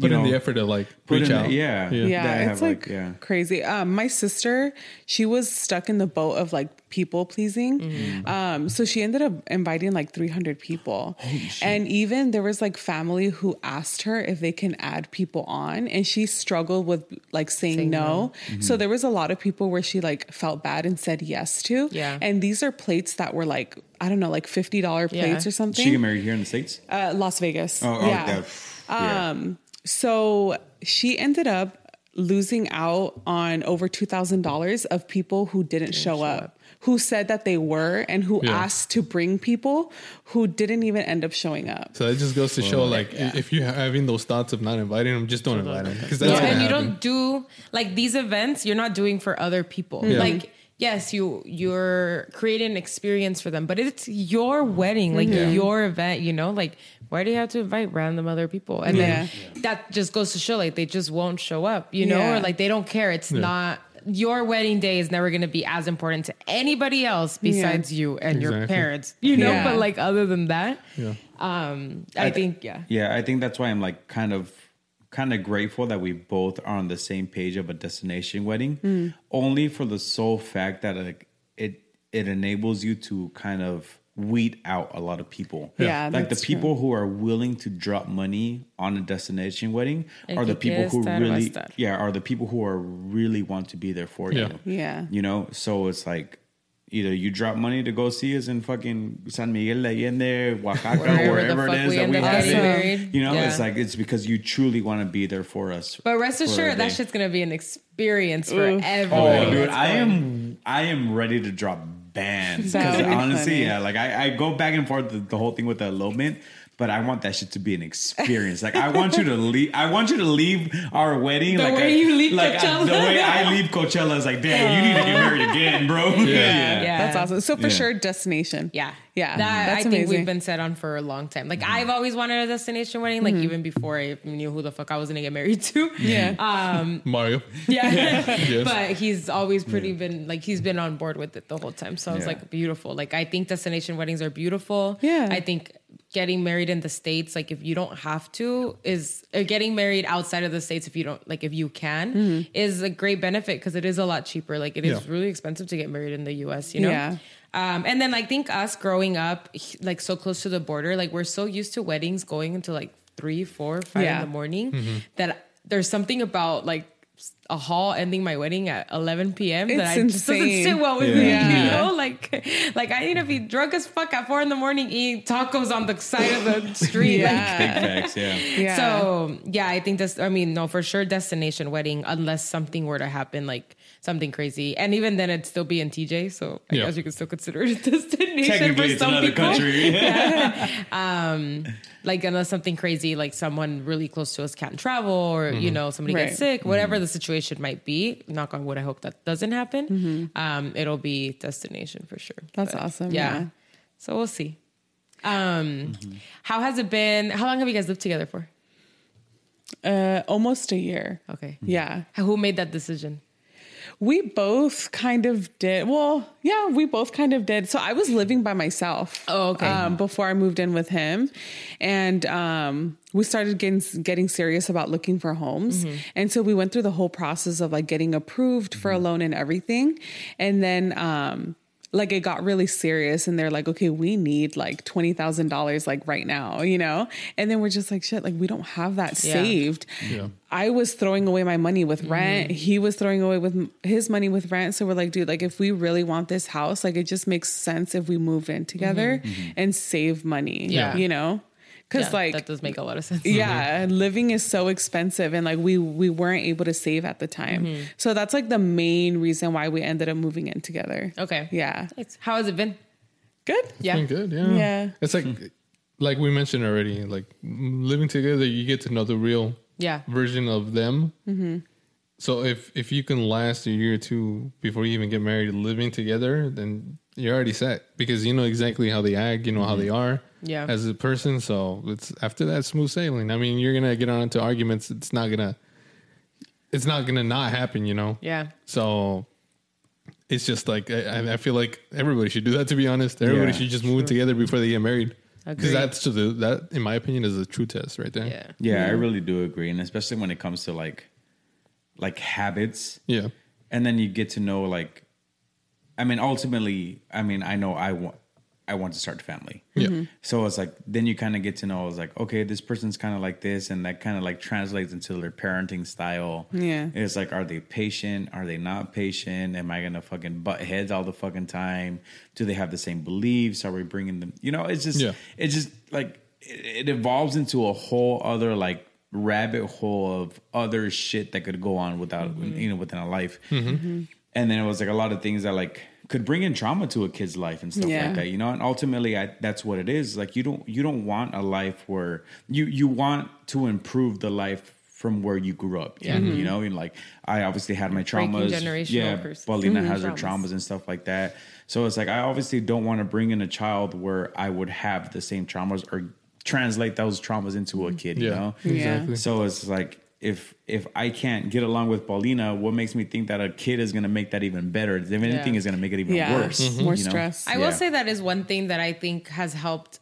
Put you in the effort to like reach in the- out. yeah. Yeah, it's have, like, like, yeah. crazy. Um, my sister, she was stuck in the boat of like people pleasing. Mm-hmm. Um, so she ended up inviting like 300 people. And even there was like family who asked her if they can add people on, and she struggled with like saying, Saying no. Mm-hmm. So there was a lot of people where she like felt bad and said yes to. Yeah. And these are plates that were like, I don't know, like $50 plates Yeah. or something. She got married here in the states. Uh, Las Vegas. Oh, oh, yeah. that- yeah. Um, so she ended up losing out on over two thousand dollars of people who didn't, show, up, who said that they were, and who Yeah. asked to bring people who didn't even end up showing up. So that just goes to show, like, if you're having those thoughts of not inviting them, just don't invite them because that's Yeah, gonna and you happen. don't do like these events. You're not doing for other people. Yeah. Like yes, you you're creating an experience for them, but it's your wedding, like your event. You know, like why do you have to invite random other people? And then that just goes to show like they just won't show up. You know, Yeah. or like they don't care. It's not. Your wedding day is never going to be as important to anybody else besides you and your parents, you know. Yeah. But like other than that, Yeah. um, I, think yeah, Yeah, I think that's why I'm like kind of kind of grateful that we both are on the same page of a destination wedding, Hmm. only for the sole fact that like it it enables you to kind of weed out a lot of people. Yeah, like the that's true. people who are willing to drop money on a destination wedding El are the people who estar, va a really yeah are the people who are really want to be there for Yeah. you. Yeah. You know, so it's like either you drop money to go see us in fucking San Miguel de Allende, Oaxaca, Wherever wherever it is we that we up have getting it. You know, Yeah. it's like it's because you truly want to be there for us. But rest assured, that day. shit's gonna be an experience for Oof. everybody. Oh, dude, I am I am ready to drop bands because be honestly, funny. yeah, like I, I go back and forth the, the whole thing with the elopement. But I want that shit to be an experience. Like I want you to leave. I want you to leave our wedding The like way I- you leave like I- Coachella. the way I leave Coachella is like, damn, you need to get married again, bro. Yeah, Yeah. that's awesome. So for Yeah. sure, destination. Yeah. yeah, That that's I think we've been set on for a long time. Like I've always wanted a destination wedding, like even before I knew who the fuck I was gonna get married to. Yeah. Um Mario. yeah. Yes. But he's always pretty been like he's been on board with it the whole time. So I was like beautiful. Like I think destination weddings are beautiful. Yeah. I think getting married in the States, like if you don't have to, is uh, getting married outside of the States if you don't like if you can is a great benefit because it is a lot cheaper. Like it is Yeah. really expensive to get married in the US, you know? Yeah. Um, and then I think us growing up like so close to the border, like we're so used to weddings going into like three, four, five Yeah. in the morning that there's something about like a hall ending my wedding at 11 p.m. that It's I just doesn't insane. sit well with me. Yeah. You know, like like I need to be drunk as fuck at four in the morning eating tacos on the side of the street. Yeah. Like, Big facts, yeah. Yeah. so yeah, I think that's. I mean, no, for sure, destination wedding, unless something were to happen, like something crazy, and even then, it'd still be in TJ. So I Yeah. guess you could still consider it a destination Technically, for it's some another people. country. Like unless something crazy, like someone really close to us can't travel, or you know somebody Right. gets sick, whatever the situation might be. Knock on wood. I hope that doesn't happen. Um, it'll be destination for sure. That's awesome, yeah. So we'll see. Um, how has it been? How long have you guys lived together for? Uh, almost a year. Okay. Yeah. Who made that decision? We both kind of did. Well, yeah, we both kind of did. So I was living by myself. Oh, okay. Um, before I moved in with him, and um, we started getting getting serious about looking for homes. Mm-hmm. And so we went through the whole process of like getting approved for a loan and everything, and then. Um, like it got really serious and they're like okay we need like $20000 like right now you know and then we're just like shit like we don't have that Yeah. saved Yeah. I was throwing away my money with mm-hmm. rent. He was throwing away with his money with rent. So we're like, dude, like if we really want this house, like it just makes sense if we move in together mm-hmm. and save money. Yeah. You know? Cause Yeah, like that does make a lot of sense. yeah, mm-hmm. living is so expensive and like we we weren't able to save at the time. Mm-hmm. So that's like the main reason why we ended up moving in together. Okay. Yeah. Nice. How has it been? Good. Yeah. Been good, yeah. Yeah. It's like like we mentioned already, like living together, you get to know the real Yeah. version of them. Mm-hmm. So if if you can last a year or two before you even get married, living together, then you're already set because you know exactly how they act, you know how they mm-hmm. are, Yeah. as a person. So it's after that smooth sailing. I mean, you're gonna get on into arguments. It's not gonna, it's not gonna not happen, you know. Yeah. So it's just like I, I feel like everybody should do that. To be honest, everybody Yeah. should just move in together before they get married. Agreed. Because that's to the that, in my opinion, is a true test right there. Yeah. Yeah, I really do agree, and especially when it comes to like, like habits, Yeah. and then you get to know like, I mean, ultimately, I mean, I know I want, I want to start a family. Yeah. Mm-hmm. So it's like then you kind of get to know. It's like okay, this person's kind of like this, and that kind of like translates into their parenting style. Yeah. it's like, are they patient? Are they not patient? Am I gonna fucking butt heads all the fucking time? Do they have the same beliefs? Are we bringing them? You know, it's just, Yeah. it's just like it, it evolves into a whole other like rabbit hole of other shit that could go on without mm-hmm. you know within a life. Mm-hmm. And then it was like a lot of things that like could bring in trauma to a kid's life and stuff Yeah. like that, you know. And ultimately, I, that's what it is. Like you don't you don't want a life where you you want to improve the life from where you grew up. Yeah, mm-hmm. you know. And like I obviously had my Breaking traumas. generational yeah, curses. Paulina mm-hmm. has her traumas. traumas and stuff like that. So it's like I obviously don't want to bring in a child where I would have the same traumas or translate those traumas into a mm-hmm. kid. You Yeah. know. Exactly. So it's like if if I can't get along with Paulina, what makes me think that a kid is gonna make that even better? If anything, Yeah. is gonna make it even Yeah. worse. Mhm. More you know? stress. I Yeah. will say that is one thing that I think has helped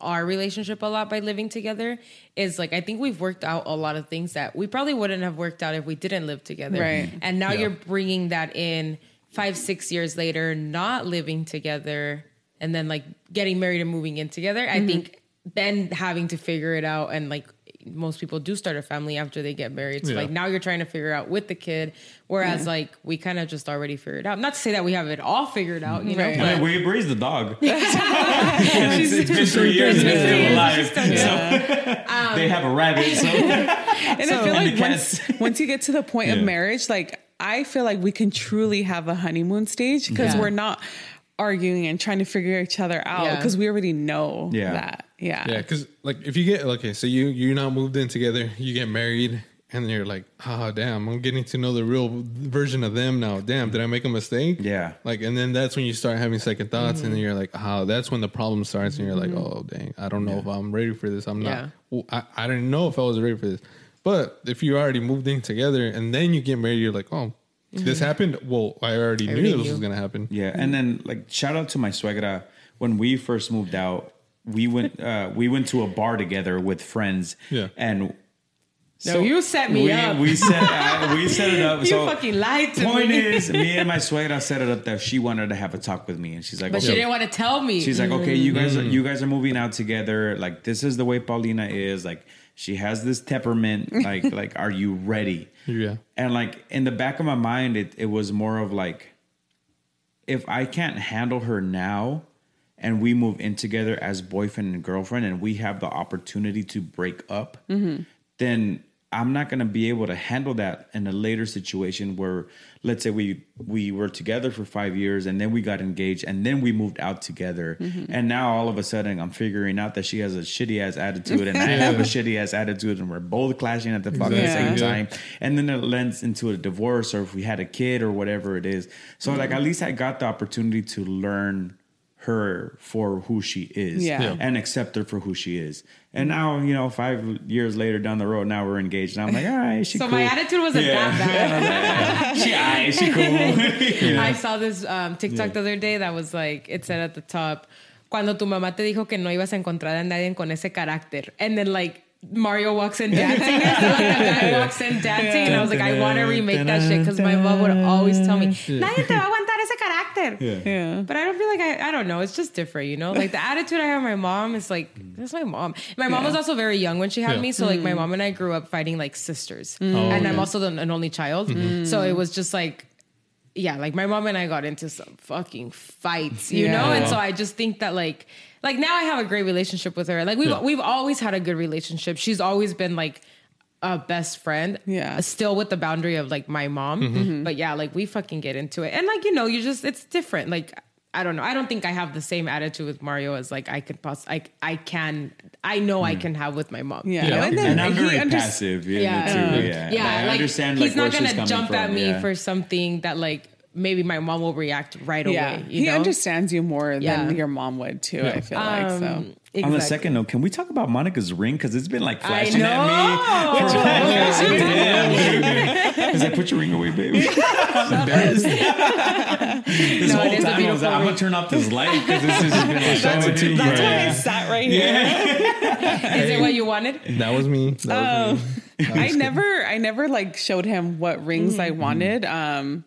our relationship a lot by living together is like I think we've worked out a lot of things that we probably wouldn't have worked out if we didn't live together. Right. And now Yeah. you're bringing that in five, six years later, not living together, and then like getting married and moving in together. I think then having to figure it out and like most people do start a family after they get married. So Yeah. like now you're trying to figure out with the kid, whereas like we kind of just already figured out. Not to say that we have it all figured out, you. Right. but- I mean, we raised the dog. It's, it's been three years and it's still alive. So they have a rabbit. So And I feel And like once, once you get to the point of marriage, like I feel like we can truly have a honeymoon stage because Yeah. we're not arguing and trying to figure each other out Yeah. because we already know Yeah. that. Yeah. Yeah, because like if you get okay, so you you're not moved in together, you get married, and you're like, oh damn, I'm getting to know the real version of them now. Damn, did I make a mistake? Yeah. Like, and then that's when you start having second thoughts, and then mm-hmm. you're like, oh, that's when the problem starts, and you're like, mm-hmm. oh dang, I don't know if I'm ready for this. I'm not. Well, I I didn't know if I was ready for this. But if you already moved in together and then you get married, you're like, oh, this mm-hmm. happened. Well, I already already knew this knew. was gonna happen. Yeah, and then like shout out to my suegra. When we first moved out, we went uh, we went to a bar together with friends. Yeah. and No, you set me we, up. We set uh, we set it up. You so fucking lied to point me. is, me and my suegra set it up that she wanted to have a talk with me, and she's like, but okay. she didn't want to tell me. She's like, okay, you guys, are, you guys are moving out together. Like, this is the way Paulina is. Like, she has this temperament. Like, like, are you ready? Yeah. And like in the back of my mind, it it was more of like, if I can't handle her now, and we move in together as boyfriend and girlfriend, and we have the opportunity to break up, then I'm not going to be able to handle that in a later situation where, let's say we we were together for five years and then we got engaged and then we moved out together, and now all of a sudden I'm figuring out that she has a shitty ass attitude and I have a shitty ass attitude, and we're both clashing at the fucking Exactly. same Yeah. time, and then it lends into a divorce or if we had a kid or whatever it is. So like at least I got the opportunity to learn her for who she is Yeah. Yeah. and accept her for who she is. And now, you know, five years later down the road, now we're engaged. And I'm like, all right, she so cool. my attitude wasn't that bad. she alright, she cool. I saw this um, TikTok the other day that was like, it said at the top, cuando tu mamá te dijo que no ibas a encontrar a nadie con ese carácter. And then like, Mario walks in dancing, and like guy walks in dancing, and I was like, I want to remake that shit because my mom would always tell me, "Nadie te va a aguantar ese carácter." Yeah. But I don't feel like I, I don't know. It's just different, you know. Like the attitude I have my mom is like that's my mom. My mom was also very young when she had Yeah. me, so like my mm. mom and I grew up fighting like sisters, mm. Oh, and I'm okay. also the, an only child. Mm-hmm. Mm. So it was just like, yeah, like my mom and I got into some fucking fights, you Yeah. know. And oh, so I just think that like, like now I have a great relationship with her. Like we've Yeah. we've always had a good relationship. She's always been like a best friend. Yeah. Still with the boundary of like my mom. Mm-hmm. mm-hmm. But yeah, like we fucking get into it. And like, you know, you just it's different. Like I don't know. I don't think I have the same attitude with Mario as like I could poss I I can I know I mm. can have with my mom. Yeah. you know? And then and I'm he very under- passive. Yeah, Yeah. too. Uh-huh. yeah. Yeah, I like understand. he's like, not gonna jump from. at me yeah. for something that like maybe my mom will react right Yeah. away. You he know? understands you more Yeah. than your mom would too, I feel like. So um, Um, On the second note, can we talk about Monica's ring? Because it's been like I flashing know. at me. For yeah. He's like, put your ring away, baby. I'm embarrassed. this No, whole it is a time I was beautiful like, I'm gonna turn off this light because this has just been like showing too that's why I bright. sat right here. Is it what you wanted? That was me. That was me. I never I never like showed him what rings I wanted. Um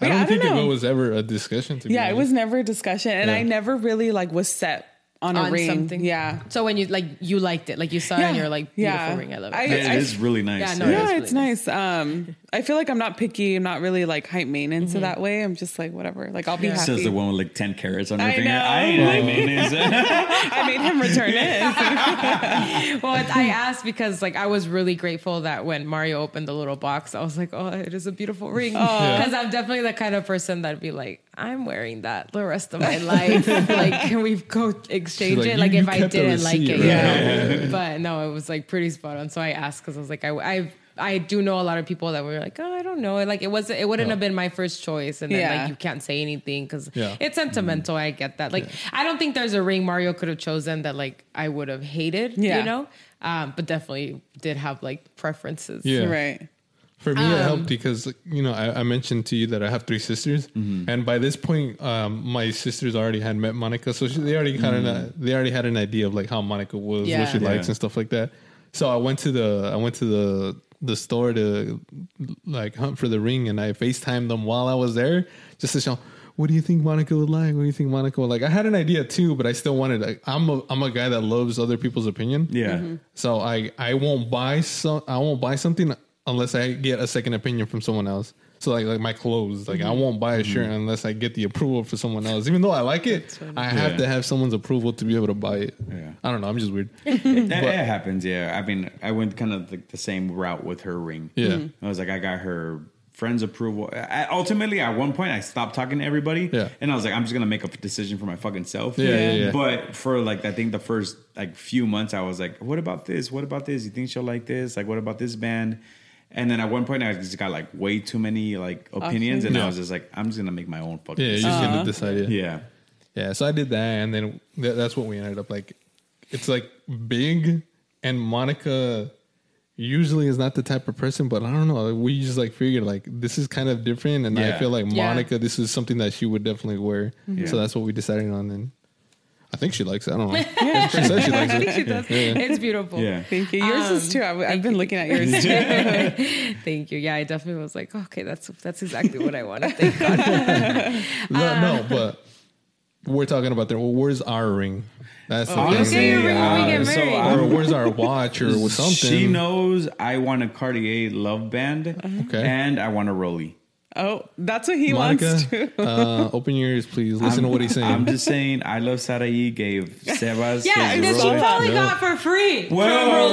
I don't I don't think know. it was ever a discussion. To be yeah, it was never a discussion and Yeah. I never really like was set on a On ring. something. Yeah. So when you like you liked it, like you saw it and you're like beautiful Yeah. ring. I love it. I- It is really nice. Yeah, no, yeah, is really it's nice. Um, I feel like I'm not picky. I'm not really like hype maintenance in mm-hmm. that way. I'm just like whatever. Like I'll be happy. Says the one with like 10 carats on her I finger. know. I ain't like maintenance. I made him return it. well, it's, I asked because like I was really grateful that when Mario opened the little box, I was like, oh, it is a beautiful ring. Oh. Because I'm definitely the kind of person that'd be like, I'm wearing that the rest of my life. like, can we go exchange like, it? Like, you if I didn't like receipt, it, right? you know? But no, it was like pretty spot on. So I asked because I was like, I, I, I do know a lot of people that were like, oh, I don't know. Like, it was, it wouldn't have been my first choice, and then Yeah. like you can't say anything because Yeah. it's sentimental. I get that. Like, I don't think there's a ring Mario could have chosen that like I would have hated. Yeah. You know, um, but definitely did have like preferences. Yeah. Right. For me, it helped because you know I, I mentioned to you that I have three sisters, and by this point, um, my sisters already had met Monica, so she, they already had an they already had an idea of like how Monica was, Yeah. what she likes, Yeah. and stuff like that. So I went to the I went to the the store to like hunt for the ring, and I Facetimed them while I was there just to show. What do you think Monica would like? What do you think Monica would like? I had an idea too, but I still wanted. Like, I'm a I'm a guy that loves other people's opinion. Yeah. Mm-hmm. So I I won't buy some I won't buy something unless I get a second opinion from someone else. So like like my clothes, like I won't buy a shirt unless I get the approval for someone else. Even though I like it, I have Yeah. to have someone's approval to be able to buy it. Yeah. I don't know. I'm just weird. It, it happens, yeah. I mean, I went kind of like the same route with her ring. Yeah. Mhm. I was like, I got her friends' approval. I, ultimately, at one point, I stopped talking to everybody. Yeah. And I was like, I'm just gonna make a decision for my fucking self. Yeah, yeah, yeah. But for like, I think the first like few months, I was like, what about this? What about this? You think she'll like this? Like, what about this band? And then at one point, I just got like way too many like opinions, and Yeah. I was just like, I'm just gonna make my own fucking. Yeah, you're just gonna decide. Yeah. yeah. Yeah, so I did that, and then th- that's what we ended up like. It's like big, and Monica usually is not the type of person, but I don't know. We just like figured like this is kind of different, and I feel like Yeah. Monica, this is something that she would definitely wear. Yeah. So that's what we decided on, and I think she likes it. I don't know. she said she likes it. I think she does. Yeah. It's beautiful. Yeah. Thank you. Yours is um, too. I've, I've been looking at yours too. Thank you. Yeah, I definitely was like, okay, that's that's exactly what I want to think. God. No, no, uh, but we're talking about there. Well, where's our ring? That's the Honestly, thing. Okay, you're ring we get uh, so married. Uh, or where's our watch or something? She knows I want a Cartier Love Band, uh-huh. Okay. and I want a Rolly. Oh, that's what he Monica, wants to. uh, open your ears, please. Listen to what he's saying. I'm just saying, I love Saraí gave Sebas yeah, his and she probably Yeah. got for free Well,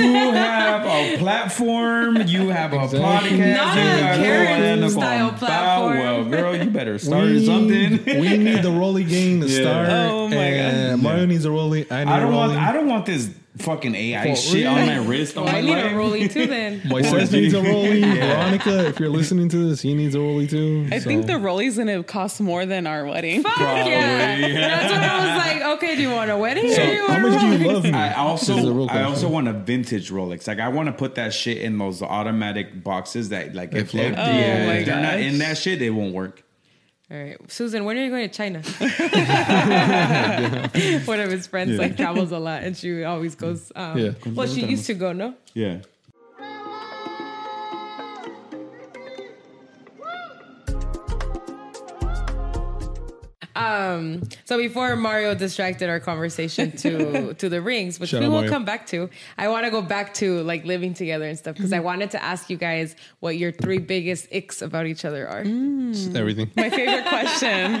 you have a platform, you have a Exactly. podcast, Not you a Karen a style bow. platform. Well, girl, you better start we, something. we need the Rolly game to Yeah. start. Oh my and Mario needs a Rolly. I need I don't a want, I don't want this fucking AI For shit on my real? wrist. On Well, my I need leg. a Rolly too then. Moises needs a Rolly. Veronica, if you're listening to this, he needs a Rolly too. I think the Rolly's gonna cost more than our wedding. Fuck Probably, yeah. yeah. That's what I was like, okay, do you want a wedding So or do you how want a much do you love me? I This is a also real I question. also want a vintage Rolex. Like I want to put that shit in those automatic boxes that like if, float? if, Oh yeah, if they're not gosh. in that shit, they won't work. All right, Susan, when are you going to China? One of his friends Yeah. like travels a lot, and she always goes. Um, Yeah. Well, she used to go, no? Yeah. Um, so before Mario distracted our conversation to to the rings, which Shout we will Mario. come back to, I want to go back to like living together and stuff because I mm-hmm. wanted to ask you guys what your three biggest icks about each other are. Mm. Everything. My favorite question.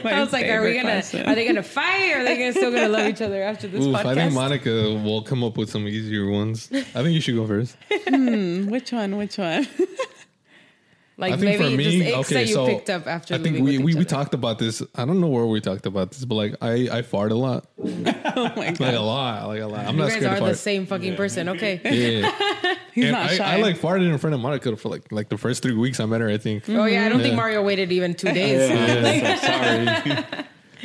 My I was like, are we gonna question. are they gonna fight? Or are they gonna still gonna love each other after this Oof, podcast? I think Monica will come up with some easier ones. I think you should go first. Hmm, which one? Which one? Like I think maybe for me, just okay, that you so picked up after I think we we, we talked about this. I don't know where we talked about this, but like I I fart a lot, oh my god. like a lot, like a lot. I'm not scared. You not guys scared are to the same fucking person. Okay. Yeah, He's and not I, shy. I like farted in front of Monica for like like the first three weeks I met her. I think. Oh yeah, I don't think Mario waited even two days. Yeah, so sorry.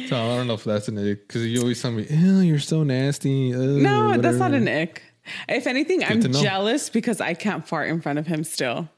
so I don't know if that's an ick because you always tell me, "Ew, you're so nasty." uh, no, that's not an ick. If anything, I'm jealous because I can't fart in front of him still.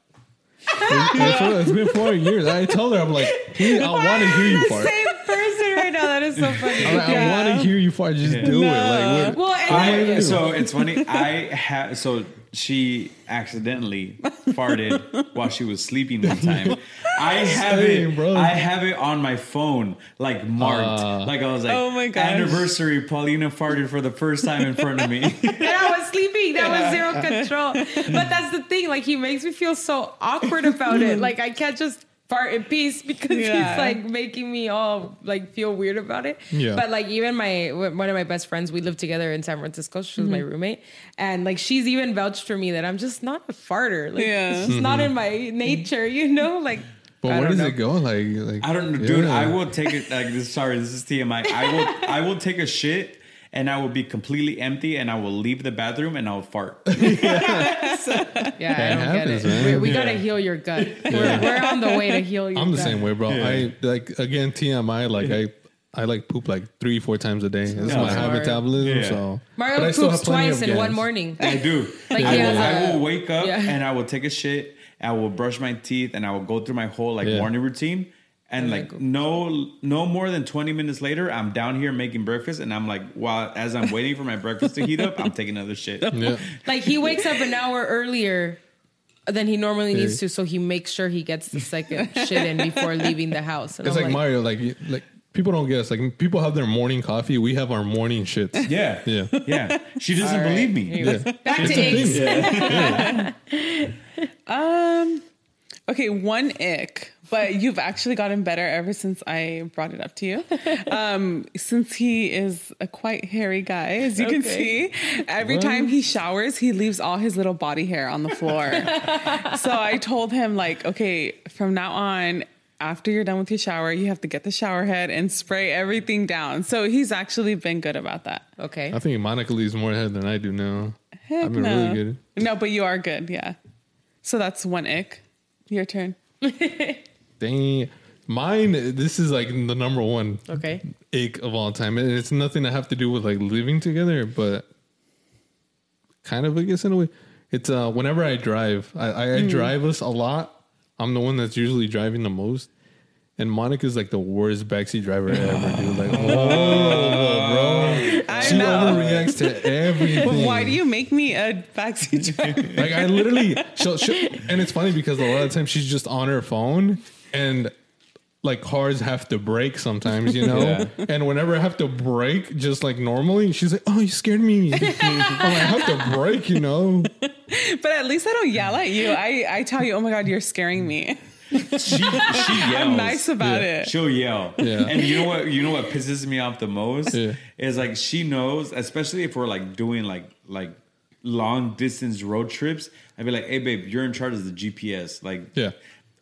It's, it's been four years. I told her, I'm like, "Please, I want to hear you the fart. same person right now. That is so funny. I'm like, I want to hear you fart. Just do it. Like, what, Well, and I, so it's funny. I have so she accidentally farted while she was sleeping one time. I have Same, it, bro. I have it on my phone, like marked. Uh, like I was like, Oh my gosh. anniversary. Paulina farted for the first time in front of me. and I was sleeping. That was zero control. But that's the thing. Like he makes me feel so awkward about it. Like I can't just fart in peace because Yeah. he's like making me all like feel weird about it. Yeah. But like even my one of my best friends, we lived together in San Francisco. She was my mm-hmm. roommate, and like she's even vouched for me that I'm just not a farter. Like Yeah. it's just not mm-hmm. in my nature, you know. Like. but I where does know. it go? Like, like I don't know, dude. yeah. I will take it. Like this. Sorry, this is TMI. I will. I will take a shit. And I will be completely empty, and I will leave the bathroom, and I'll fart. Yeah, I don't happens, get it. man. We, we gotta heal your gut. We're, we're on the way to heal your I'm the gut. same way, bro. I like again TMI. Like I, I like poop like three, four times a day. It's Yeah. my high metabolism. Yeah. So Mario but poops twice of in one morning. I do. Like I, will, has I a- will wake up Yeah. and I will take a shit I will brush my teeth, and I will go through my whole like Yeah. morning routine. And like no no more than 20 minutes later, I'm down here making breakfast and I'm like, while as I'm waiting for my breakfast to heat up, I'm taking another shit. Yeah. Like he wakes up an hour earlier than he normally needs to, so he makes sure he gets the second shit in before leaving the house. And It's I'm like, Mario. Like like people don't get us. Like people have their morning coffee. We have our morning shits. Yeah. Yeah. Yeah. She doesn't All right. believe me. Yeah. Back to It's a eggs. thing. Okay, one ick, but you've actually gotten better ever since I brought it up to you. Um, since he is a quite hairy guy, as you can see, every time he showers, he leaves all his little body hair on the floor. so I told him, like, okay, from now on, after you're done with your shower, you have to get the shower head and spray everything down. So he's actually been good about that. Okay. I think Monica leaves more hair than I do now. Heck I've been no. really good. No, but you are good, yeah. So that's one ick. Your turn. Dang. Mine, this is like the number one Okay. ache of all time. And it's nothing to have to do with like living together, but kind of, I guess, in a way. It's uh whenever I drive, I, I, I drive us a lot. I'm the one that's usually driving the most. And Monica's like the worst backseat driver ever, dude. Like, whoa, bro. I She know. overreacts to everything. Why do you make me a backseat driver? Like I literally, she'll, she'll, and it's funny because a lot of times she's just on her phone, and like cars have to brake sometimes, you know. And whenever I have to brake, just like normally, she's like, "Oh, you scared me." I'm like, I have to brake, you know. But at least I don't yell at you. I, I tell you, oh my God, you're scaring me. She, she yells. I'm nice about Yeah. it. She'll yell. Yeah. And you know what? You know what pisses me off the most Yeah. is like she knows, especially if we're like doing like like long distance road trips. I'd be like, "Hey, babe, you're in charge of the GPS. Like, Yeah.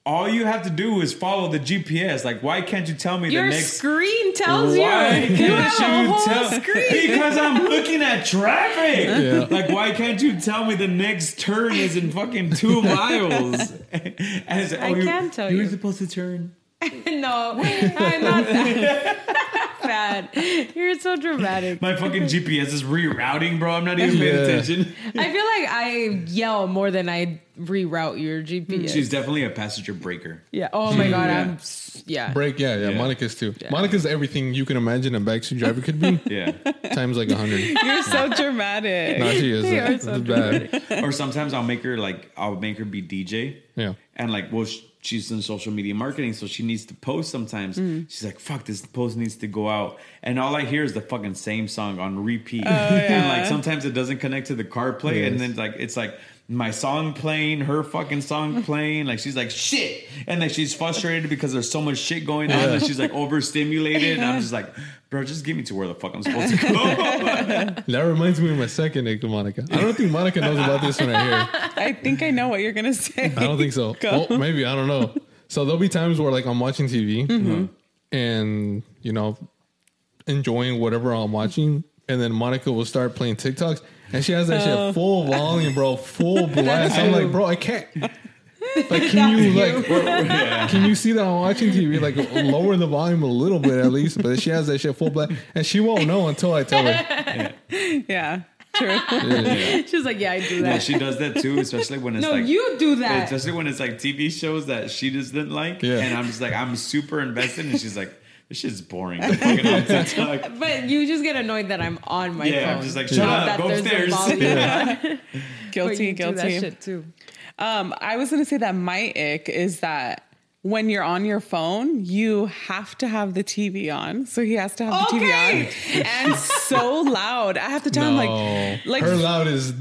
All you have to do is follow the GPS. Like, why can't you tell me Your the next?" screen tells Why you. can't You have a whole tell? screen. Because I'm looking at traffic. Yeah. Like, why can't you tell me the next turn is in fucking two miles? and it's like, I oh, you- can tell you. you. were supposed to turn. no, I'm not that bad. You're so dramatic. My fucking GPS is rerouting, bro. I'm not even paying Yeah. attention. I feel like I yell more than I reroute your GPS. She's definitely a passenger breaker. yeah. Oh my god. Yeah. I'm. Yeah. Brake, yeah, yeah. Yeah. Monica's too. Monica's everything you can imagine a backseat driver could be Yeah. times like a hundred. You're so dramatic. No, she is. They uh, are so bad. or sometimes I'll make her like I'll make her be DJ. Yeah. And like, well, sh- she's in social media marketing, so she needs to post sometimes. Mm. She's like, fuck, this post needs to go out. And all I hear is the fucking same song on repeat. Oh, And like sometimes it doesn't connect to the car play. And then like it's like my song playing, her fucking song playing. Like she's like, shit. And like she's frustrated because there's so much shit going on. And she's like overstimulated. And I'm just like, bro, just get me to where the fuck I'm supposed to go. That reminds me of my second nick to Monica. I don't think Monica knows about this one right here. I think I know what you're going to say. I don't think so. Go. Well, maybe I don't know. So there'll be times where like I'm watching TV Mm-hmm. and you know enjoying whatever I'm watching, and then Monica will start playing TikToks, and she has that Oh. shit uh. full volume, bro, full blast. I'm like, bro, I can't. Like, can you like, can you see that I'm watching TV? Like, lower the volume a little bit at least. But she has that shit full blast, and she won't know until I tell her. Yeah, true. She's like, yeah, I do yeah, that. she does that too, especially when it's no, like you do that. Especially when it's like TV shows that she doesn't like, Yeah. and I'm just like I'm super invested, and she's like, "This shit's boring." I'm fucking on TikTok. But you just get annoyed that I'm on my phone. Yeah, phone. I'm just like, Not "Shut up, go upstairs." volume. Yeah. But Guilty, do that guilty. shit too. Um, I was gonna say that my ick is that when you're on your phone, you have to have the TV on. So he has to have the Okay. TV on, and so loud. I have to tell him like, like her loud is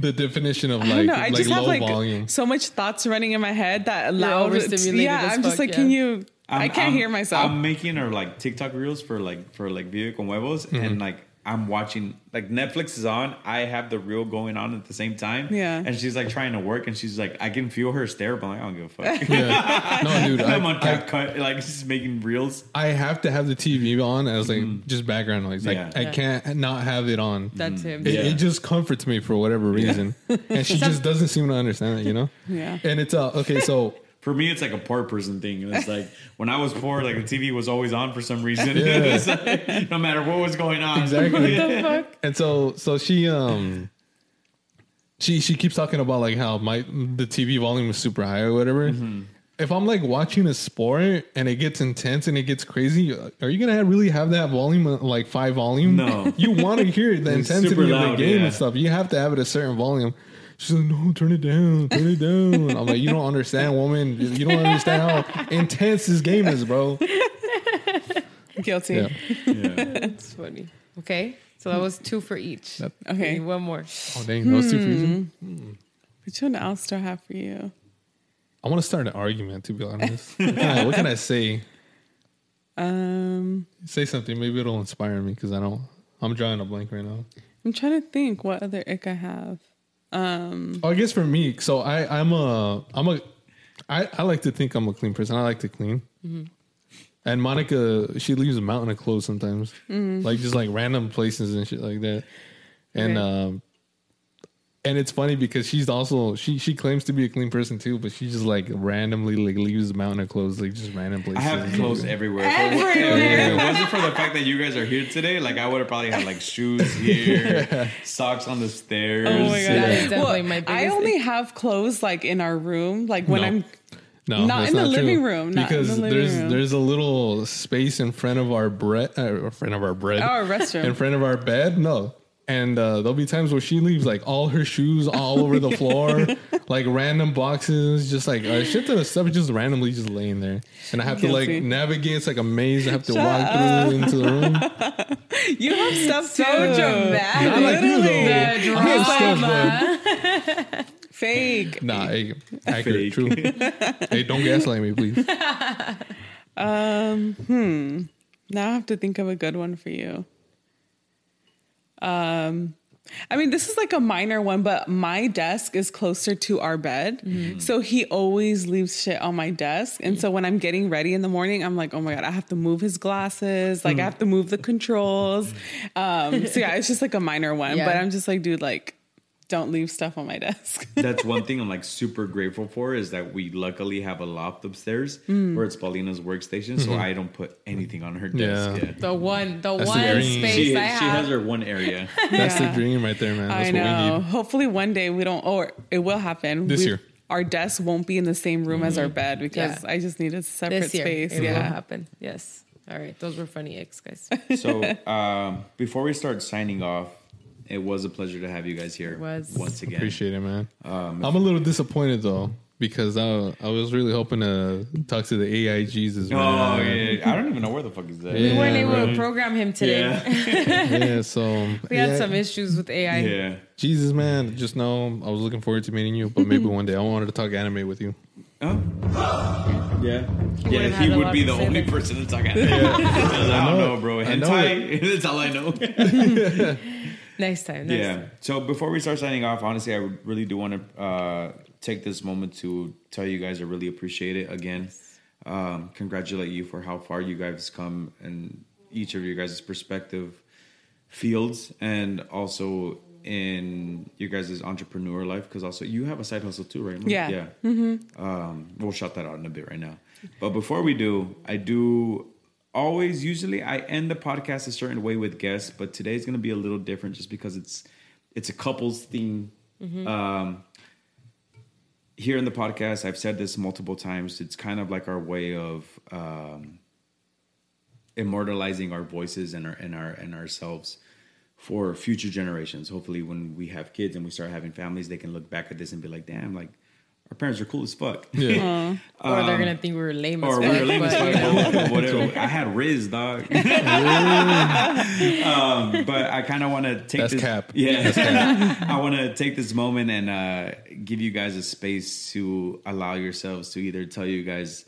the definition of I like know. I like just low have like volume. so much thoughts running in my head that loud. Yeah, as I'm just fuck, like, can yeah. You? I I'm- can't I'm- hear myself. I'm making her like TikTok reels for like for like Vive con Huevos, and mm-hmm. like I'm watching like Netflix is on. I have the reel going on at the same time. Yeah. and she's like trying to work, and she's like, I can feel her stare, but I'm like, I don't give a fuck. Yeah. No, dude, I'm on I, I, cut, like just making reels. I have to have the TV on as like mm-hmm. just background noise. Like Yeah. I can't not have it on. That's him. Mm-hmm. It, Yeah. it just comforts me for whatever reason, and she just doesn't seem to understand it. You know. Yeah. And it's uh okay. So For me, it's like a poor person thing. And it's like when I was poor, like the TV was always on for some reason. Yeah. Like, no matter what was going on. Exactly. What the fuck? and so so she um she she keeps talking about like how my the TV volume is super high or whatever. Mm-hmm. If I'm like watching a sport and it gets intense and it gets crazy, are you gonna really have that volume uh, like five volume? No. you want to hear the intensity super of the game yeah. and stuff. You have to have it at a certain volume. She's like, no, turn it down, turn it down. I'm like, you don't understand, woman. You don't understand how intense this game is, bro. Guilty. Yeah. It's funny. Okay. So that was two for each. That- Okay. Need One more. Oh dang, those two for you. Which one else do I have for you? I want to start an argument. To be honest, what can I, what can I say? Um, Say something. Maybe it'll inspire me because I don't. I'm drawing a blank right now. I'm trying to think what other ick I have. Um, Oh, I guess for me, so I I'm a I'm a I I like to think I'm a clean person. I like to clean. And Monica, she leaves a mountain of clothes sometimes, like just like random places and shit like that. And Okay. um, and it's funny because she's also she she claims to be a clean person too, but she just like randomly like leaves a mountain of clothes, like just random I places. have clothes everywhere. If it If it wasn't for the fact that you guys are here today, like I would have probably had like shoes here, socks on the stairs. oh my god! That is definitely Well, my I biggest only have clothes like in our room, like when No. I'm No, Not that's in the true. living room, not in because the living there's room. there's a little space in front of our bread, uh, in front of our bread, our a restroom. in front of our bed. No, and uh, there'll be times where she leaves like all her shoes all over the floor, like random boxes, just like uh, shit ton of stuff just randomly just laying there, and I have to like navigate. It's like a maze. I have to walk through into the room. you have stuff So too. dramatic. Not like you Literally. though. I have stuff, but Fake. nah, hey, accurate, Fake. true. hey, don't gaslight me, please. Um, hmm. Now I have to think of a good one for you. Um, I mean, this is like a minor one, but my desk is closer to our bed. So he always leaves shit on my desk. And so when I'm getting ready in the morning, I'm like, oh my God, I have to move his glasses. Like, I have to move the controls. Um, so yeah, it's just like a minor one. Yeah. But I'm just like, dude, like, don't leave stuff on my desk. That's one thing I'm like super grateful for is that we luckily have a loft upstairs Mm. where it's Paulina's workstation, so I don't put anything on her desk. Yeah. yet. The one, the That's one dream. space She, she I have. has her one area. That's Yeah. the dream right there, man. That's I what we know. need. Hopefully, one day we don't, or it will happen This We- year. Our desk won't be in the same room as our bed because Yeah. I just need a separate this year. space. It will happen. Yes. All right. Those were funny eggs, guys. So um, before we start signing off, it was a pleasure to have you guys here was. once again. Appreciate it, man. Um, I'm a little disappointed though because I I was really hoping to talk to the AI Jesus. Oh yeah, I don't even know where the fuck is that. we weren't Yeah, able to program him today. Yeah, yeah. So We had yeah, some issues with AI. yeah. Jesus, man. Just know I was looking forward to meeting you, but maybe one day I wanted to talk anime with you. Oh. Yeah, would've yeah. He would be the only there. person to talk anime. I don't know, bro. I know Hentai. That's all I know. Next time. Next Yeah. time. So before we start signing off, honestly, I really do want to uh, take this moment to tell you guys I really appreciate it again. Um, congratulate you for how far you guys come and each of your guys' perspective fields and also in your guys' entrepreneur life because also you have a side hustle too, right? Yeah. Yeah. Um, we'll shut that out in a bit right now. But before we do, I do always usually I end the podcast a certain way with guests, but today's gonna be a little different just because it's it's a couples theme. Um, here in the podcast, I've said this multiple times. It's kind of like our way of um, immortalizing our voices and our and our and ourselves for future generations. Hopefully, when we have kids and we start having families, they can look back at this and be like, "Damn, like our parents are cool as fuck." Yeah. Or they're gonna think we were lame as or fuck. we were lame as fuck, you whatever. I had Riz, dog. um, but I kind of want to take That's this. cap. Yeah, I want to take this moment and uh, give you guys a space to allow yourselves to either tell you guys,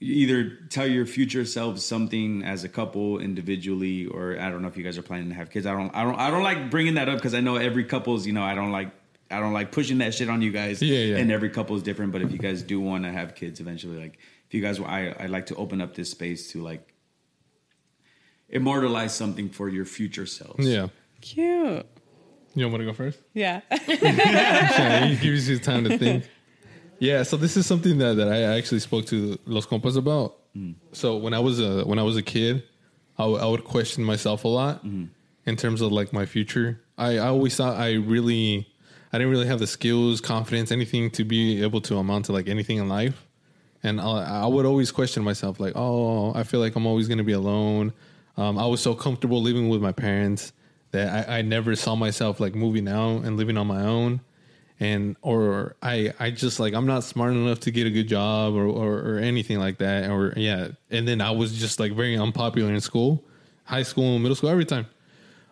either tell your future selves something as a couple individually, or I don't know if you guys are planning to have kids. I don't. I don't. I don't like bringing that up because I know every couple's. You know, I don't like. I don't like pushing that shit on you guys. Yeah, yeah. And every couple is different. But if you guys do want to have kids eventually, like if you guys, I I like to open up this space to like immortalize something for your future selves. Yeah. Cute. You want me to go first? Yeah. yeah, he gives you time to think. Yeah, so this is something that, that I actually spoke to Los Compas about. Mm. So when I was a when I was a kid, I, w- I would question myself a lot mm-hmm. in terms of like my future. I, I always thought I really, I didn't really have the skills, confidence, anything to be able to amount to like anything in life. And I, I would always question myself, like, oh, I feel like I'm always going to be alone. Um, I was so comfortable living with my parents that I, I never saw myself like moving out and living on my own. And or I I just like I'm not smart enough to get a good job or, or or anything like that. Or yeah, and then I was just like very unpopular in school, high school, middle school, every time.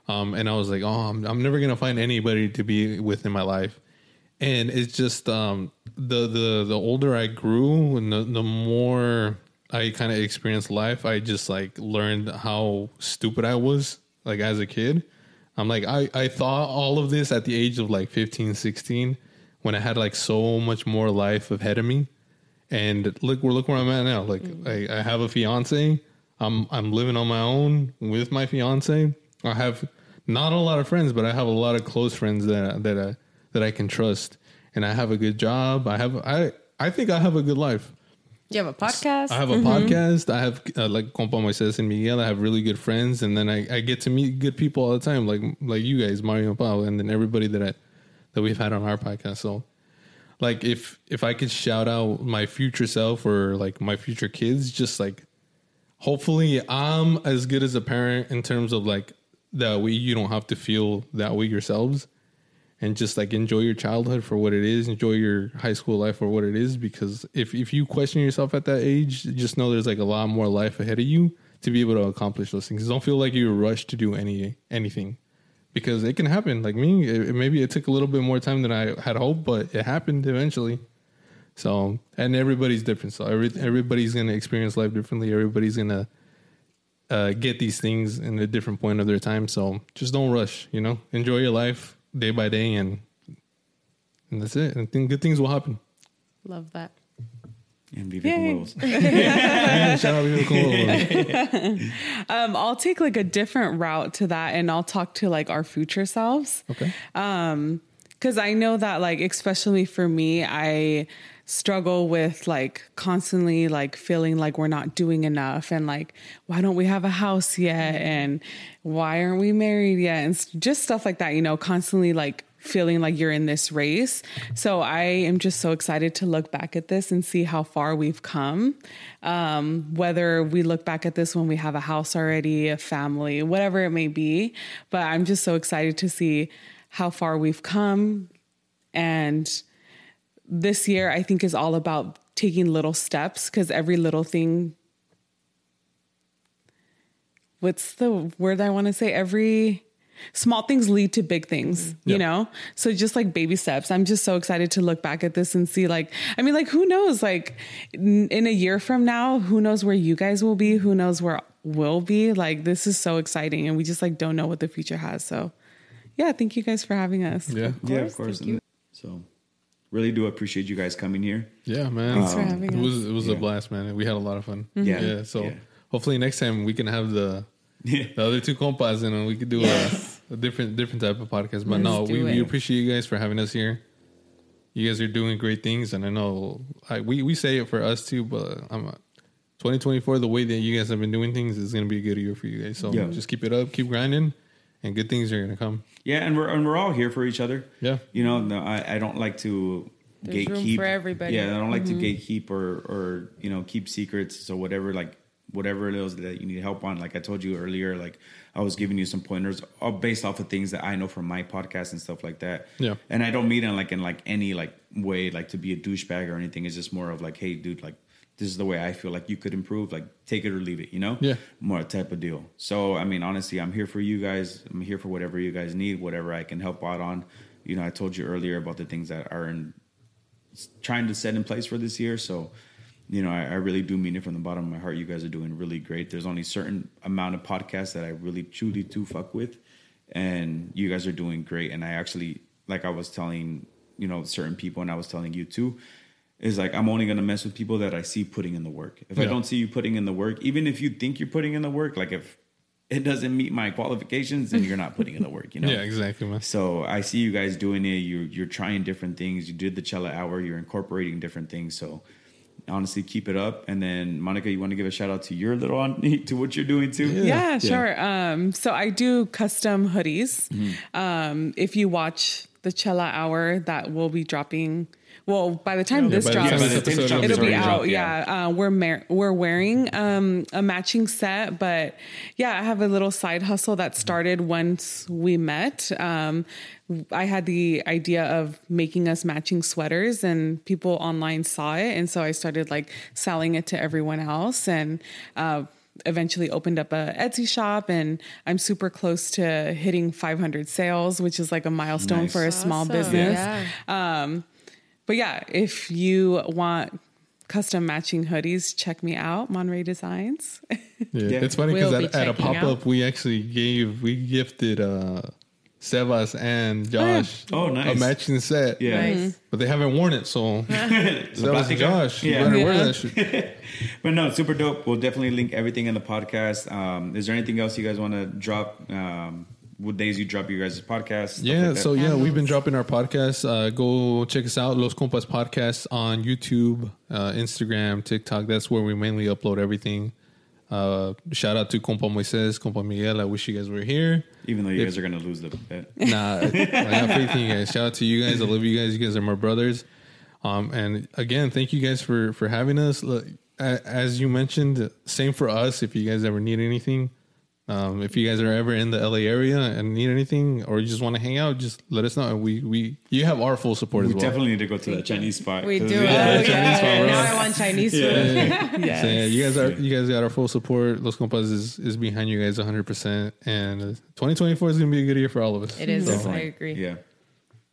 Um, and I was like, oh, I'm, I'm never gonna find anybody to be with in my life. And it's just um, the the the older I grew, and the the more I kind of experienced life, I just like learned how stupid I was, like as a kid. I'm like, I I thought all of this at the age of like 15, 16, when I had like so much more life ahead of me. And look, look where I'm at now. Like, I, I have a fiance. I'm I'm living on my own with my fiance. I have not a lot of friends, but I have a lot of close friends that that I, that I can trust, and I have a good job. I have I I think I have a good life. You have a podcast. I have a podcast. I have uh, like Compa Moises and Miguel. I have really good friends, and then I, I get to meet good people all the time, like like you guys, Mario and Pau, and then everybody that I that we've had on our podcast. So, like if if I could shout out my future self or like my future kids, just like hopefully I'm as good as a parent in terms of like that way you don't have to feel that way yourselves. And just like enjoy your childhood for what it is. Enjoy your high school life for what it is. Because if, if you question yourself at that age just know there's like a lot more life ahead of you to be able to accomplish those things. Don't feel like you're rushed to do any anything. Because it can happen. Like me it, maybe it took a little bit more time than i had hoped but it happened eventually. So and everybody's different. So every, everybody's gonna experience life differently. Everybody's gonna uh, get these things in a different point of their time. So just don't rush, you know, enjoy your life day by day, and and that's it. And think good things will happen. Love that. And Vive huevos. Shout out to Cool. Um, I'll take like a different route to that and I'll talk to like our future selves. Okay. Um, cause I know that like, especially for me, I struggle with like constantly like feeling like we're not doing enough and like, why don't we have a house yet? And why aren't we married yet? And just stuff like that, you know, constantly like feeling like you're in this race. So I am just so excited to look back at this and see how far we've come. Um, whether we look back at this when we have a house already, a family, whatever it may be. But I'm just so excited to see how far we've come. And this year, I think, is all about taking little steps because every little thing. What's the word I want to say? Every small things lead to big things, you Yep. know? So just like baby steps. I'm just so excited to look back at this and see like I mean like who knows like in in a year from now, who knows where you guys will be, who knows where we'll be? Like this is so exciting and we just like don't know what the future has. So yeah, thank you guys for having us. Yeah. yeah, of course. Thank you. So, really do appreciate you guys coming here. Yeah, man. Thanks for um, having it us. was it was Yeah. a blast, man. We had a lot of fun. Mm-hmm. Yeah. Yeah. So Yeah. hopefully next time we can have the the other two compas and we could do Yes. a, a different different type of podcast. But Let's no, we, we appreciate you guys for having us here. You guys are doing great things, and I know I, we we say it for us too. But I'm. 2024, the way that you guys have been doing things is going to be a good year for you guys. So Yeah. just keep it up, keep grinding, and good things are going to come. Yeah, and we're and we're all here for each other. Yeah. You know, no, I, I don't like to There's room gatekeep for everybody. Yeah, I don't like to mm-hmm. gatekeep or or you know keep secrets. So whatever like whatever it is that you need help on, like I told you earlier, like I was giving you some pointers all based off of things that I know from my podcast and stuff like that. Yeah. And I don't mean it like in like any like way like to be a douchebag or anything. It's just more of like, hey, dude, like this is the way I feel like you could improve. Like take it or leave it. You know? Yeah. more type of deal. So I mean, honestly, I'm here for you guys. I'm here for whatever you guys need, whatever I can help out on. You know, I told you earlier about the things that are in trying to set in place for this year. So, you know, I, I really do mean it from the bottom of my heart. You guys are doing really great. There's only certain amount of podcasts that I really truly do fuck with, and you guys are doing great. And I actually, like I was telling, you know, certain people, and I was telling you too, is like I'm only gonna mess with people that I see putting in the work. If I don't see you putting in the work, even if you think you're putting in the work, like if it doesn't meet my qualifications, then you're not putting in the work. You know? Yeah, exactly, man. So I see you guys doing it. You're you're trying different things. You did the Chela hour. You're incorporating different things. So honestly, keep it up. And then Monica, you want to give a shout out to your little on to what you're doing too? Yeah, sure. Um, so I do custom hoodies. Um, if you watch the Chela Hour that will be dropping. Well, by the time this by drops, time this episode episode drops, it'll be out. dropped, yeah, Uh, we're mar- we're wearing um, a matching set, but yeah, I have a little side hustle that started once we met. Um, I had the idea of making us matching sweaters, and people online saw it, and so I started like selling it to everyone else, and. Uh, eventually opened up a Etsy shop and I'm super close to hitting 500 sales, which is like a milestone Nice. for a small Awesome. business. Yeah. Um, but yeah, if you want custom matching hoodies, check me out, Monray Designs. Yeah. Yeah. It's funny We'll because be at, at a pop up, we actually gave, we gifted uh, Sebas and. Josh Oh, nice. a matching set. Yeah. Nice. But they haven't worn it, so Sebas plastica? and Josh, you Yeah. better wear that shit. But no, super dope. We'll definitely link everything in the podcast. Um, is there anything else you guys want to drop? Um, what days you drop your guys' podcast? Yeah, like so yeah, we've been dropping our podcast. Uh, go check us out, Los Compas Podcast on YouTube, uh, Instagram, TikTok. That's where we mainly upload everything. Uh, shout out to Compa Moises, Compa Miguel. I wish you guys were here. even though you if- guys are gonna lose the bet. Nah, I got faith in you guys. Shout out to you guys. I love you guys. You guys are my brothers. Um, and again, thank you guys for for having us. Look, as you mentioned, same for us. If you guys ever need anything, um, if you guys are ever in the LA area and need anything, or you just want to hang out, just let us know. And we we you have our full support We as well. We definitely need to go to that Chinese spot. We 'cause do. we- Oh, Chinese yeah. spot. Now I want Chinese food. yes. So yeah, you guys are you guys got our full support. Los Compas is, is behind you guys 100. percent And uh, 2024 is gonna be a good year for all of us. It is. So, I agree. Yeah,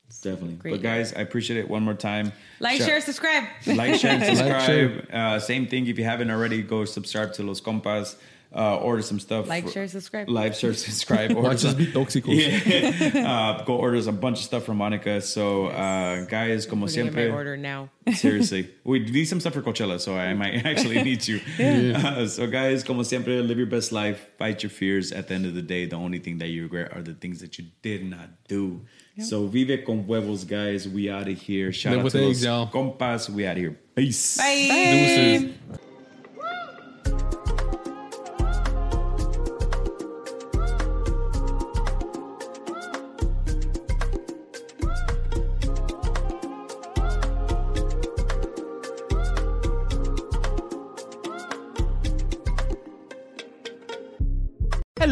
It's definitely. Great but guys, I appreciate it one more time. Like, Shout- share, subscribe. like, share, and subscribe. share. Uh, same thing. If you haven't already, go subscribe to Los Compas. Uh, order some stuff. Like, for- share, subscribe. Like, share, subscribe. Order Watch us be toxicos. Yeah. uh, go order a bunch of stuff from Monica. So, uh, guys, como Putting in my siempre. order now. Seriously, we need some stuff for Coachella, so I might actually need you. Uh, so, guys, como siempre, live your best life, fight your fears. At the end of the day, the only thing that you regret are the things that you did not do. So, vive con huevos, guys. We out of here. Shout Live out to eggs, los compas. We out of here. Peace. Deuces.